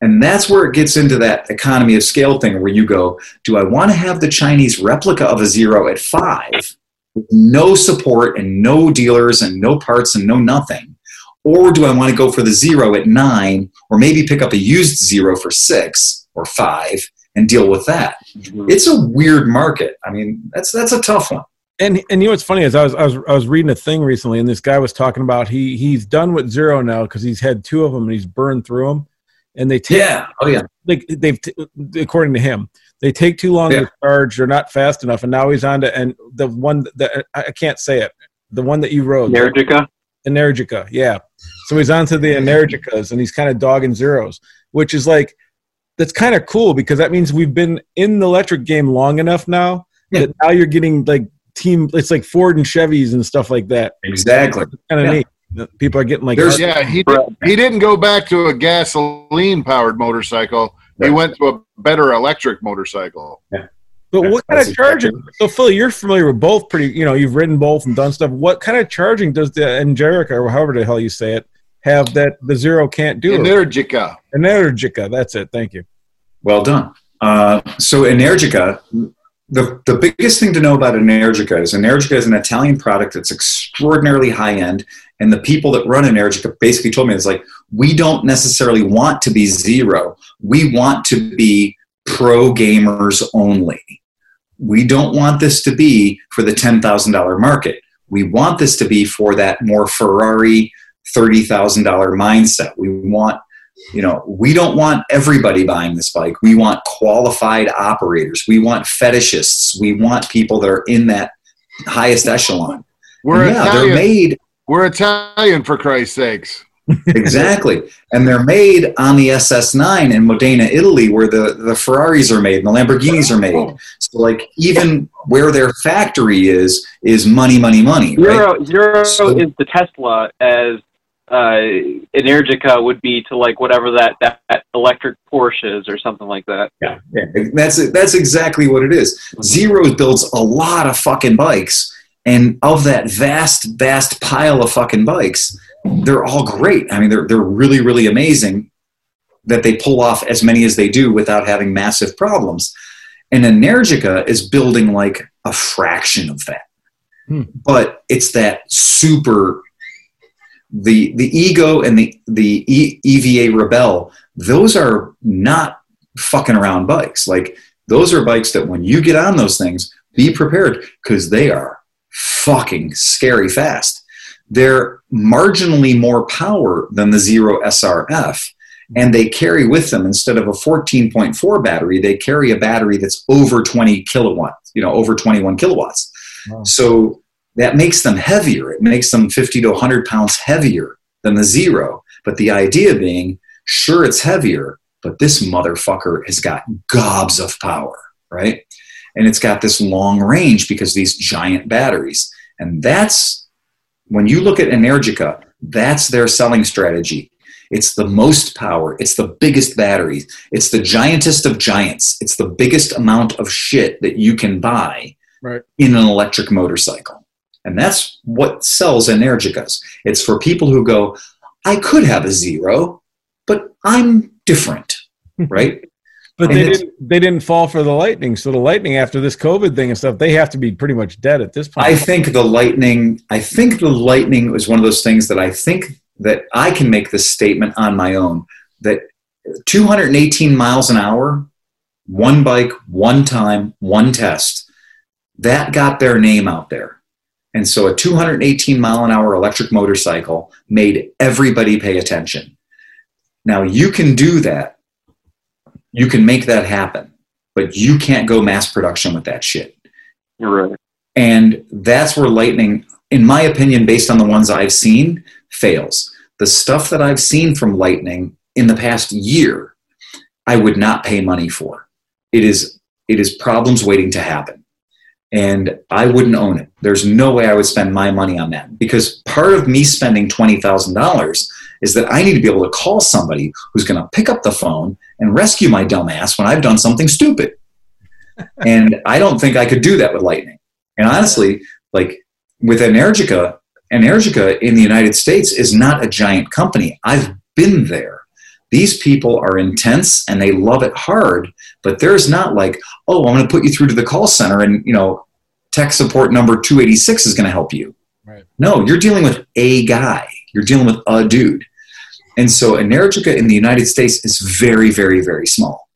And that's where it gets into that economy of scale thing where you go, do I want to have the Chinese replica of a zero at five, with no support and no dealers and no parts and no nothing? Or do I want to go for the zero at nine, or maybe pick up a used zero for six or five and deal with that? Mm-hmm. It's a weird market. I mean, that's that's a tough one. And and you know what's funny is I was I was I was reading a thing recently, and this guy was talking about he he's done with zero now because he's had two of them and he's burned through them, and they take Yeah. Oh yeah. like they've t- according to him they take too long Yeah. to charge they're not fast enough and now he's on to and the one that I I can't say it the one that you rode Energica? Energica yeah so he's on to the Energicas and he's kind of dogging zeros which is like that's kind of cool because that means we've been in the electric game long enough now Yeah. that now you're getting like team it's like Ford and Chevys and stuff like that Exactly. kind of Yeah. neat people are getting like There's- Yeah, he he didn't go back to a gasoline powered motorcycle. He went to a better electric motorcycle. yeah. But Yeah, what kind of charging? So Phil, you're familiar with both. Pretty, you know, you've ridden both and done stuff. What kind of charging does the Angelica, or however the hell you say it, have that the Zero can't do? Energica. Energica. That's it. Thank you. Well done. Uh, so Energica, the, the biggest thing to know about Energica is Energica is an Italian product that's extraordinarily high end. And the people that run Energica basically told me it's like, we don't necessarily want to be zero. We want to be pro gamers only. We don't want this to be for the $10,000 market. We want this to be for that more Ferrari $30,000 mindset. We want you know we don't want everybody buying this bike. We want qualified operators. We want fetishists. We want people that are in that highest echelon. We're And yeah they're made We're Italian for Christ's sakes. [laughs] exactly. And they're made on the ss9 in modena italy where the, the ferraris are made and the lamborghinis are made. So like even where their factory is is money money money right? Zero, zero So- is the Tesla as uh, Energica would be to like whatever that, that, that electric Porsche is or something like that. Yeah, yeah, that's that's exactly what it is. Zero builds a lot of fucking bikes, and of that vast, vast pile of fucking bikes, they're all great. I mean, they're they're really, really amazing that they pull off as many as they do without having massive problems. And Energica is building like a fraction of that, Hmm. but it's that super. The the ego and the the e, EVA Rebel, those are not fucking around bikes. Like those are bikes that when you get on those things, be prepared because they are fucking scary fast. They're marginally more power than the Zero SRF, and they carry with them instead of a 14.4 battery, they carry a battery that's over 20 kilowatts, you know, over 21 kilowatts. Wow. So that makes them heavier. It makes them 50 to 100 pounds heavier than the zero. But the idea being, sure, it's heavier, but this motherfucker has got gobs of power, right? And it's got this long range because these giant batteries. And that's when you look at Energica, that's their selling strategy. It's the most power. It's the biggest batteries. It's the giantest of giants. It's the biggest amount of shit that you can buy Right. in an electric motorcycle. And that's what sells Energicas. It's for people who go, I could have a zero, but I'm different, [laughs] right? But And they didn't. They didn't fall for the lightning. So the lightning, after this COVID thing and stuff, they have to be pretty much dead at this point. I think the lightning. I think the lightning was one of those things that I think that I can make this statement on my own that 218 miles an hour, one bike, one time, one test, that got their name out there. And so a 218 mile an hour electric motorcycle made everybody pay attention. Now you can do that. You can make that happen, but you can't go mass production with that shit. You're right. And that's where Lightning, in my opinion, based on the ones I've seen, fails. The stuff that I've seen from Lightning in the past year, I would not pay money for. It is it is problems waiting to happen. And I wouldn't own it. There's no way I would spend my money on that. Because part of me spending twenty thousand dollars is that I need to be able to call somebody who's gonna pick up the phone and rescue my dumb ass when I've done something stupid. [laughs] and I don't think I could do that with Lightning. And honestly, like with Energica, Energica in the United States is not a giant company. I've been there. These people are intense and they love it hard, but there's not like, oh, I'm going to put you through to the call center and, you know, tech support number 286 is going to help you. Right. No, you're dealing with a guy. You're dealing with a dude. And so Energica in the United States is very, very, very small.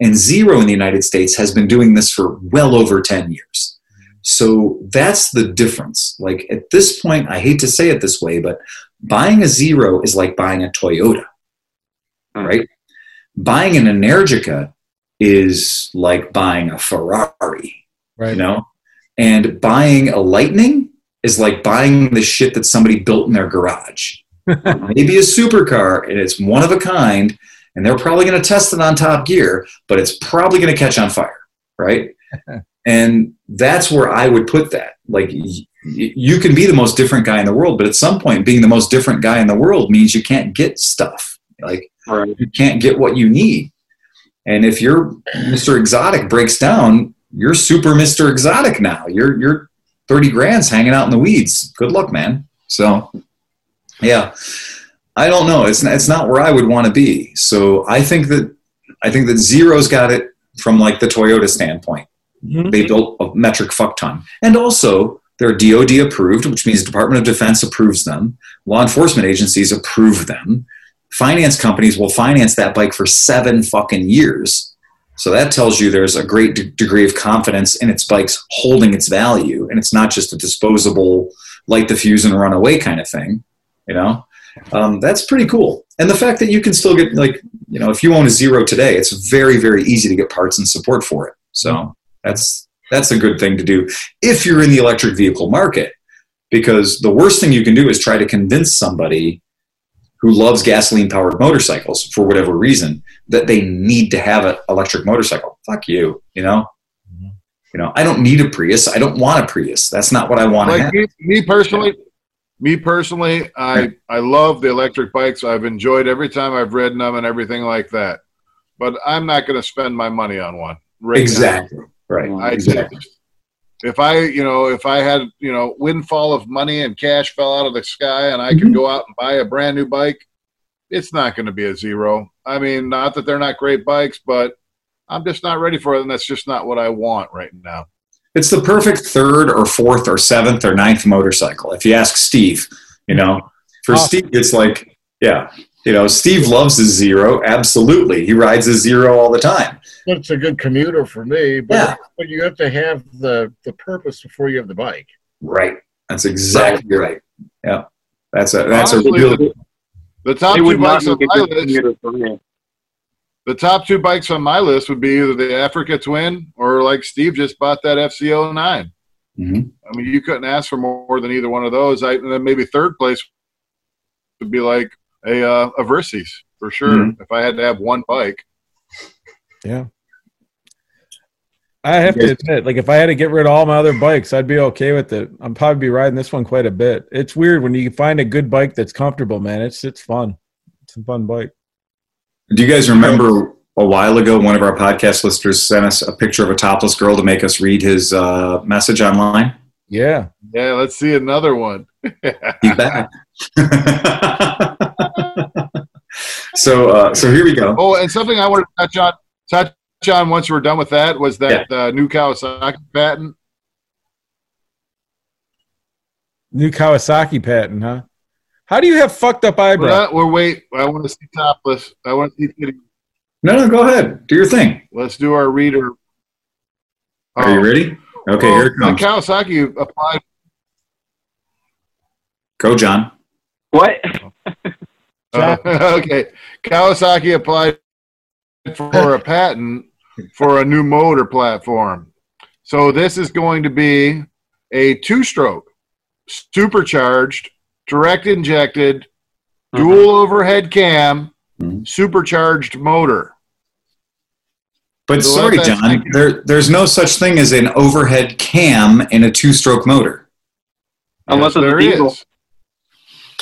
And Zero in the United States has been doing this for well over 10 years. So that's the difference. Like at this point, I hate to say it this way, but buying a Zero is like buying a Toyota, Hmm. right? Buying an Energica is like buying a Ferrari, Right. you know? And buying a Lightning is like buying the shit that somebody built in their garage. [laughs] Maybe a supercar and it's one of a kind, and they're probably going to test it on top gear, but it's probably going to catch on fire, right? [laughs] and that's where I would put that. Like, y- you can be the most different guy in the world, but at some point, being the most different guy in the world means you can't get stuff. Like, Right. you can't get what you need. And if your Mr. Exotic breaks down, you're super Mr. Exotic now. You're you're 30 grand's hanging out in the weeds. Good luck, man. So yeah. I don't know. It's it's not where I would want to be. So I think that I think that Zero's got it from like the Toyota standpoint. Mm-hmm. They built a metric fuck ton. And also they're DoD approved, which means Department of Defense approves them. Law enforcement agencies approve them finance companies will finance that bike for seven fucking years. So that tells you there's a great de- degree of confidence in its bikes holding its value, and it's not just a disposable light the fuse and run away kind of thing. You know, um, that's pretty cool. And the fact that you can still get like you know if you own a zero today, it's very very easy to get parts and support for it. So that's that's a good thing to do if you're in the electric vehicle market, because the worst thing you can do is try to convince somebody who loves gasoline powered motorcycles for whatever reason that they need to have an electric motorcycle. Fuck you, you know? Mm-hmm. You know, I don't need a Prius. I don't want a Prius. That's not what I want to like have. me, me personally, me personally, I I love the electric bikes. I've enjoyed every time I've ridden them and everything like that. But I'm not going to spend my money on one. Right now. Exactly. Right. I exactly. just, if I, you know, if I had, you know, windfall of money and cash fell out of the sky and I Mm-hmm. could go out and buy a brand new bike, it's not going to be a zero. I mean, not that they're not great bikes, but I'm just not ready for it, and that's just not what I want right now. It's the perfect third or fourth or seventh or ninth motorcycle. If you ask Steve, you know, for Oh. Steve, it's like, yeah, you know, Steve loves his zero. Absolutely. He rides his zero all the time. It's a good commuter for me, but Yeah. but you have to have the the purpose before you have the bike. Right. That's exactly right. Yeah. That's a, that's Honestly, a really, The top two bikes on my list. commuter for me. The top two bikes on my list would be either the Africa Twin or like Steve just bought that FCO 9. Mhm. I mean, you couldn't ask for more than either one of those. I, and then maybe third place would be like a uh, a Versys for sure. Mhm. If I had to have one bike, Yeah. I have to admit, like if I had to get rid of all my other bikes, I'd be okay with it. I'd probably be riding this one quite a bit. It's weird when you find a good bike that's comfortable, man. It's it's fun. It's a fun bike. Do you guys remember a while ago one of our podcast listeners sent us a picture of a topless girl to make us read his uh, message online? Yeah. yeah, let's see another one. [laughs] He's back. [laughs] so uh, so here we go. Oh, and something I wanted to touch on touch on once we're done with that was that uh, new Kawasaki patent. New Kawasaki patent, huh? How do you have fucked up We're, eyebrows? not, we're wait. I want to see topless. I want to see. titty. No, no, go ahead. Do your thing. Let's do our reader. Are you ready? Okay, Well, here it comes. The Kawasaki applied. Go, John. What? Uh, [laughs] okay, Kawasaki applied for a patent for a new motor platform. So this is going to be a two-stroke, supercharged, direct injected, mm-hmm. dual overhead cam, mm-hmm. supercharged motor. But So sorry, what that's John, there, there's no such thing as an overhead cam in a two stroke motor. Unless Yes, it's a diesel. is.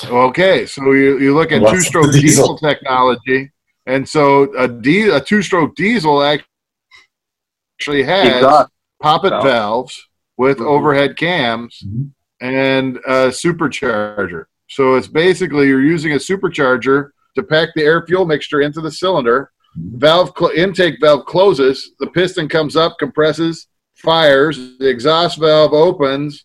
Okay, so you, you look at What's two-stroke diesel? diesel? technology, and so a, di- a two-stroke diesel actually has Exhaust poppet valve. valves with Mhm. overhead cams Mhm. and a supercharger. So it's basically you're using a supercharger to pack the air fuel mixture into the cylinder. Valve cl- intake valve closes, the piston comes up, compresses, fires, the exhaust valve opens.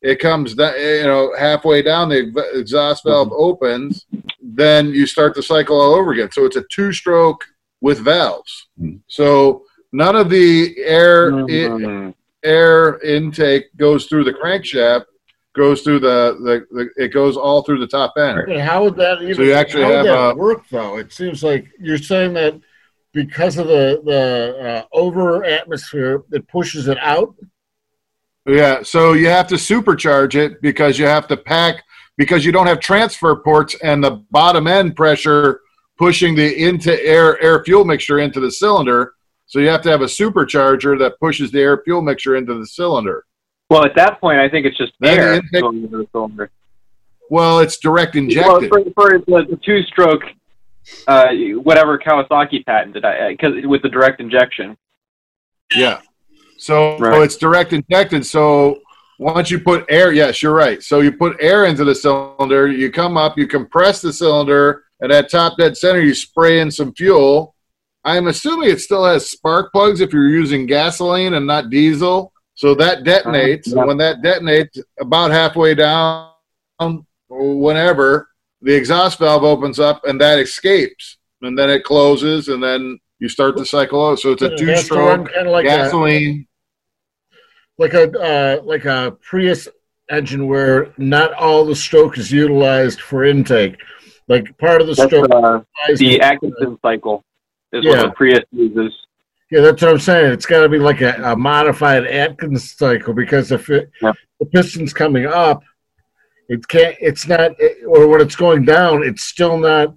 It comes down, you know, halfway down, the exhaust valve opens. Then you start the cycle all over again. So it's a two-stroke with valves. Mhm. So none of the air i- air intake goes through the crankshaft, goes through the, the, the it goes all through the top end. But how would that even So you actually how would have that a- work though? It seems like you're saying that because of the the uh, over atmosphere, it pushes it out. Yeah, so you have to supercharge it because you have to pack because you don't have transfer ports and the bottom end pressure pushing the into air air fuel mixture into the cylinder. So you have to have a supercharger that pushes the air fuel mixture into the cylinder. Well, at that point, I think it's just Then the air intake- going into the cylinder. Well, it's direct Well, for, for the, the two-stroke, uh, whatever Kawasaki patented, because with the direct injection. Yeah. So Right. it's direct injected. So once you put air, yes, you're right. So you put air into the cylinder, you come up, you compress the cylinder, and at top dead center, you spray in some fuel. I'm assuming it still has spark plugs if you're using gasoline and not diesel. So that detonates. Uh-huh. And when that detonates, about halfway down, whenever, the exhaust valve opens up and that escapes. And then it closes, and then you start the cycle out. So it's a two has to run stroke kinda like a- gasoline. Like a uh, like a Prius engine where not all the stroke is utilized for intake. Like part of the That's stroke. uh, is- the Atkinson cycle is Yeah. what the Prius uses. Yeah, that's what I'm saying. It's got to be like a, a modified Atkins cycle because if it, Yeah. the piston's coming up, it can't. It's not, it, or when it's going down, it's still not.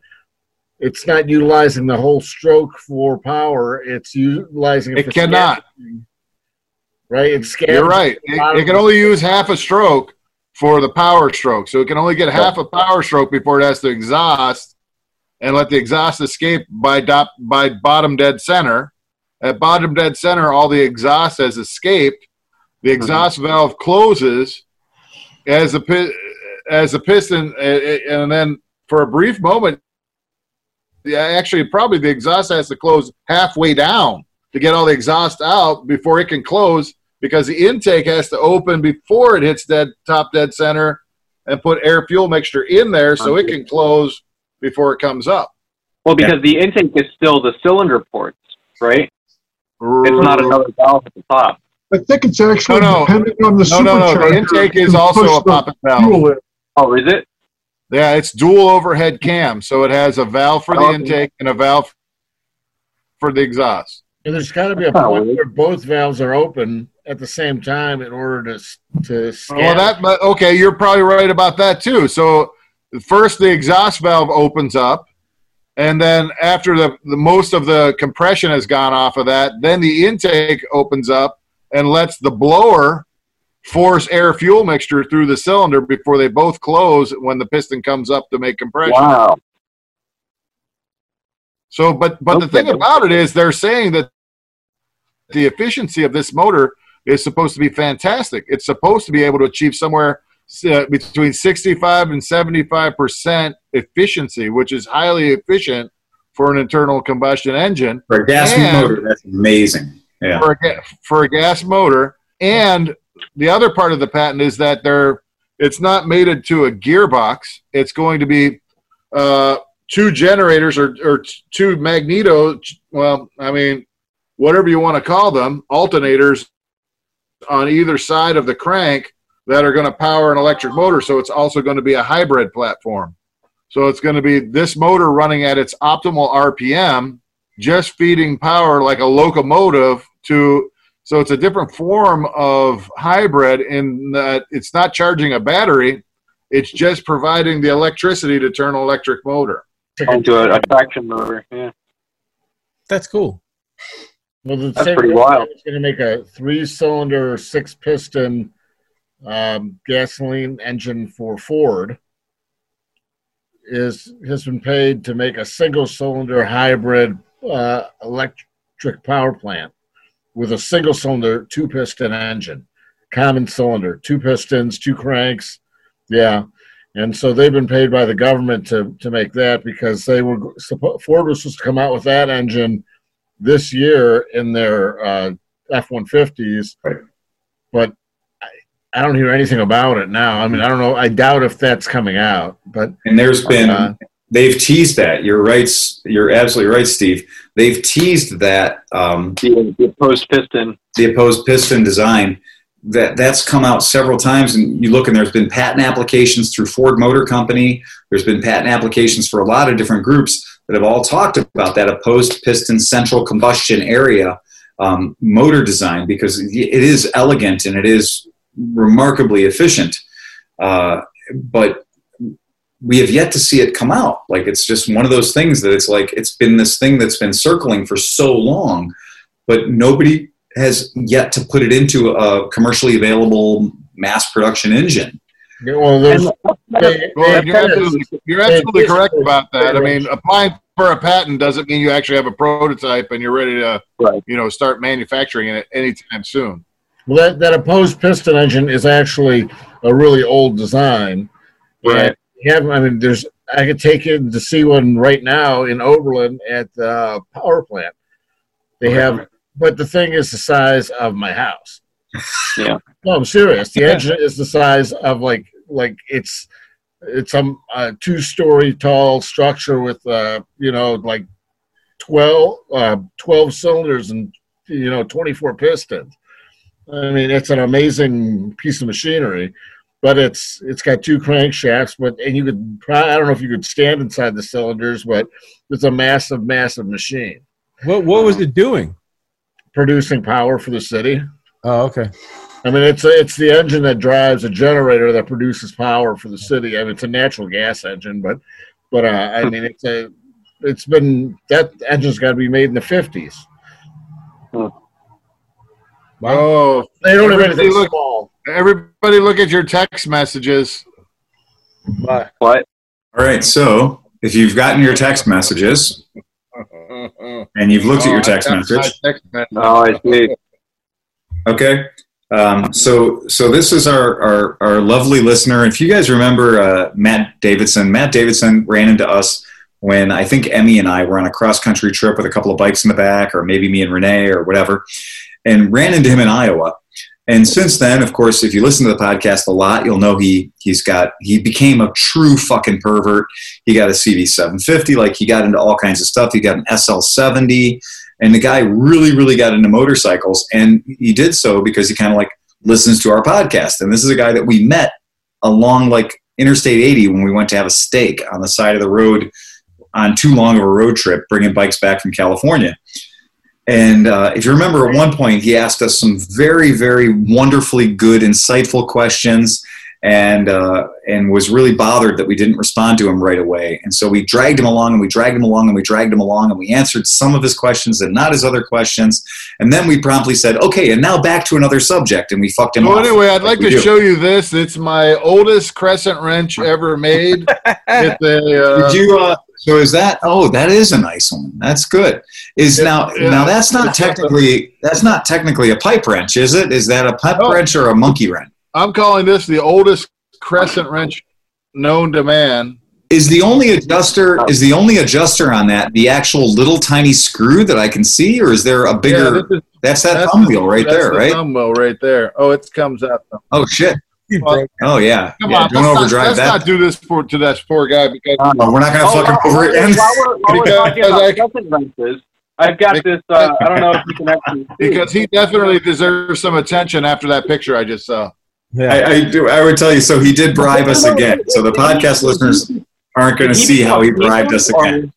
It's not utilizing the whole stroke for power. It's utilizing It cannot. scavenging, Right, it's You're right. It, it can only use half a stroke for the power stroke. So it can only get half a power stroke before it has to exhaust and let the exhaust escape by dop, by bottom dead center. At bottom dead center, all the exhaust has escaped. The exhaust valve closes as the as the piston, and then for a brief moment, yeah, actually, probably the exhaust has to close halfway down to get all the exhaust out before it can close because the intake has to open before it hits dead top dead center and put air fuel mixture in there so it can close before it comes up. Well, because the intake is still the cylinder ports, right? It's not another valve at the top. I think it's actually No, no. depending on the No, no, no. The intake is also a the poppet valve. Oh, is it? Yeah, it's dual overhead cam, so it has a valve for the Okay. intake and a valve for the exhaust. And there's got to be a point where both valves are open at the same time in order to to scan. Well, that but okay, you're probably right about that too. So first the exhaust valve opens up, and then after the, the most of the compression has gone off of that, then the intake opens up and lets the blower force air fuel mixture through the cylinder before they both close when the piston comes up to make compression. Wow. So, but but the thing about it is, they're saying that the efficiency of this motor is supposed to be fantastic. It's supposed to be able to achieve somewhere uh, between 65 and 75 percent efficiency, which is highly efficient for an internal combustion engine For a gas And- motor, that's amazing. Yeah. for a, for a gas motor. And the other part of the patent is that they're it's not mated to a gearbox. It's going to be uh, two generators or, or two magneto. Well, I mean, whatever you want to call them, alternators on either side of the crank that are going to power an electric motor. So it's also going to be a hybrid platform. So it's going to be this motor running at its optimal RPM, just feeding power like a locomotive to. So it's a different form of hybrid in that it's not charging a battery, it's just providing the electricity to turn an electric motor. Into a, a traction motor. Yeah. That's cool. Well, the That's same pretty wild. that's going to make a three-cylinder, six-piston um, gasoline engine for Ford is has been paid to make a single-cylinder hybrid uh, electric power plant with a single-cylinder, two-piston engine, common cylinder, two pistons, two cranks. Yeah, and so they've been paid by the government to to make that because they were Ford was supposed to come out with that engine this year in their uh, F-150s, but I, I don't hear anything about it now. I mean, I don't know. I doubt if that's coming out, but And there's been Uh, they've teased that. You're right. You're absolutely right, Steve. They've teased that um, The, the opposed piston. the opposed piston design. That that's come out several times, and you look, and there's been patent applications through Ford Motor Company. There's been patent applications for a lot of different groups that have all talked about that opposed piston central combustion area um, motor design because it is elegant and it is remarkably efficient. Uh, but we have yet to see it come out. Like it's just one of those things that it's like it's been this thing that's been circling for so long, but nobody has yet to put it into a commercially available mass production engine. yeah, well, there's they- Well, they- you're absolutely, you're absolutely correct about that. I mean, applying for a patent doesn't mean you actually have a prototype and you're ready to, Right. you know, start manufacturing it anytime soon. Well, that, that opposed piston engine is actually a really old design. Right. And you have, I mean, there's, I could take you to see one right now in Oberlin at the power plant. They have, but the thing is the size of my house. Yeah. No, I'm serious. The engine is the size of like, like it's, it's a, a two-story tall structure with, uh, you know, like 12, uh, 12 cylinders and, you know, 24 pistons. I mean, it's an amazing piece of machinery, but it's it's got two crankshafts. But and you could probably I don't know if you could stand inside the cylinders, but it's a massive, massive machine What what was it doing? producing power for the city. Oh, okay. I mean, it's it's the engine that drives a generator that produces power for the city. I mean, it's a natural gas engine, but but uh, I mean, it's a it's been that engine's got to be made in the fifties. Oh, They don't have everybody anything look, small. everybody look at your text messages. What? All right. So if you've gotten your text messages [laughs] and you've looked at Oh, your text message, text message. Oh, I see. Okay. Um, so so this is our, our, our lovely listener. If you guys remember uh, Matt Davidson, Matt Davidson ran into us when I think Emmy and I were on a cross country trip with a couple of bikes in the back, or maybe me and Renee or whatever, and ran into him in Iowa. And since then, of course, if you listen to the podcast a lot, you'll know he he's got he became a true fucking pervert. He got a CD 750, like he got into all kinds of stuff. He got an SL 70, and the guy really, really got into motorcycles. And he did so because he kind of like listens to our podcast. And this is a guy that we met along like Interstate 80 when we went to have a steak on the side of the road on too long of a road trip, bringing bikes back from California. And uh, if you remember, at one point, he asked us some very, very wonderfully good, insightful questions and uh, and was really bothered that we didn't respond to him right away. And so we dragged him along and we dragged him along and we dragged him along and we answered some of his questions and not his other questions. And then we promptly said, "Okay, and now back to another subject." And we fucked him. Well, off, anyway, I'd like we to show you this. It's my oldest crescent wrench ever made. [laughs] a, uh, Did you? Uh, so is that? Oh, that is a nice one. That's good. Is now yeah. now that's not It's not a- technically that's not technically a pipe wrench, is it? Is that a pipe No. wrench or a monkey wrench? I'm calling this the oldest crescent wrench known to man. Is the only adjuster is the only adjuster on that the actual little tiny screw that I can see, or is there a bigger? Yeah, is- that's that that's thumb wheel right that's there, the right? Thumb wheel right there. Oh, it comes out. Oh shit! Well, Oh yeah, Come yeah. on, Don't let's, overdrive not, let's that. not do this for to that poor guy because Oh, we're not gonna fucking over it. While we're, while we're [laughs] talking about I- crescent wrenches, I've got this. Uh, I don't know if you can actually see. because he definitely deserves some attention after that picture I just saw. I, I do. I would tell you. So he did bribe us again. So the podcast listeners aren't going to Did see how he bribed us again.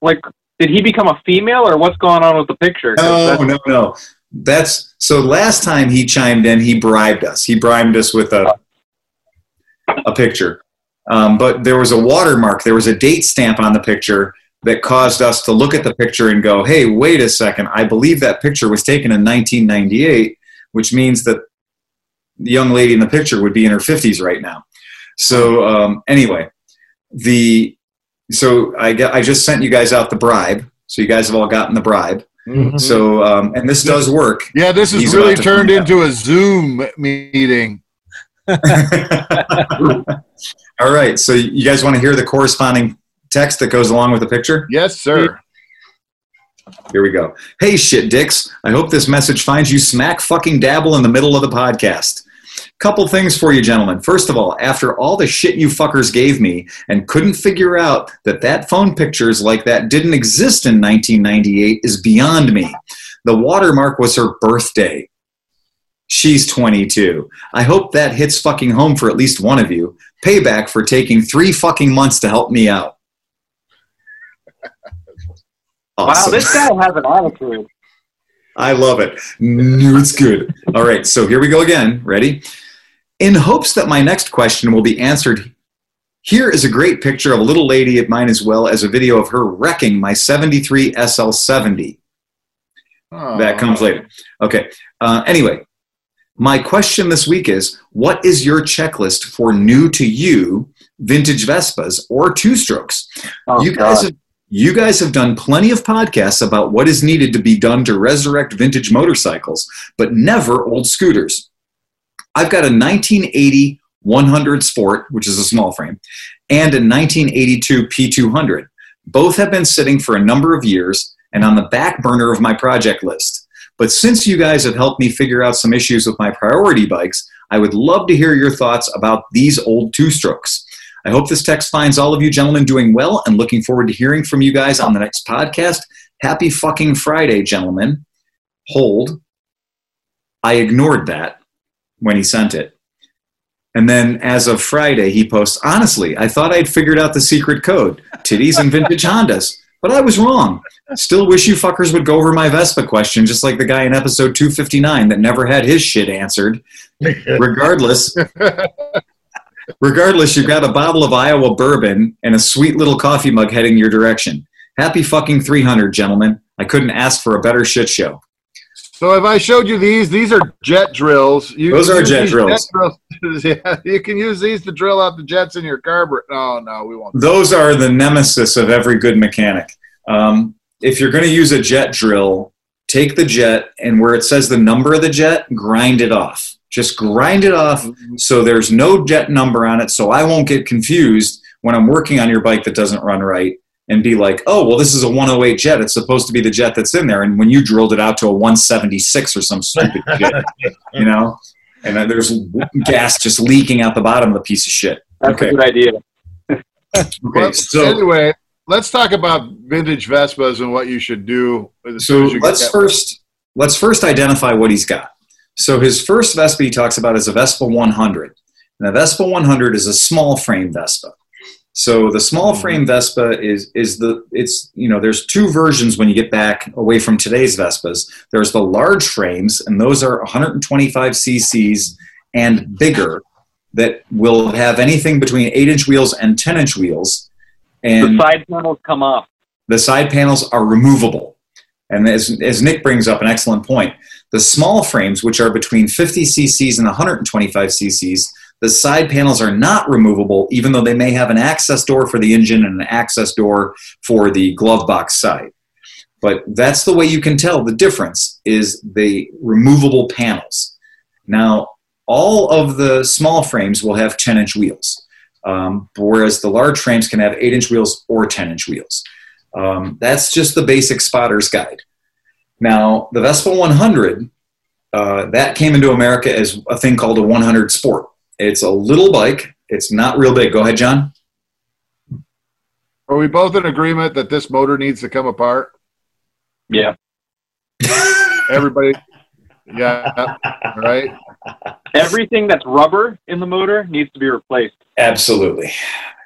Like, did he become a female, or what's going on with the picture? No, no, no. That's so. Last time he chimed in, he bribed us. He bribed us with a a picture. Um, but there was a watermark. There was a date stamp on the picture that caused us to look at the picture and go, "Hey, wait a second! I believe that picture was taken in 1998, which means that the young lady in the picture would be in her 50s right now." So um, anyway, the so I I just sent you guys out the bribe. So you guys have all gotten the bribe. So um, and this does work. Yeah, this is He's really turned find out. into a Zoom meeting. [laughs] All right. So you guys want to hear the corresponding text that goes along with the picture? Yes, sir. Here we go. Hey, shit dicks. I hope this message finds you smack fucking dabble in the middle of the podcast. Couple things for you, gentlemen. First of all, after all the shit you fuckers gave me and couldn't figure out that that phone pictures like that didn't exist in 1998 is beyond me. The watermark was her birthday. She's 22. I hope that hits fucking home for at least one of you. Payback for taking three fucking months to help me out. [laughs] Wow, this guy has an attitude. I love it. No, it's good. All right, so here we go again. Ready? In hopes that my next question will be answered, here is a great picture of a little lady at mine as well as a video of her wrecking my 73 SL70. That comes later. Okay. Uh, anyway, my question this week is what is your checklist for new to you vintage Vespas or two strokes? Oh, you guys God. have you guys have done plenty of podcasts about what is needed to be done to resurrect vintage motorcycles, but never old scooters. I've got a 1980 100 Sport, which is a small frame, and a 1982 P200. Both have been sitting for a number of years and on the back burner of my project list. But since you guys have helped me figure out some issues with my priority bikes, I would love to hear your thoughts about these old two strokes. I hope this text finds all of you gentlemen doing well and looking forward to hearing from you guys on the next podcast. Happy fucking Friday, gentlemen. Hold. I ignored that when he sent it. And then as of Friday, he posts, honestly, I thought I'd figured out the secret code titties and vintage Hondas, but I was wrong. Still wish you fuckers would go over my Vespa question, just like the guy in episode 259 that never had his shit answered. [laughs] Regardless, regardless, you've got a bottle of Iowa bourbon and a sweet little coffee mug heading your direction. Happy fucking 300, gentlemen. I couldn't ask for a better shit show. So if I showed you these, these are jet drills. You Those are jet drills. drills- [laughs] yeah, you can use these to drill out the jets in your carburetor. No, no, we won't. Those are the nemesis of every good mechanic. Um, if you're going to use a jet drill, take the jet and where it says the number of the jet, grind it off. Just grind it off so there's no jet number on it, so I won't get confused when I'm working on your bike that doesn't run right and be like, oh, well, this is a 108 jet. It's supposed to be the jet that's in there. And when you drilled it out to a 176 or some stupid [laughs] shit, you know, and then there's gas just leaking out the bottom of the piece of shit. That's okay. a good idea. [laughs] Okay. Well, So, anyway, let's talk about vintage Vespas and what you should do. as so soon as you get let's that- first let's first identify what he's got. So his first Vespa he talks about is a Vespa 100, And the Vespa 100 is a small frame Vespa. So the small mm-hmm. frame Vespa is is the it's you know there's two versions when you get back away from today's Vespas. There's the large frames, and those are 125 cc's and bigger that will have anything between eight inch wheels and 10 inch wheels. And the side panels come off. the side panels are removable. And as, as Nick brings up an excellent point, the small frames, which are between 50 cc's and 125 cc's, the side panels are not removable, even though they may have an access door for the engine and an access door for the glove box side. But that's the way you can tell the difference is the removable panels. Now, all of the small frames will have 10 inch wheels, um, whereas the large frames can have 8 inch wheels or 10 inch wheels. Um, that's just the basic spotter's guide. Now, the Vespa 100, uh, that came into America as a thing called a 100 Sport. It's a little bike. It's not real big. Go ahead, John. Are we both in agreement that this motor needs to come apart? Yeah. [laughs] Everybody, yeah, right. Everything that's rubber in the motor needs to be replaced. Absolutely.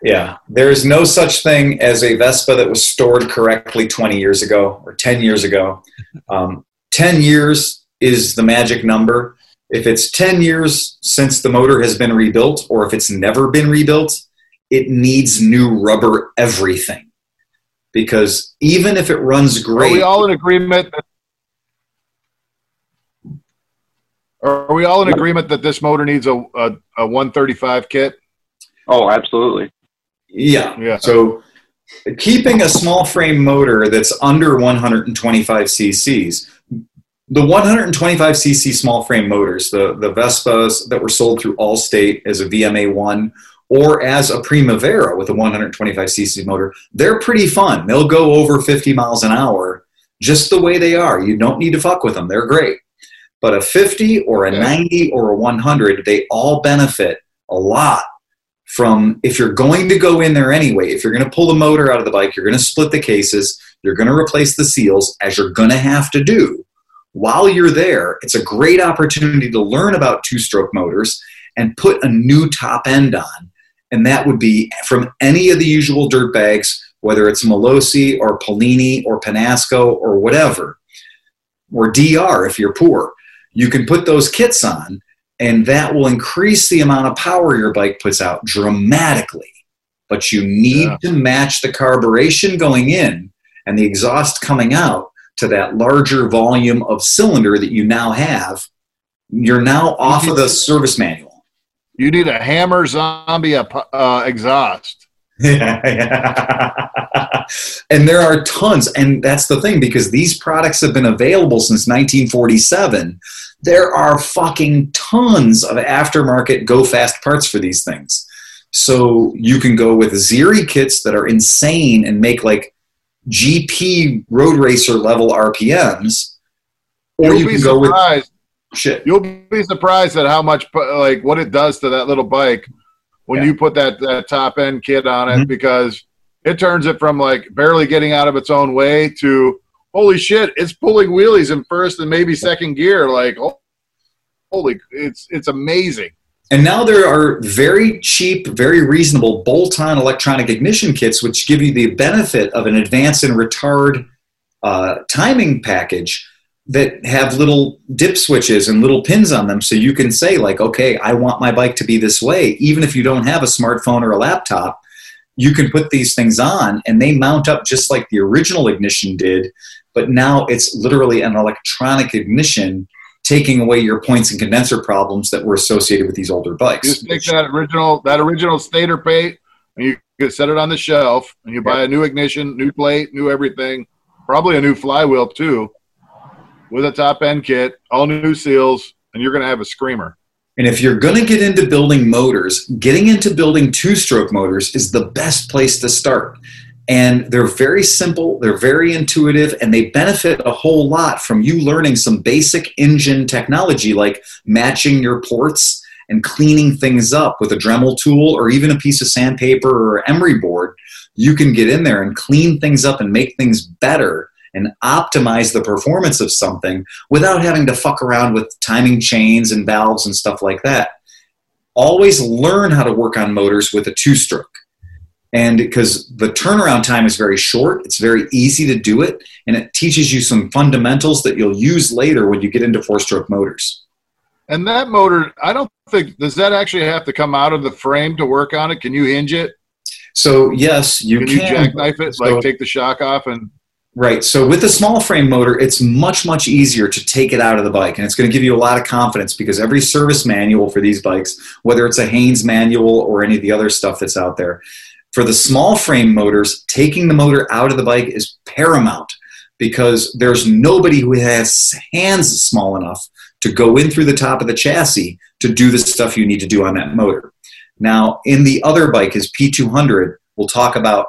Yeah. There is no such thing as a Vespa that was stored correctly 20 years ago or 10 years ago. Um, 10 years is the magic number. If it's 10 years since the motor has been rebuilt, or if it's never been rebuilt, it needs new rubber everything. Because even if it runs great. Are great, we all in agreement? That, are we all in agreement that this motor needs a a, a 135 kit? Oh, absolutely. Yeah. Yeah. So keeping a small frame motor that's under 125 cc's, the 125 cc small frame motors, the, the Vespas that were sold through Allstate as a VMA1 or as a Primavera with a 125 cc motor, they're pretty fun. They'll go over 50 miles an hour just the way they are. You don't need to fuck with them. They're great. But a 50 or a 90 or a 100, they all benefit a lot from if you're going to go in there anyway, if you're going to pull the motor out of the bike, you're going to split the cases, you're going to replace the seals, as you're going to have to do. While you're there, it's a great opportunity to learn about two stroke motors and put a new top end on. And that would be from any of the usual dirt bags, whether it's Malossi or Polini or Pinasco or whatever, or DR if you're poor. You can put those kits on and that will increase the amount of power your bike puts out dramatically. But you need Yeah. to match the carburation going in and the exhaust coming out to that larger volume of cylinder that you now have. You're now off of the service manual. You need a hammer zombie uh, exhaust. [laughs] and there are tons and that's the thing because these products have been available since 1947 there are fucking tons of aftermarket go fast parts for these things so you can go with Zirri kits that are insane and make like gp road racer level rpms or You'll you be can go with surprised. shit You'll be surprised at how much, like, what it does to that little bike when Yeah. you put that, that top end kit on it Mhm. because it turns it from like barely getting out of its own way to holy shit, it's pulling wheelies in first and maybe second gear. Like, oh, holy, it's it's amazing. And now there are very cheap, very reasonable bolt on electronic ignition kits, which give you the benefit of an advance and retard uh, timing package that have little dip switches and little pins on them. So you can say, like, okay, I want my bike to be this way. Even if you don't have a smartphone or a laptop, you can put these things on and they mount up just like the original ignition did. But now it's literally an electronic ignition taking away your points and condenser problems that were associated with these older bikes. You just take that original that original stator plate and you can set it on the shelf and you buy a new ignition, new plate, new everything, probably a new flywheel too, with a top end kit, all new seals, and you're gonna have a screamer. And if you're going to get into building motors, getting into building two stroke motors is the best place to start. And they're very simple, they're very intuitive, and they benefit a whole lot from you learning some basic engine technology like matching your ports and cleaning things up with a Dremel tool or even a piece of sandpaper or emery board. You can get in there and clean things up and make things better and optimize the performance of something without having to fuck around with timing chains and valves and stuff like that. always learn how to work on motors with a two stroke. And because the turnaround time is very short, it's very easy to do it, and it teaches you some fundamentals that you'll use later when you get into four stroke motors. And that motor, I don't think does that actually have to come out of the frame to work on it. Can you hinge it? So yes, you can. can, you jackknife it, So- like take the shock off and Right. So with the small frame motor, it's much, much easier to take it out of the bike. And it's going to give you a lot of confidence because every service manual for these bikes, whether it's a Haynes manual or any of the other stuff that's out there, for the small frame motors, taking the motor out of the bike is paramount because there's nobody who has hands small enough to go in through the top of the chassis to do the stuff you need to do on that motor. Now, in the other bike, his P200, we'll talk about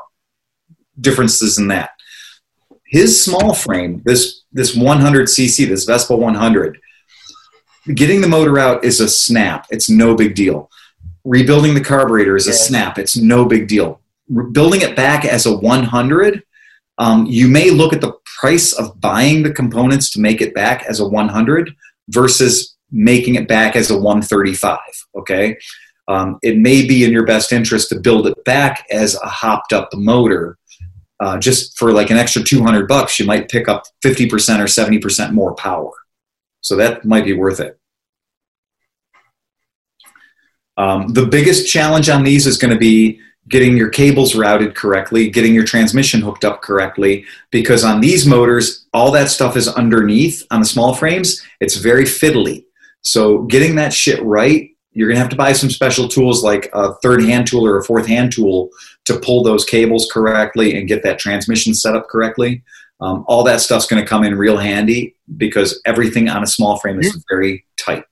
differences in that his small frame, this this 100cc, this Vespa 100, getting the motor out is a snap. It's no big deal. Rebuilding the carburetor is a snap. It's no big deal. Building it back as a 100, um, you may look at the price of buying the components to make it back as a 100 versus making it back as a 135. Okay, um, it may be in your best interest to build it back as a hopped up motor uh, just for like an extra 200 bucks, you might pick up 50% or 70% more power. So that might be worth it. Um, the biggest challenge on these is going to be getting your cables routed correctly, getting your transmission hooked up correctly, because on these motors, all that stuff is underneath on the small frames. It's very fiddly. So getting that shit right, you're going to have to buy some special tools like a third hand tool or a fourth hand tool to pull those cables correctly and get that transmission set up correctly. Um, all that stuff's going to come in real handy because everything on a small frame is very tight.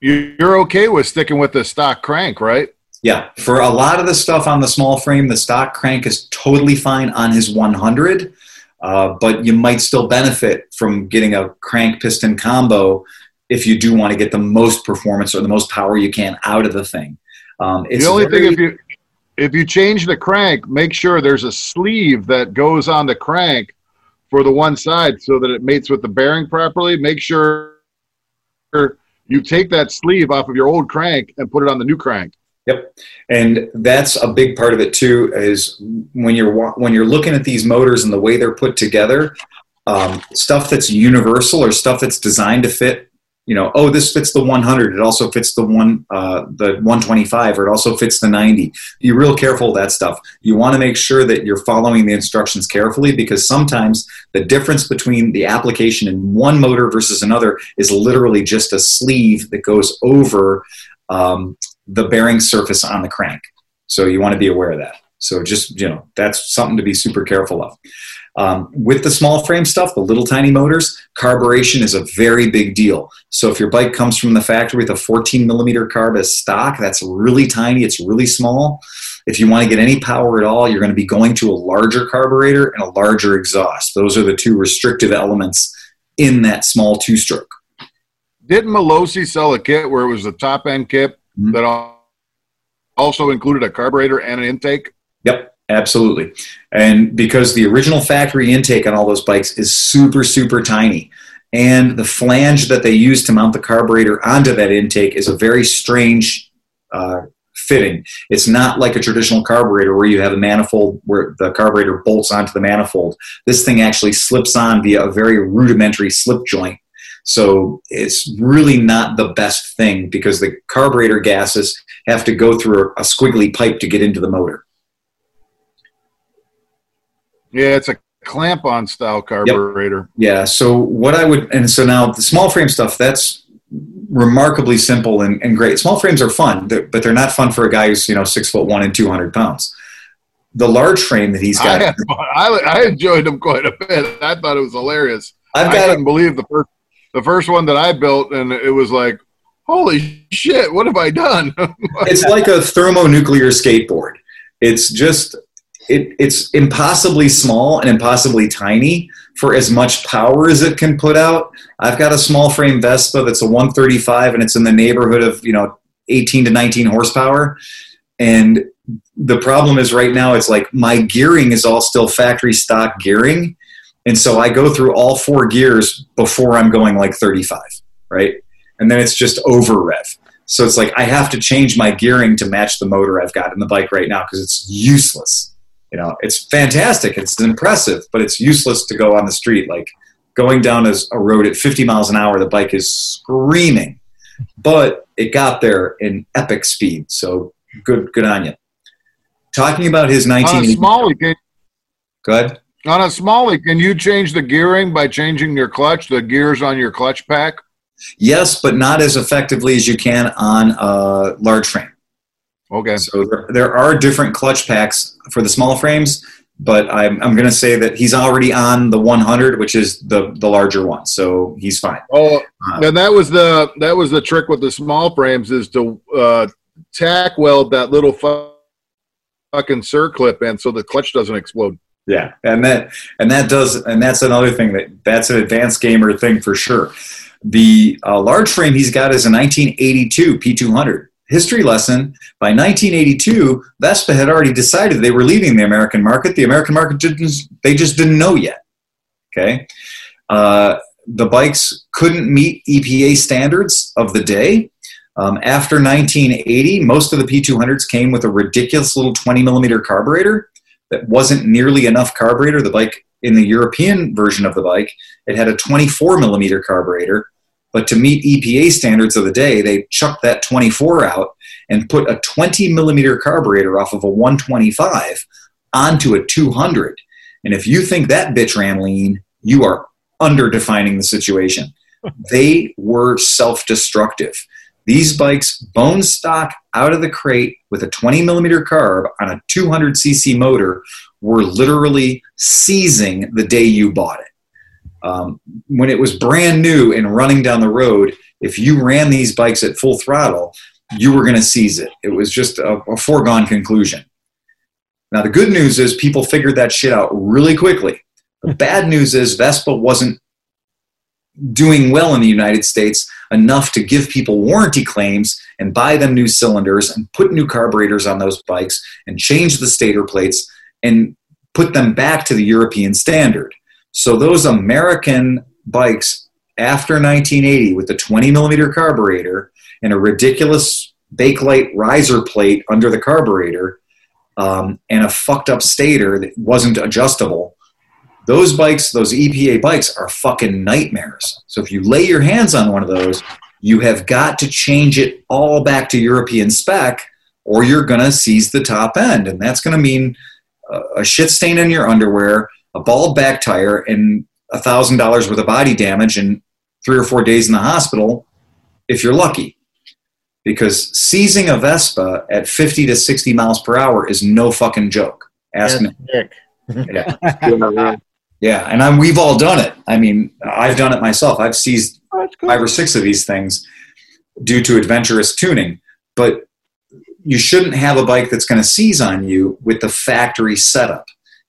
You- you're okay with sticking with the stock crank, right? Yeah, for a lot of the stuff on the small frame, the stock crank is totally fine on his 100, uh, but you might still benefit from getting a crank piston combo if you do want to get the most performance or the most power you can out of the thing. Um, it's the only very- thing if you if you change the crank, make sure there's a sleeve that goes on the crank for the one side so that it mates with the bearing properly. Make sure you take that sleeve off of your old crank and put it on the new crank. Yep, and that's a big part of it too. Is when you're when you're looking at these motors and the way they're put together, um, stuff that's universal or stuff that's designed to fit. You know, oh, this fits the 100. It also fits the one, uh, the 125, or it also fits the 90. Be real careful of that stuff. You want to make sure that you're following the instructions carefully because sometimes the difference between the application in one motor versus another is literally just a sleeve that goes over um, the bearing surface on the crank. So you want to be aware of that. So just you know that's something to be super careful of. Um, with the small frame stuff, the little tiny motors, carburation is a very big deal. So if your bike comes from the factory with a 14 millimeter carb as stock, that's really tiny. It's really small. If you want to get any power at all, you're going to be going to a larger carburetor and a larger exhaust. Those are the two restrictive elements in that small two stroke. Didn't Malossi sell a kit where it was a top end kit Mm-hmm. that also included a carburetor and an intake? Yep, absolutely. And because the original factory intake on all those bikes is super, super tiny. And the flange that they use to mount the carburetor onto that intake is a very strange uh, fitting. It's not like a traditional carburetor where you have a manifold where the carburetor bolts onto the manifold. This thing actually slips on via a very rudimentary slip joint. So it's really not the best thing because the carburetor gases have to go through a squiggly pipe to get into the motor. Yeah, it's a clamp on style carburetor. Yeah. So what I would, and so now the small frame stuff, that's remarkably simple and, and great. Small frames are fun, but they're not fun for a guy who's, you know, six foot one and 200 pounds. The large frame that he's [laughs] got, had. I, I enjoyed them quite a bit. I thought it was hilarious. I've I couldn't believe the first the first one that I built, and it was like, holy shit, what have I done? [laughs] it's like a thermonuclear skateboard. It's just, it, it's impossibly small and impossibly tiny for as much power as it can put out. I've got a small frame Vespa that's a 135 and it's in the neighborhood of, you know, 18 to 19 horsepower. And the problem is right now it's like my gearing is all still factory stock gearing. And so I go through all four gears before I'm going like 35, right? And then it's just over rev. So it's like I have to change my gearing to match the motor I've got in the bike right now because it's useless. You know, it's fantastic, it's impressive, but it's useless to go on the street. Like going down a a road at 50 miles an hour, the bike is screaming. But it got there in epic speed. So good, good on you. Talking about his On a 19. Smalley, can, Go ahead. on a Smalley, can you change the gearing by changing your clutch, the gears on your clutch pack? Yes, but not as effectively as you can on a large frame. Okay. So there, there are different clutch packs for the small frames, but I'm, I'm going to say that he's already on the 100, which is the, the larger one. So he's fine. Oh, and that was the that was the trick with the small frames is to uh, tack weld that little fucking circlip in so the clutch doesn't explode. Yeah, and that and that does and that's another thing that that's an advanced gamer thing for sure. The uh, large frame he's got is a 1982 P200. History lesson: By 1982, Vespa had already decided they were leaving the American market. The American market didn't; they just didn't know yet. Okay, uh, the bikes couldn't meet EPA standards of the day. Um, after 1980, most of the P200s came with a ridiculous little 20 millimeter carburetor that wasn't nearly enough carburetor. The bike in the European version of the bike, it had a 24 millimeter carburetor, but to meet EPA standards of the day, they chucked that 24 out and put a 20 millimeter carburetor off of a 125 onto a 200. And if you think that bitch ran lean, you are under defining the situation. [laughs] they were self destructive. These bikes, bone stock out of the crate with a 20 millimeter carb on a 200 cc motor, were literally seizing the day you bought it. Um, when it was brand new and running down the road, if you ran these bikes at full throttle, you were going to seize it. It was just a, a foregone conclusion. Now, the good news is people figured that shit out really quickly. The [laughs] bad news is Vespa wasn't doing well in the United States enough to give people warranty claims and buy them new cylinders and put new carburetors on those bikes and change the stator plates and put them back to the European standard. So those American bikes after 1980 with the 20 millimeter carburetor and a ridiculous Bakelite riser plate under the carburetor um, and a fucked up stator that wasn't adjustable those bikes, those EPA bikes, are fucking nightmares. So if you lay your hands on one of those, you have got to change it all back to European spec, or you're going to seize the top end. And that's going to mean a, a shit stain in your underwear, a bald back tire, and a $1,000 worth of body damage and three or four days in the hospital if you're lucky. Because seizing a Vespa at 50 to 60 miles per hour is no fucking joke. Ask me. Nick. Yeah. [laughs] Yeah, and I'm, we've all done it. I mean, I've done it myself. I've seized oh, five or six of these things due to adventurous tuning. But you shouldn't have a bike that's going to seize on you with the factory setup.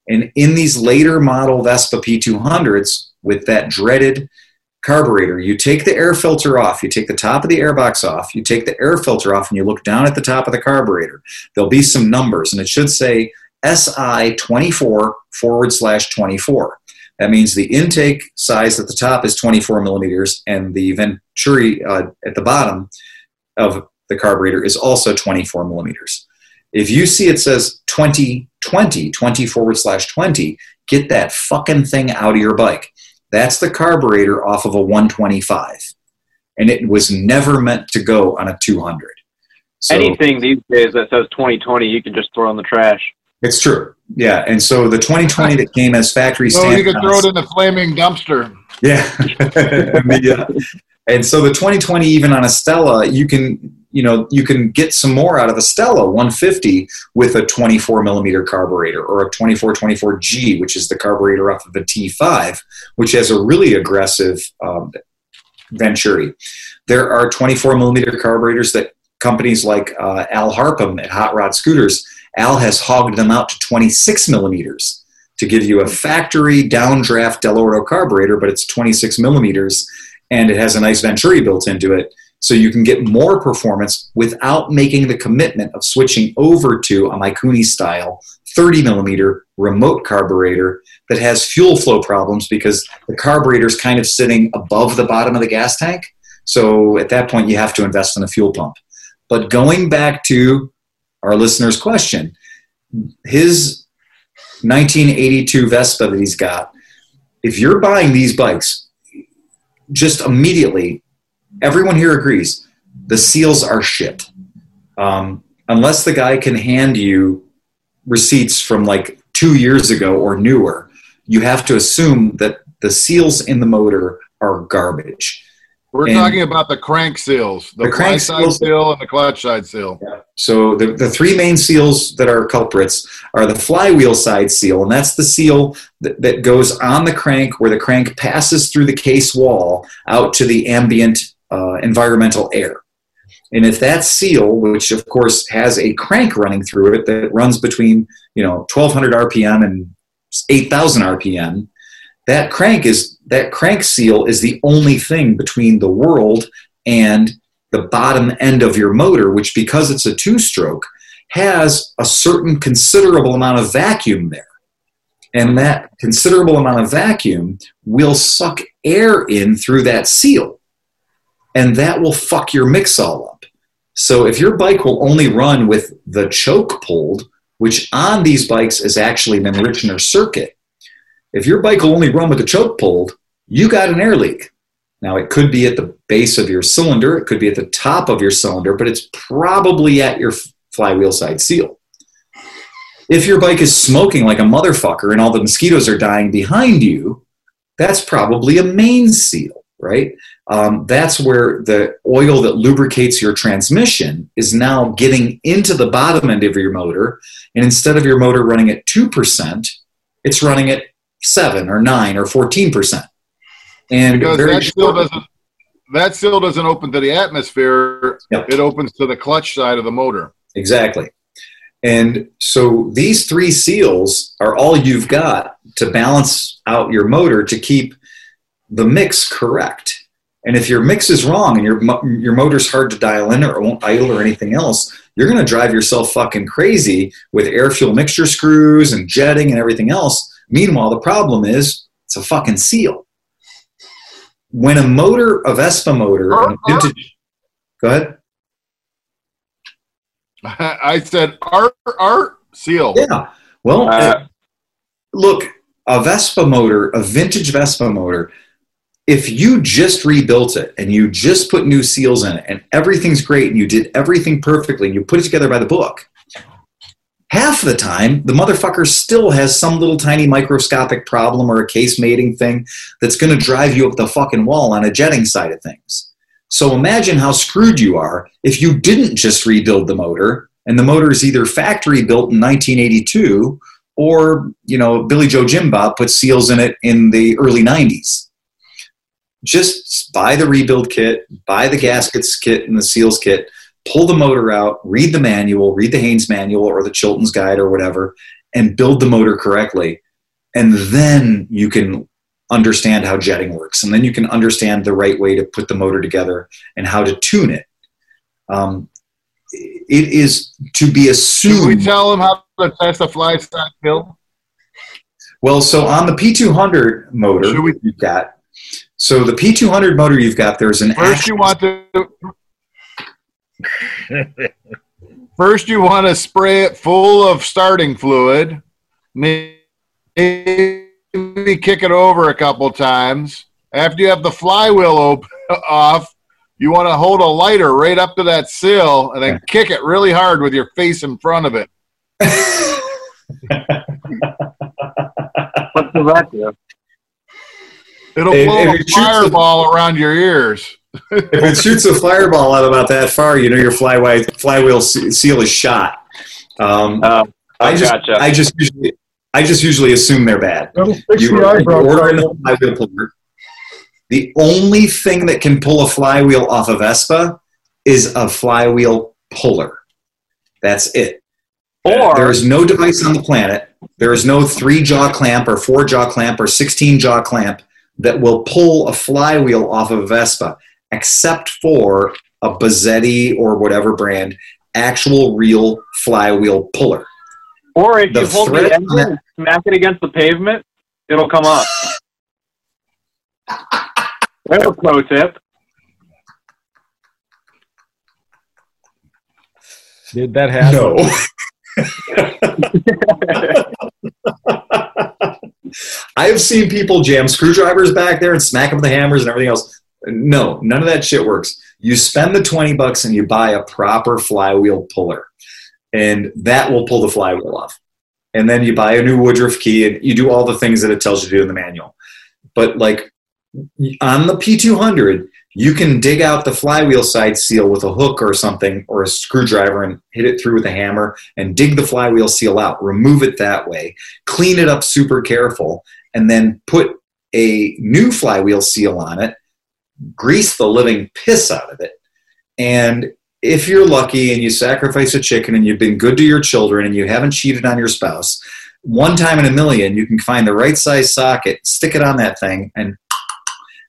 And in these later model Vespa P200s with that dreaded carburetor, you take the air filter off, you take the top of the airbox off, you take the air filter off, and you look down at the top of the carburetor. There'll be some numbers, and it should say SI 24 forward slash 24. That means the intake size at the top is 24 millimeters, and the venturi uh, at the bottom of the carburetor is also 24 millimeters. If you see it says 20, 20, 20 forward slash 20, get that fucking thing out of your bike. That's the carburetor off of a 125. And it was never meant to go on a 200. So, Anything these days that says 2020, you can just throw in the trash. It's true. Yeah. And so the 2020 that came as factory So standard. you can throw it in the flaming dumpster. Yeah. [laughs] yeah. And so the 2020, even on a Stella, you can, you know, you can get some more out of a Stella 150 with a 24 millimeter carburetor or a 2424G, which is the carburetor off of the T5, which has a really aggressive um, Venturi. There are 24 millimeter carburetors that companies like uh, Al Harpum at Hot Rod Scooters, Al has hogged them out to 26 millimeters to give you a factory downdraft Dell'Orto carburetor, but it's 26 millimeters and it has a nice Venturi built into it. So you can get more performance without making the commitment of switching over to a Mikuni style 30 millimeter remote carburetor that has fuel flow problems because the carburetor is kind of sitting above the bottom of the gas tank. So at that point, you have to invest in a fuel pump. But going back to our listener's question, his 1982 Vespa that he's got, if you're buying these bikes, just immediately, everyone here agrees the seals are shit. Um, unless the guy can hand you receipts from like two years ago or newer, you have to assume that the seals in the motor are garbage. We're And- talking about the crank seals, the, The crank side seal and the clutch side seal. So the, the three main seals that are culprits are the flywheel side seal, and that's the seal that, that goes on the crank where the crank passes through the case wall out to the ambient uh, environmental air. And if that seal, which of course has a crank running through it that runs between you know 1200 RPM and 8000 RPM, that crank is that crank seal is the only thing between the world and the bottom end of your motor, which because it's a two stroke, has a certain considerable amount of vacuum there. And that considerable amount of vacuum will suck air in through that seal. And that will fuck your mix all up. So if your bike will only run with the choke pulled, which on these bikes is actually an enrichener circuit, if your bike will only run with the choke pulled, you got an air leak. Now, it could be at the base of your cylinder, it could be at the top of your cylinder, but it's probably at your flywheel side seal. If your bike is smoking like a motherfucker and all the mosquitoes are dying behind you, that's probably a main seal, right? Um, that's where the oil that lubricates your transmission is now getting into the bottom end of your motor. And instead of your motor running at 2%, it's running at 7 or 9 or 14%. And that seal short- doesn't that seal doesn't open to the atmosphere. Yep. It opens to the clutch side of the motor. Exactly. And so these three seals are all you've got to balance out your motor to keep the mix correct. And if your mix is wrong and your your motor's hard to dial in or won't idle or anything else, you're going to drive yourself fucking crazy with air fuel mixture screws and jetting and everything else. Meanwhile, the problem is it's a fucking seal. When a motor, a Vespa motor, a vintage, go ahead. [laughs] I said art art seal. Yeah. Well, Uh, uh, look, a Vespa motor, a vintage Vespa motor, if you just rebuilt it and you just put new seals in it and everything's great and you did everything perfectly and you put it together by the book, half the time the motherfucker still has some little tiny microscopic problem or a case mating thing that's going to drive you up the fucking wall on a jetting side of things. So imagine how screwed you are if you didn't just rebuild the motor and the motor is either factory built in 1982 or, you know, Billy Joe Jim Bob put seals in it in the early 90s. Just buy the rebuild kit, buy the gaskets kit and the seals kit, pull the motor out, read the manual, read the Haynes manual or the Chilton's guide or whatever, and build the motor correctly. And then you can understand how jetting works. And then you can understand the right way to put the motor together and how to tune it. Um, it is to be Should we assumed. tell them how to test a fly? Well, so on the P200 motor Should we- you've got, so the P200 motor you've got, there's an First, you want to. First, you want to spray it full of starting fluid. Maybe kick it over a couple times. After you have the flywheel op- off, you want to hold a lighter right up to that seal and then kick it really hard with your face in front of it. What does that do? It'll If- blow if a it shoots a- fireball around your ears. [laughs] if it shoots a fireball out about that far, you know your flywheel flywheel seal is shot. Um, Uh, I just, gotcha. I just, usually, I just usually assume they're bad. That'll fix You the eyebrow order in a flywheel puller. The only thing that can pull a flywheel off a Vespa is a flywheel puller. That's it. Or- there is no device on the planet. There is no three jaw clamp or four jaw clamp or sixteen jaw clamp that will pull a flywheel off of a Vespa, except for a Buzzetti or whatever brand actual real flywheel puller. Or if The you hold the engine that- and smack it against the pavement, it'll come up. [laughs] There's a pro tip. Did that happen? [laughs] [laughs] I have seen people jam screwdrivers back there and smack them with the hammers and everything else. No, none of that shit works. You spend the 20 bucks and you buy a proper flywheel puller, and that will pull the flywheel off. And then you buy a new Woodruff key and you do all the things that it tells you to do in the manual. But like on the P200, you can dig out the flywheel side seal with a hook or something or a screwdriver and hit it through with a hammer and dig the flywheel seal out, remove it that way, clean it up super careful, and then put a new flywheel seal on it, grease the living piss out of it. And if you're lucky and you sacrifice a chicken and you've been good to your children and you haven't cheated on your spouse, one time in a million you can find the right size socket, stick it on that thing, and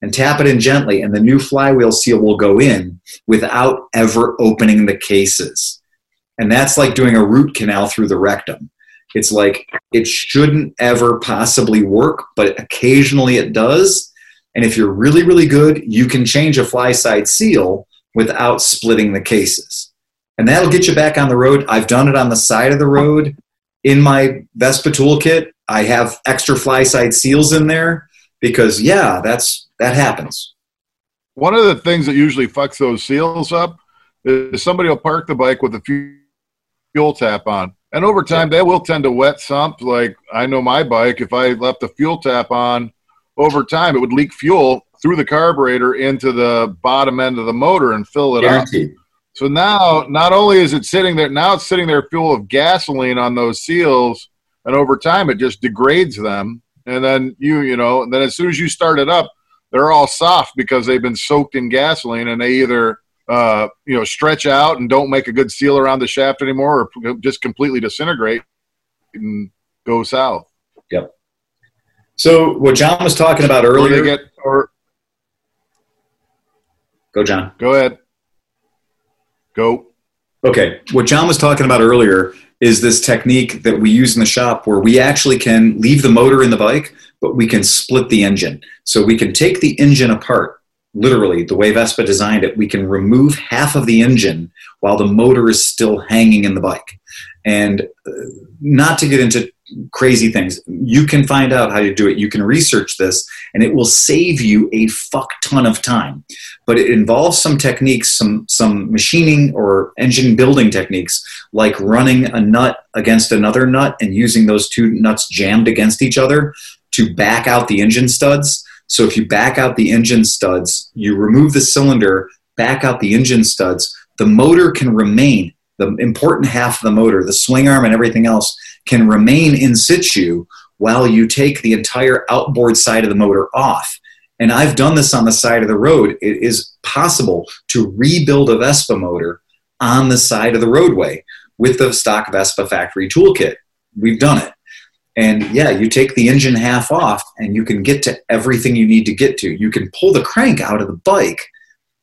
and tap it in gently, and the new flywheel seal will go in without ever opening the cases. And that's like doing a root canal through the rectum. It's like it shouldn't ever possibly work, but occasionally it does. And if you're really, really good, you can change a fly side seal without splitting the cases. And that'll get you back on the road. I've done it on the side of the road in my Vespa toolkit. I have extra fly side seals in there because, yeah, that's that happens. One of the things that usually fucks those seals up is somebody will park the bike with a fuel tap on. And over time, they will tend to wet sump. Like I know my bike, if I left the fuel tap on, over time it would leak fuel through the carburetor into the bottom end of the motor and fill it Guaranteed. up. So now, not only is it sitting there, now it's sitting there full of gasoline on those seals, and over time it just degrades them. And then you, you know, and then as soon as you start it up, they're all soft because they've been soaked in gasoline, and they either uh, you know stretch out and don't make a good seal around the shaft anymore, or just completely disintegrate and go south. Yep. So what John was talking about earlier. get or go, John. go ahead, go. Okay, what John was talking about earlier is this technique that we use in the shop where we actually can leave the motor in the bike, but we can split the engine. So we can take the engine apart, literally, the way Vespa designed it. We can remove half of the engine while the motor is still hanging in the bike. And uh, not to get into crazy things, you can find out how to do it. You can research this, and it will save you a fuck ton of time. But it involves some techniques, some some machining or engine building techniques, like running a nut against another nut and using those two nuts jammed against each other to back out the engine studs. So if you back out the engine studs, you remove the cylinder, back out the engine studs, the motor can remain. The important half of the motor, the swing arm and everything else, can remain in situ while you take the entire outboard side of the motor off. And I've done this on the side of the road. It is possible to rebuild a Vespa motor on the side of the roadway with the stock Vespa factory toolkit. We've done it. And yeah, you take the engine half off and you can get to everything you need to get to. You can pull the crank out of the bike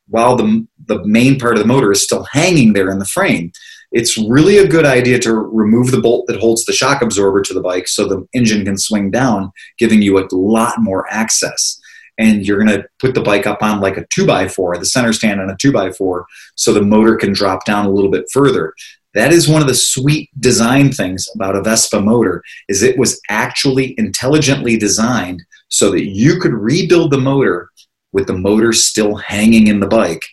while the, the main part of the motor is still hanging there in the frame. It's really a good idea to remove the bolt that holds the shock absorber to the bike so the engine can swing down, giving you a lot more access. And you're going to put the bike up on like a 2x4, the center stand on a 2x4, so the motor can drop down a little bit further. That is one of the sweet design things about a Vespa motor is it was actually intelligently designed so that you could rebuild the motor with the motor still hanging in the bike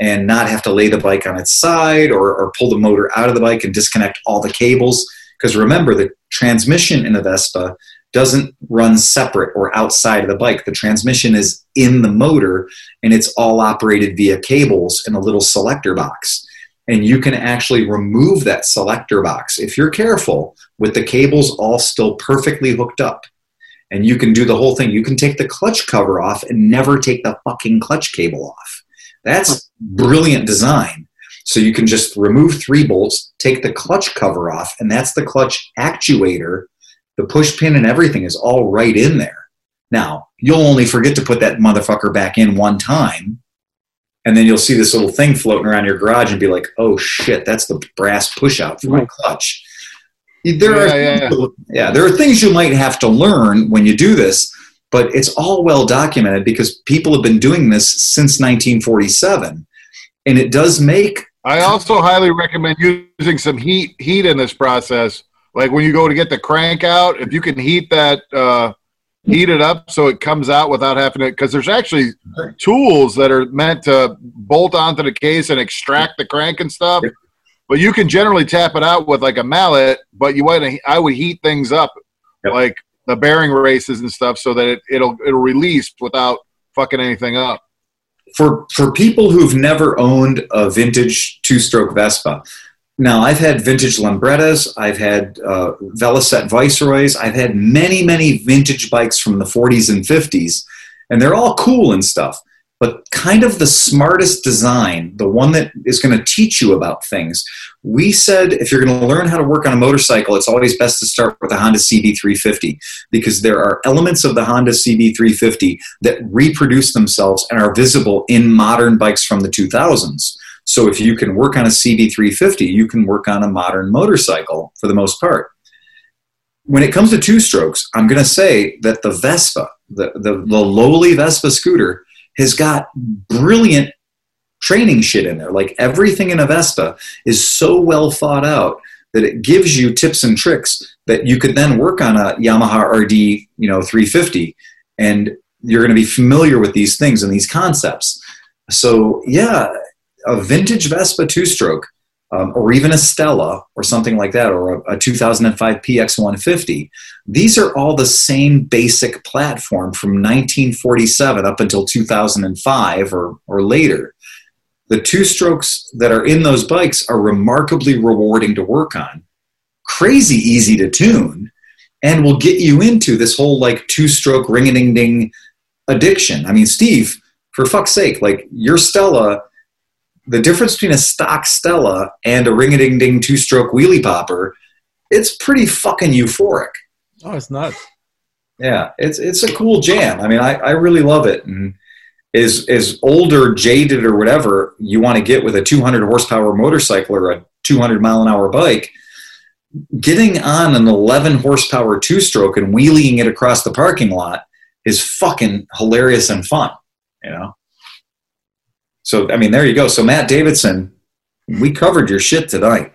and not have to lay the bike on its side or, or pull the motor out of the bike and disconnect all the cables. Because remember, the transmission in a Vespa doesn't run separate or outside of the bike. The transmission is in the motor and it's all operated via cables in a little selector box. And you can actually remove that selector box if you're careful with the cables all still perfectly hooked up. And you can do the whole thing. You can take the clutch cover off and never take the fucking clutch cable off. That's brilliant design. So you can just remove three bolts, take the clutch cover off, and that's the clutch actuator. The push pin and everything is all right in there. Now, you'll only forget to put that motherfucker back in one time, and then you'll see this little thing floating around your garage and be like, oh shit, that's the brass push out for my clutch. There are, Yeah, yeah. yeah, there are things you might have to learn when you do this, but it's all well documented because people have been doing this since 1947. And it does make I also highly recommend using some heat heat in this process. Like when you go to get the crank out, if you can heat that, uh, heat it up so it comes out without having to. Because there's actually tools that are meant to bolt onto the case and extract the crank and stuff. But you can generally tap it out with like a mallet. But you want to, I would heat things up, like the bearing races and stuff, so that it, it'll it'll release without fucking anything up. for for people who've never owned a vintage two-stroke Vespa. Now, I've had vintage Lambrettas, I've had uh, Velocette Viceroys, I've had many, many vintage bikes from the 40s and 50s, and they're all cool and stuff. But kind of the smartest design, the one that is going to teach you about things. We said if you're going to learn how to work on a motorcycle, it's always best to start with a Honda CB350 because there are elements of the Honda CB350 that reproduce themselves and are visible in modern bikes from the 2000s. So if you can work on a CB350, you can work on a modern motorcycle for the most part. When it comes to two strokes, I'm going to say that the Vespa, the, the, the lowly Vespa scooter, has got brilliant training shit in there. Like everything in a Vespa is so well thought out that it gives you tips and tricks that you could then work on a Yamaha RD, you know, 350, and you're going to be familiar with these things and these concepts. So yeah, a vintage Vespa two-stroke, um, or even a Stella or something like that, or a, a 2005 PX150. These are all the same basic platform from 1947 up until 2005 or, or later. The two strokes that are in those bikes are remarkably rewarding to work on, crazy easy to tune, and will get you into this whole like two stroke ring a ding ding addiction. I mean, Steve, for fuck's sake, like your Stella, the difference between a stock Stella and a ring a ding ding two stroke wheelie popper, it's pretty fucking euphoric. Oh, it's nuts. Yeah, it's it's a cool jam. I mean, I, I really love it. And is is older, jaded, or whatever you want to get with a 200 horsepower motorcycle or a 200 mile an hour bike, getting on an 11 horsepower two stroke and wheeling it across the parking lot is fucking hilarious and fun. You know. So I mean, there you go. So Matt Davidson, we covered your shit tonight.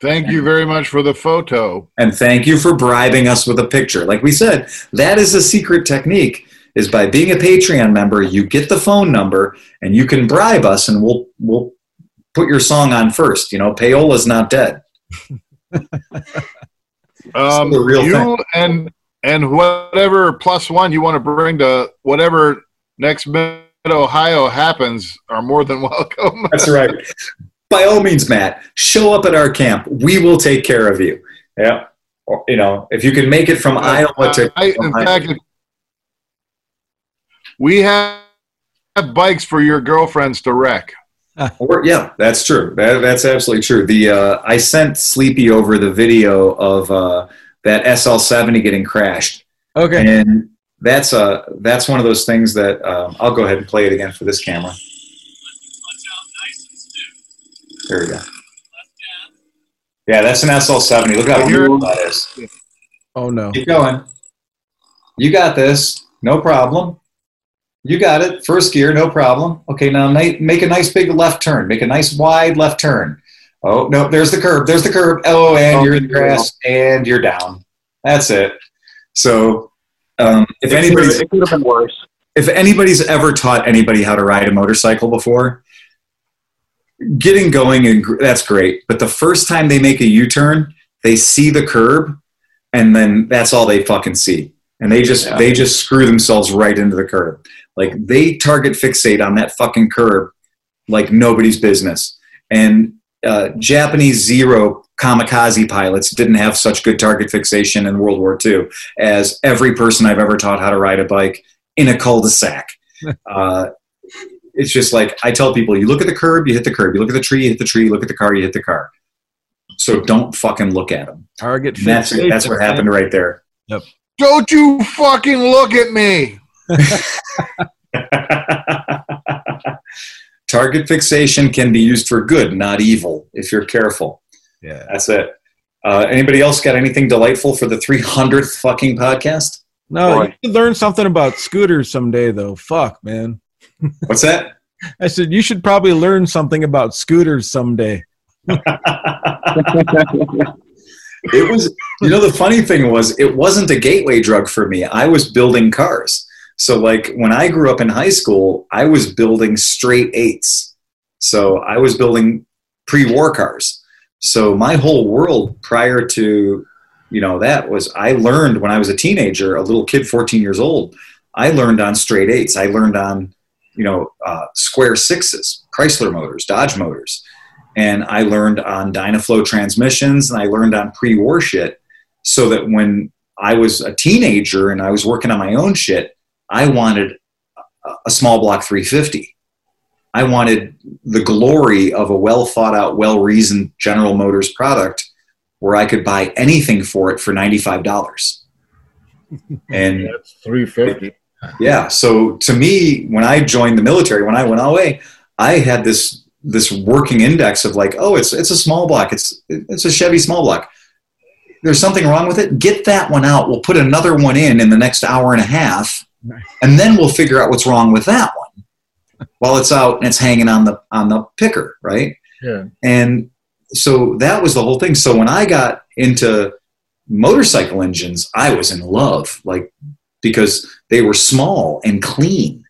Thank you very much for the photo. And thank you for bribing us with a picture. Like we said, that is a secret technique is by being a Patreon member, you get the phone number and you can bribe us and we'll we'll put your song on first. You know, Payola's not dead. [laughs] Um, the real you thing. and and whatever plus one you want to bring to whatever next mid Ohio happens are more than [laughs] welcome. That's right. By all means, Matt, show up at our camp. We will take care of you. Yeah. Or, you know, if you can make it from Iowa to I, in fact, we have, have bikes for your girlfriends to wreck. [laughs] Or, yeah, that's true. That, that's absolutely true. The uh, I sent Sleepy over the video of uh, that SL70 getting crashed. Okay. And that's uh that's one of those things that um, I'll go ahead and play it again for this camera. There we go. Yeah, that's an SL70. Look how beautiful that is. Oh no. Keep going. You got this. No problem. You got it. First gear, no problem. Okay, now ma- make a nice big left turn. Make a nice wide left turn. Oh, no, there's the curb. There's the curb. Oh, and you're in the grass and you're down. That's it. So, um, if It anybody's it could have been worse. if anybody's ever taught anybody how to ride a motorcycle before, getting going and that's great. But the first time they make a U-turn, they see the curb, and then that's all they fucking see, and they just Yeah. they just screw themselves right into the curb. Like they target fixate on that fucking curb like nobody's business. And uh, Japanese Zero kamikaze pilots didn't have such good target fixation in World War II as every person I've ever taught how to ride a bike in a cul-de-sac. [laughs] uh, it's just like I tell people: you look at the curb, you hit the curb. You look at the tree, you hit the tree. You look at the car, you hit the car. So don't fucking look at them. Target And that's fixation, that's what happened right there. Yep. Don't you fucking look at me. [laughs] [laughs] Target fixation can be used for good, not evil, if you're careful. Yeah. That's it. Uh, anybody else got anything delightful for the 300th fucking podcast? No, Boy. you should learn something about scooters someday, though. Fuck, man. What's that? [laughs] I said you should probably learn something about scooters someday. [laughs] it was you know the funny thing was it wasn't a gateway drug for me i was building cars so like when i grew up in high school i was building straight eights. So i was building pre-war cars. So my whole world prior to you know that was i learned when i was a teenager a little kid 14 years old i learned on straight eights. I learned on you know uh, square sixes chrysler motors dodge motors. And I learned on Dynaflow transmissions and I learned on pre-war shit so that when I was a teenager and I was working on my own shit, I wanted a small block 350. I wanted the glory of a well thought out, well reasoned General Motors product where I could buy anything for it for $95. [laughs] And That's 350. yeah. So to me, when I joined the military, when I went away, I had this this working index of like, oh, it's it's a small block. It's it's a Chevy small block. There's something wrong with it. Get that one out. We'll put another one in in the next hour and a half, and then we'll figure out what's wrong with that one while it's out and it's hanging on the on the picker, right? Yeah. And so that was the whole thing. So when I got into motorcycle engines, I was in love, like because they were small and clean.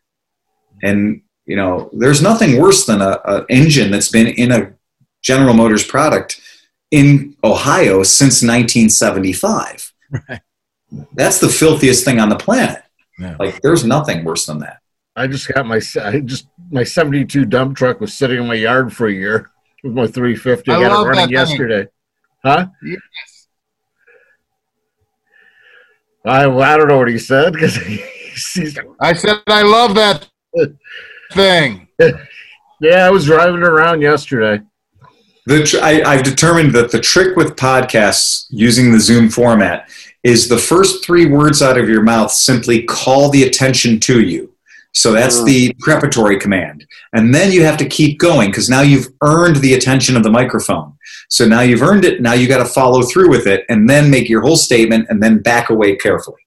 And you know, there's nothing worse than a, a engine that's been in a General Motors product in Ohio since 1975. Right. That's the filthiest thing on the planet. Yeah. Like, there's nothing worse than that. I just got my I just my 72 dump truck was sitting in my yard for a year with my 350. I, I got love it running that thing. yesterday. Huh? Yes. I, well, I don't know what he said because he's [laughs] I said I love that thing. [laughs] yeah. I was driving around yesterday. The tr- I, I've determined that the trick with podcasts using the Zoom format is the first three words out of your mouth simply call the attention to you. So that's mm. the preparatory command. And then you have to keep going because now you've earned the attention of the microphone. So now you've earned it. Now you got to follow through with it and then make your whole statement and then back away carefully.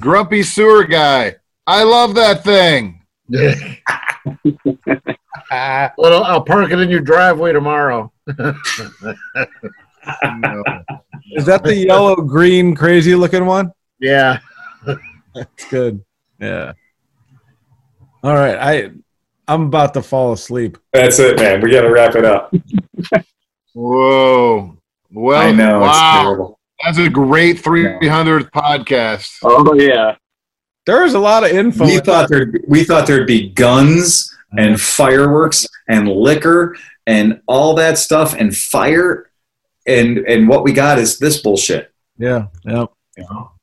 Grumpy sewer guy. I love that thing. [laughs] well, I'll, I'll park it in your driveway tomorrow. [laughs] [laughs] Is that the yellow green crazy looking one? yeah. That's good. Yeah. All right. I I'm about to fall asleep. That's it, man. We got to wrap it up. Whoa. Well, I know. It's wow. terrible. That's a great 300th podcast. Oh yeah. There was a lot of info. We thought there we thought there'd be guns and fireworks and liquor and all that stuff and fire and and what we got is this bullshit. Yeah. Yeah.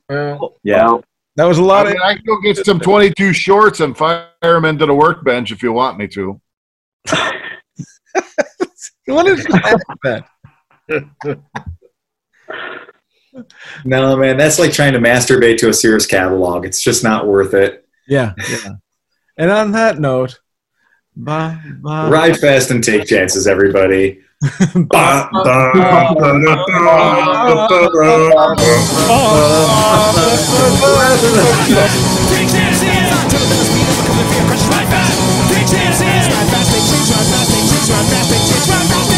Well, Yeah. That was a lot of mean, I can go get some 22 shorts and fire them into the workbench if you want me to. [laughs] what is that? No, man, that's like trying to masturbate to a Sears catalog. It's just not worth it. Yeah. Yeah. And on that note, bye bye. Ride fast and take chances, everybody. Take chances until the speed of a coming fear crushes right fast. Take chances. Run fast, take changes, run fast, take changes, run fast, take changes, run fast.